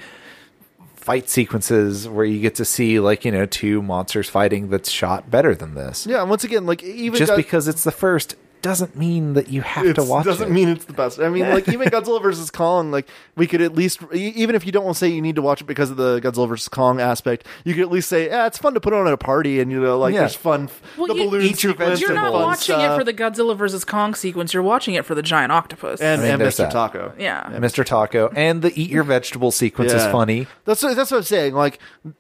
fight sequences where you get to see like, you know, two monsters fighting that's shot better than this. Yeah, and once again, like even Just God- because it's the first doesn't mean that you have to It's- watch doesn't it. mean it's the best. I mean, like even Godzilla versus Kong, like we could at least, even if you don't want to say you need to watch it because of the Godzilla versus Kong aspect, you could at least say, yeah, it's fun to put on at a party, and you know, like Yeah. there's fun. Well, the you- balloon Eat your sequence You're and not fun watching it for the Godzilla versus Kong sequence. You're watching it for the giant octopus. and, I mean, and there's Mr. that. Taco. yeah. Mr. Taco and the eat your vegetable sequence is Yeah. funny. That's what, that's what I'm saying. Like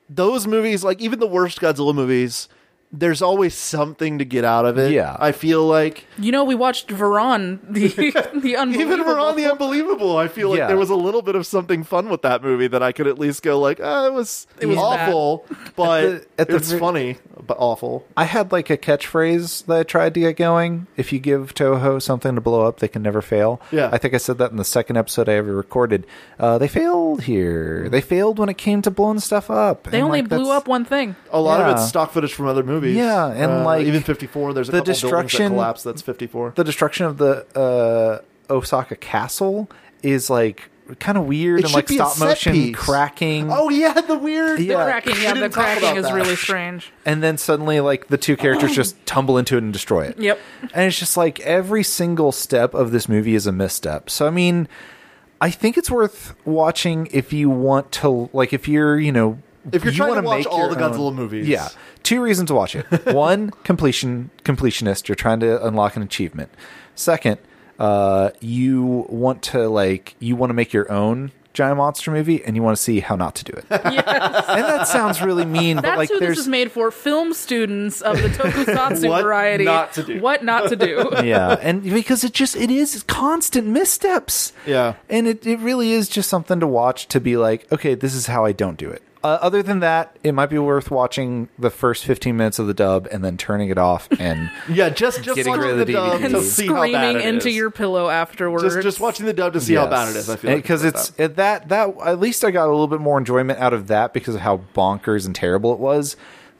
those movies, like even the worst Godzilla movies, there's always something to get out of it. Yeah. I feel like You know, we watched Varan, the the unbelievable. even we're the unbelievable. I feel like Yeah. there was a little bit of something fun with that movie that I could at least go like, ah, it was it was was awful, but At the- at the it's ver- funny. B- awful. I had like a catchphrase that I tried to get going. If you give Toho something to blow up, they can never fail. Yeah. I think I said that in the second episode I ever recorded. Uh, they failed here. They failed when it came to blowing stuff up. They And, only like, blew that's- up one thing. A lot of it's stock footage from other movies. Yeah, and, Uh, like, even 54. There's a the couple buildings that destruction- collapse. That's 54. the destruction of the uh, Osaka castle is like kind of weird It and like stop motion piece. cracking. Oh yeah, the weird. Yeah. The cracking, yeah, the cracking is that. really strange. and then suddenly like the two characters just tumble into it and destroy it. Yep. And it's just like every single step of this movie is a misstep. So I mean, I think it's worth watching if you want to like if you're, you know, If you're you trying to watch make all your the own- Godzilla movies. Yeah. Two reasons to watch it. One, completion completionist, you're trying to unlock an achievement. Second, uh you want to like you want to make your own giant monster movie and you want to see how not to do it. And that sounds really mean, but That's like who there's this is made for. Film students of the tokusatsu What variety. not to do. What not to do. yeah, and because it just it is constant missteps. Yeah. and it it really is just something to watch to be like, okay, this is how I don't do it. Uh, other than that, it might be worth watching the first fifteen minutes of the dub and then turning it off and Yeah, just just Getting rid of the dub DVD. and to see how bad screaming it into is. your pillow afterwards. just just watching the dub to see how bad it is. I feel like because it's it, that that at least I got a little bit more enjoyment out of that because of how bonkers and terrible it was.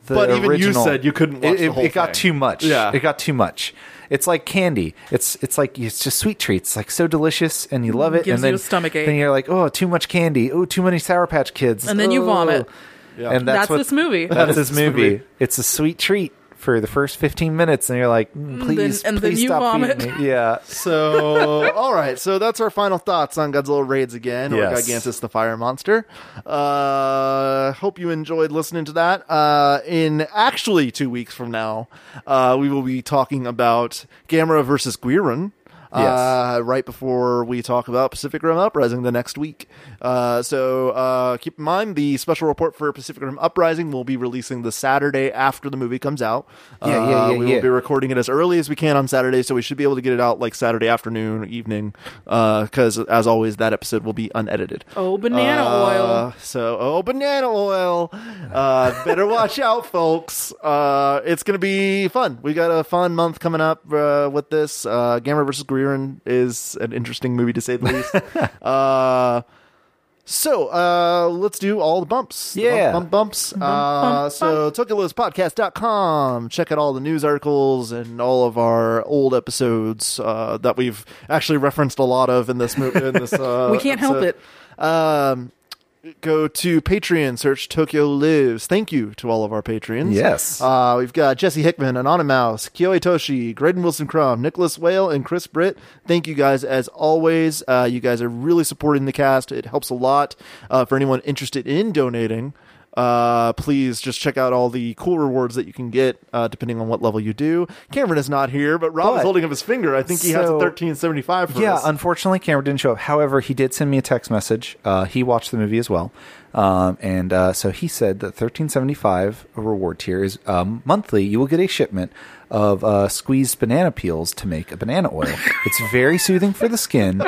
The But even you original- said you couldn't watch it, the it- whole it got thing. too much. Yeah. it got too much. It's like candy. It's it's like it's just sweet treats, like so delicious, and you love it. Gives and then you a stomachache. Then you're like, oh, too much candy. Oh, too many Sour Patch Kids. And then you Oh. vomit. Yeah. And That's, that's, what, this movie. That's this this movie. movie. It's a sweet treat for the first 15 minutes, and you're like, mm, please, and then please you stop vomit. feeding me. Yeah. So, all right. So that's our final thoughts on Godzilla Raids Again, or Yes. Gigantis the Fire Monster. Uh, hope you enjoyed listening to that. Uh, in actually two weeks from now, uh, we will be talking about Gamera versus Guiron. Uh, right before we talk about Pacific Rim Uprising the next week. Uh, so uh, keep in mind the special report for Pacific Rim Uprising will be releasing the Saturday after the movie comes out. Yeah, yeah, Uh, yeah, we yeah. will be recording it as early as we can on Saturday, so we should be able to get it out like Saturday afternoon, evening. Because as always, that episode will be unedited. Oh, banana Uh, oil. So, oh, banana oil. Uh, better watch out, folks. Uh, it's going to be fun. We got a fun month coming up uh, with this. Uh, Gamera versus Guiron is an interesting movie to say the least. uh, so, uh, let's do all the bumps. The Yeah. Bump, bump bumps. uh, so, TokyoLivesPodcast.com. Check out all the news articles and all of our old episodes uh, that we've actually referenced a lot of in this movie. In this, uh, We can't help episode. Um, go to Patreon, search Tokyo Lives. Thank you to all of our patrons. Yes. Uh, we've got Jesse Hickman, Anonymouse, Kyoe Toshi, Graydon Wilson Crum, Nicholas Whale, and Chris Britt. Thank you guys as always. Uh, you guys are really supporting the cast. It helps a lot. Uh, for anyone interested in donating, uh, please just check out all the cool rewards that you can get, uh, depending on what level you do. Cameron is not here, but Rob is holding up his finger. I think he has a So- thirteen seventy five for yeah, us. unfortunately, Cameron didn't show up. However, he did send me a text message. Uh, he watched the movie as well, um, and uh, so he said that thirteen seventy five reward tier is um, monthly. You will get a shipment of uh, squeezed banana peels to make a banana oil. it's very soothing for the skin.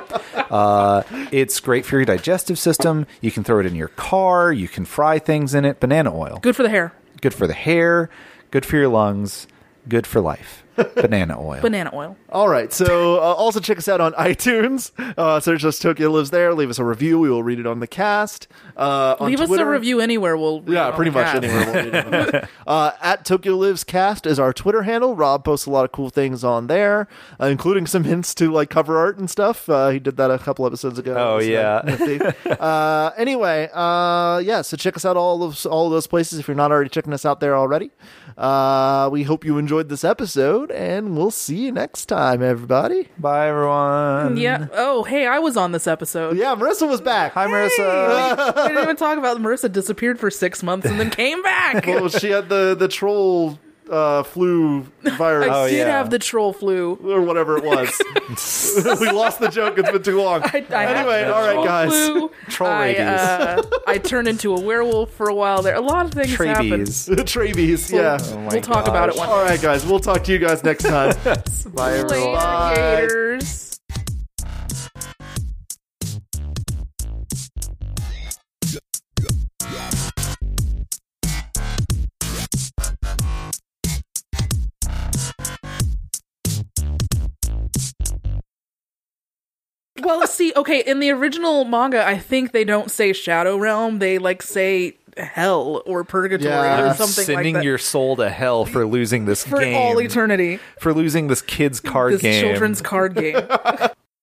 Uh, it's great for your digestive system. You can throw it in your car. You can fry things in it. Banana oil. Good for the hair. Good for the hair. Good for your lungs. Good for life. Banana oil. Banana oil. All right. So uh, also check us out on iTunes. Uh, search us Tokyo Lives there. Leave us a review. We will read it on the cast. Uh, on Leave us a review anywhere. We'll read it Yeah, on pretty the much cast. anywhere. We'll read it on the uh, at Tokyo Lives Cast is our Twitter handle. Rob posts a lot of cool things on there, uh, including some hints to like cover art and stuff. Uh, he did that a couple episodes ago. Oh, It was, uh, yeah. uh, anyway, uh, yeah. So check us out all of all of those places if you're not already checking us out there already. Uh, we hope you enjoyed this episode, and we'll see you next time, everybody. Bye, everyone. Yeah. Oh, hey, I was on this episode. Yeah, Marissa was back. Hi, Marissa. we didn't even talk about Marissa disappeared for six months and then came back. Well, she had the the troll uh, flu virus. I Oh, did yeah. have the troll flu. or whatever it was. we lost the joke. It's been too long. I, I anyway, all right, troll guys. Flu. Troll I, rabies. uh, I turned into a werewolf for a while there. A lot of things happened. Trabies. Travies, yeah. Oh We'll talk about it one All right, guys. We'll talk to you guys next time. Bye, everyone. Later, Bye. gators. Well, see, okay, in the original manga, I think they don't say Shadow Realm. They like say hell or purgatory Yeah. or something Sending like that Sending your soul to hell for losing this for game. all eternity. For losing this kid's card This game. children's card game.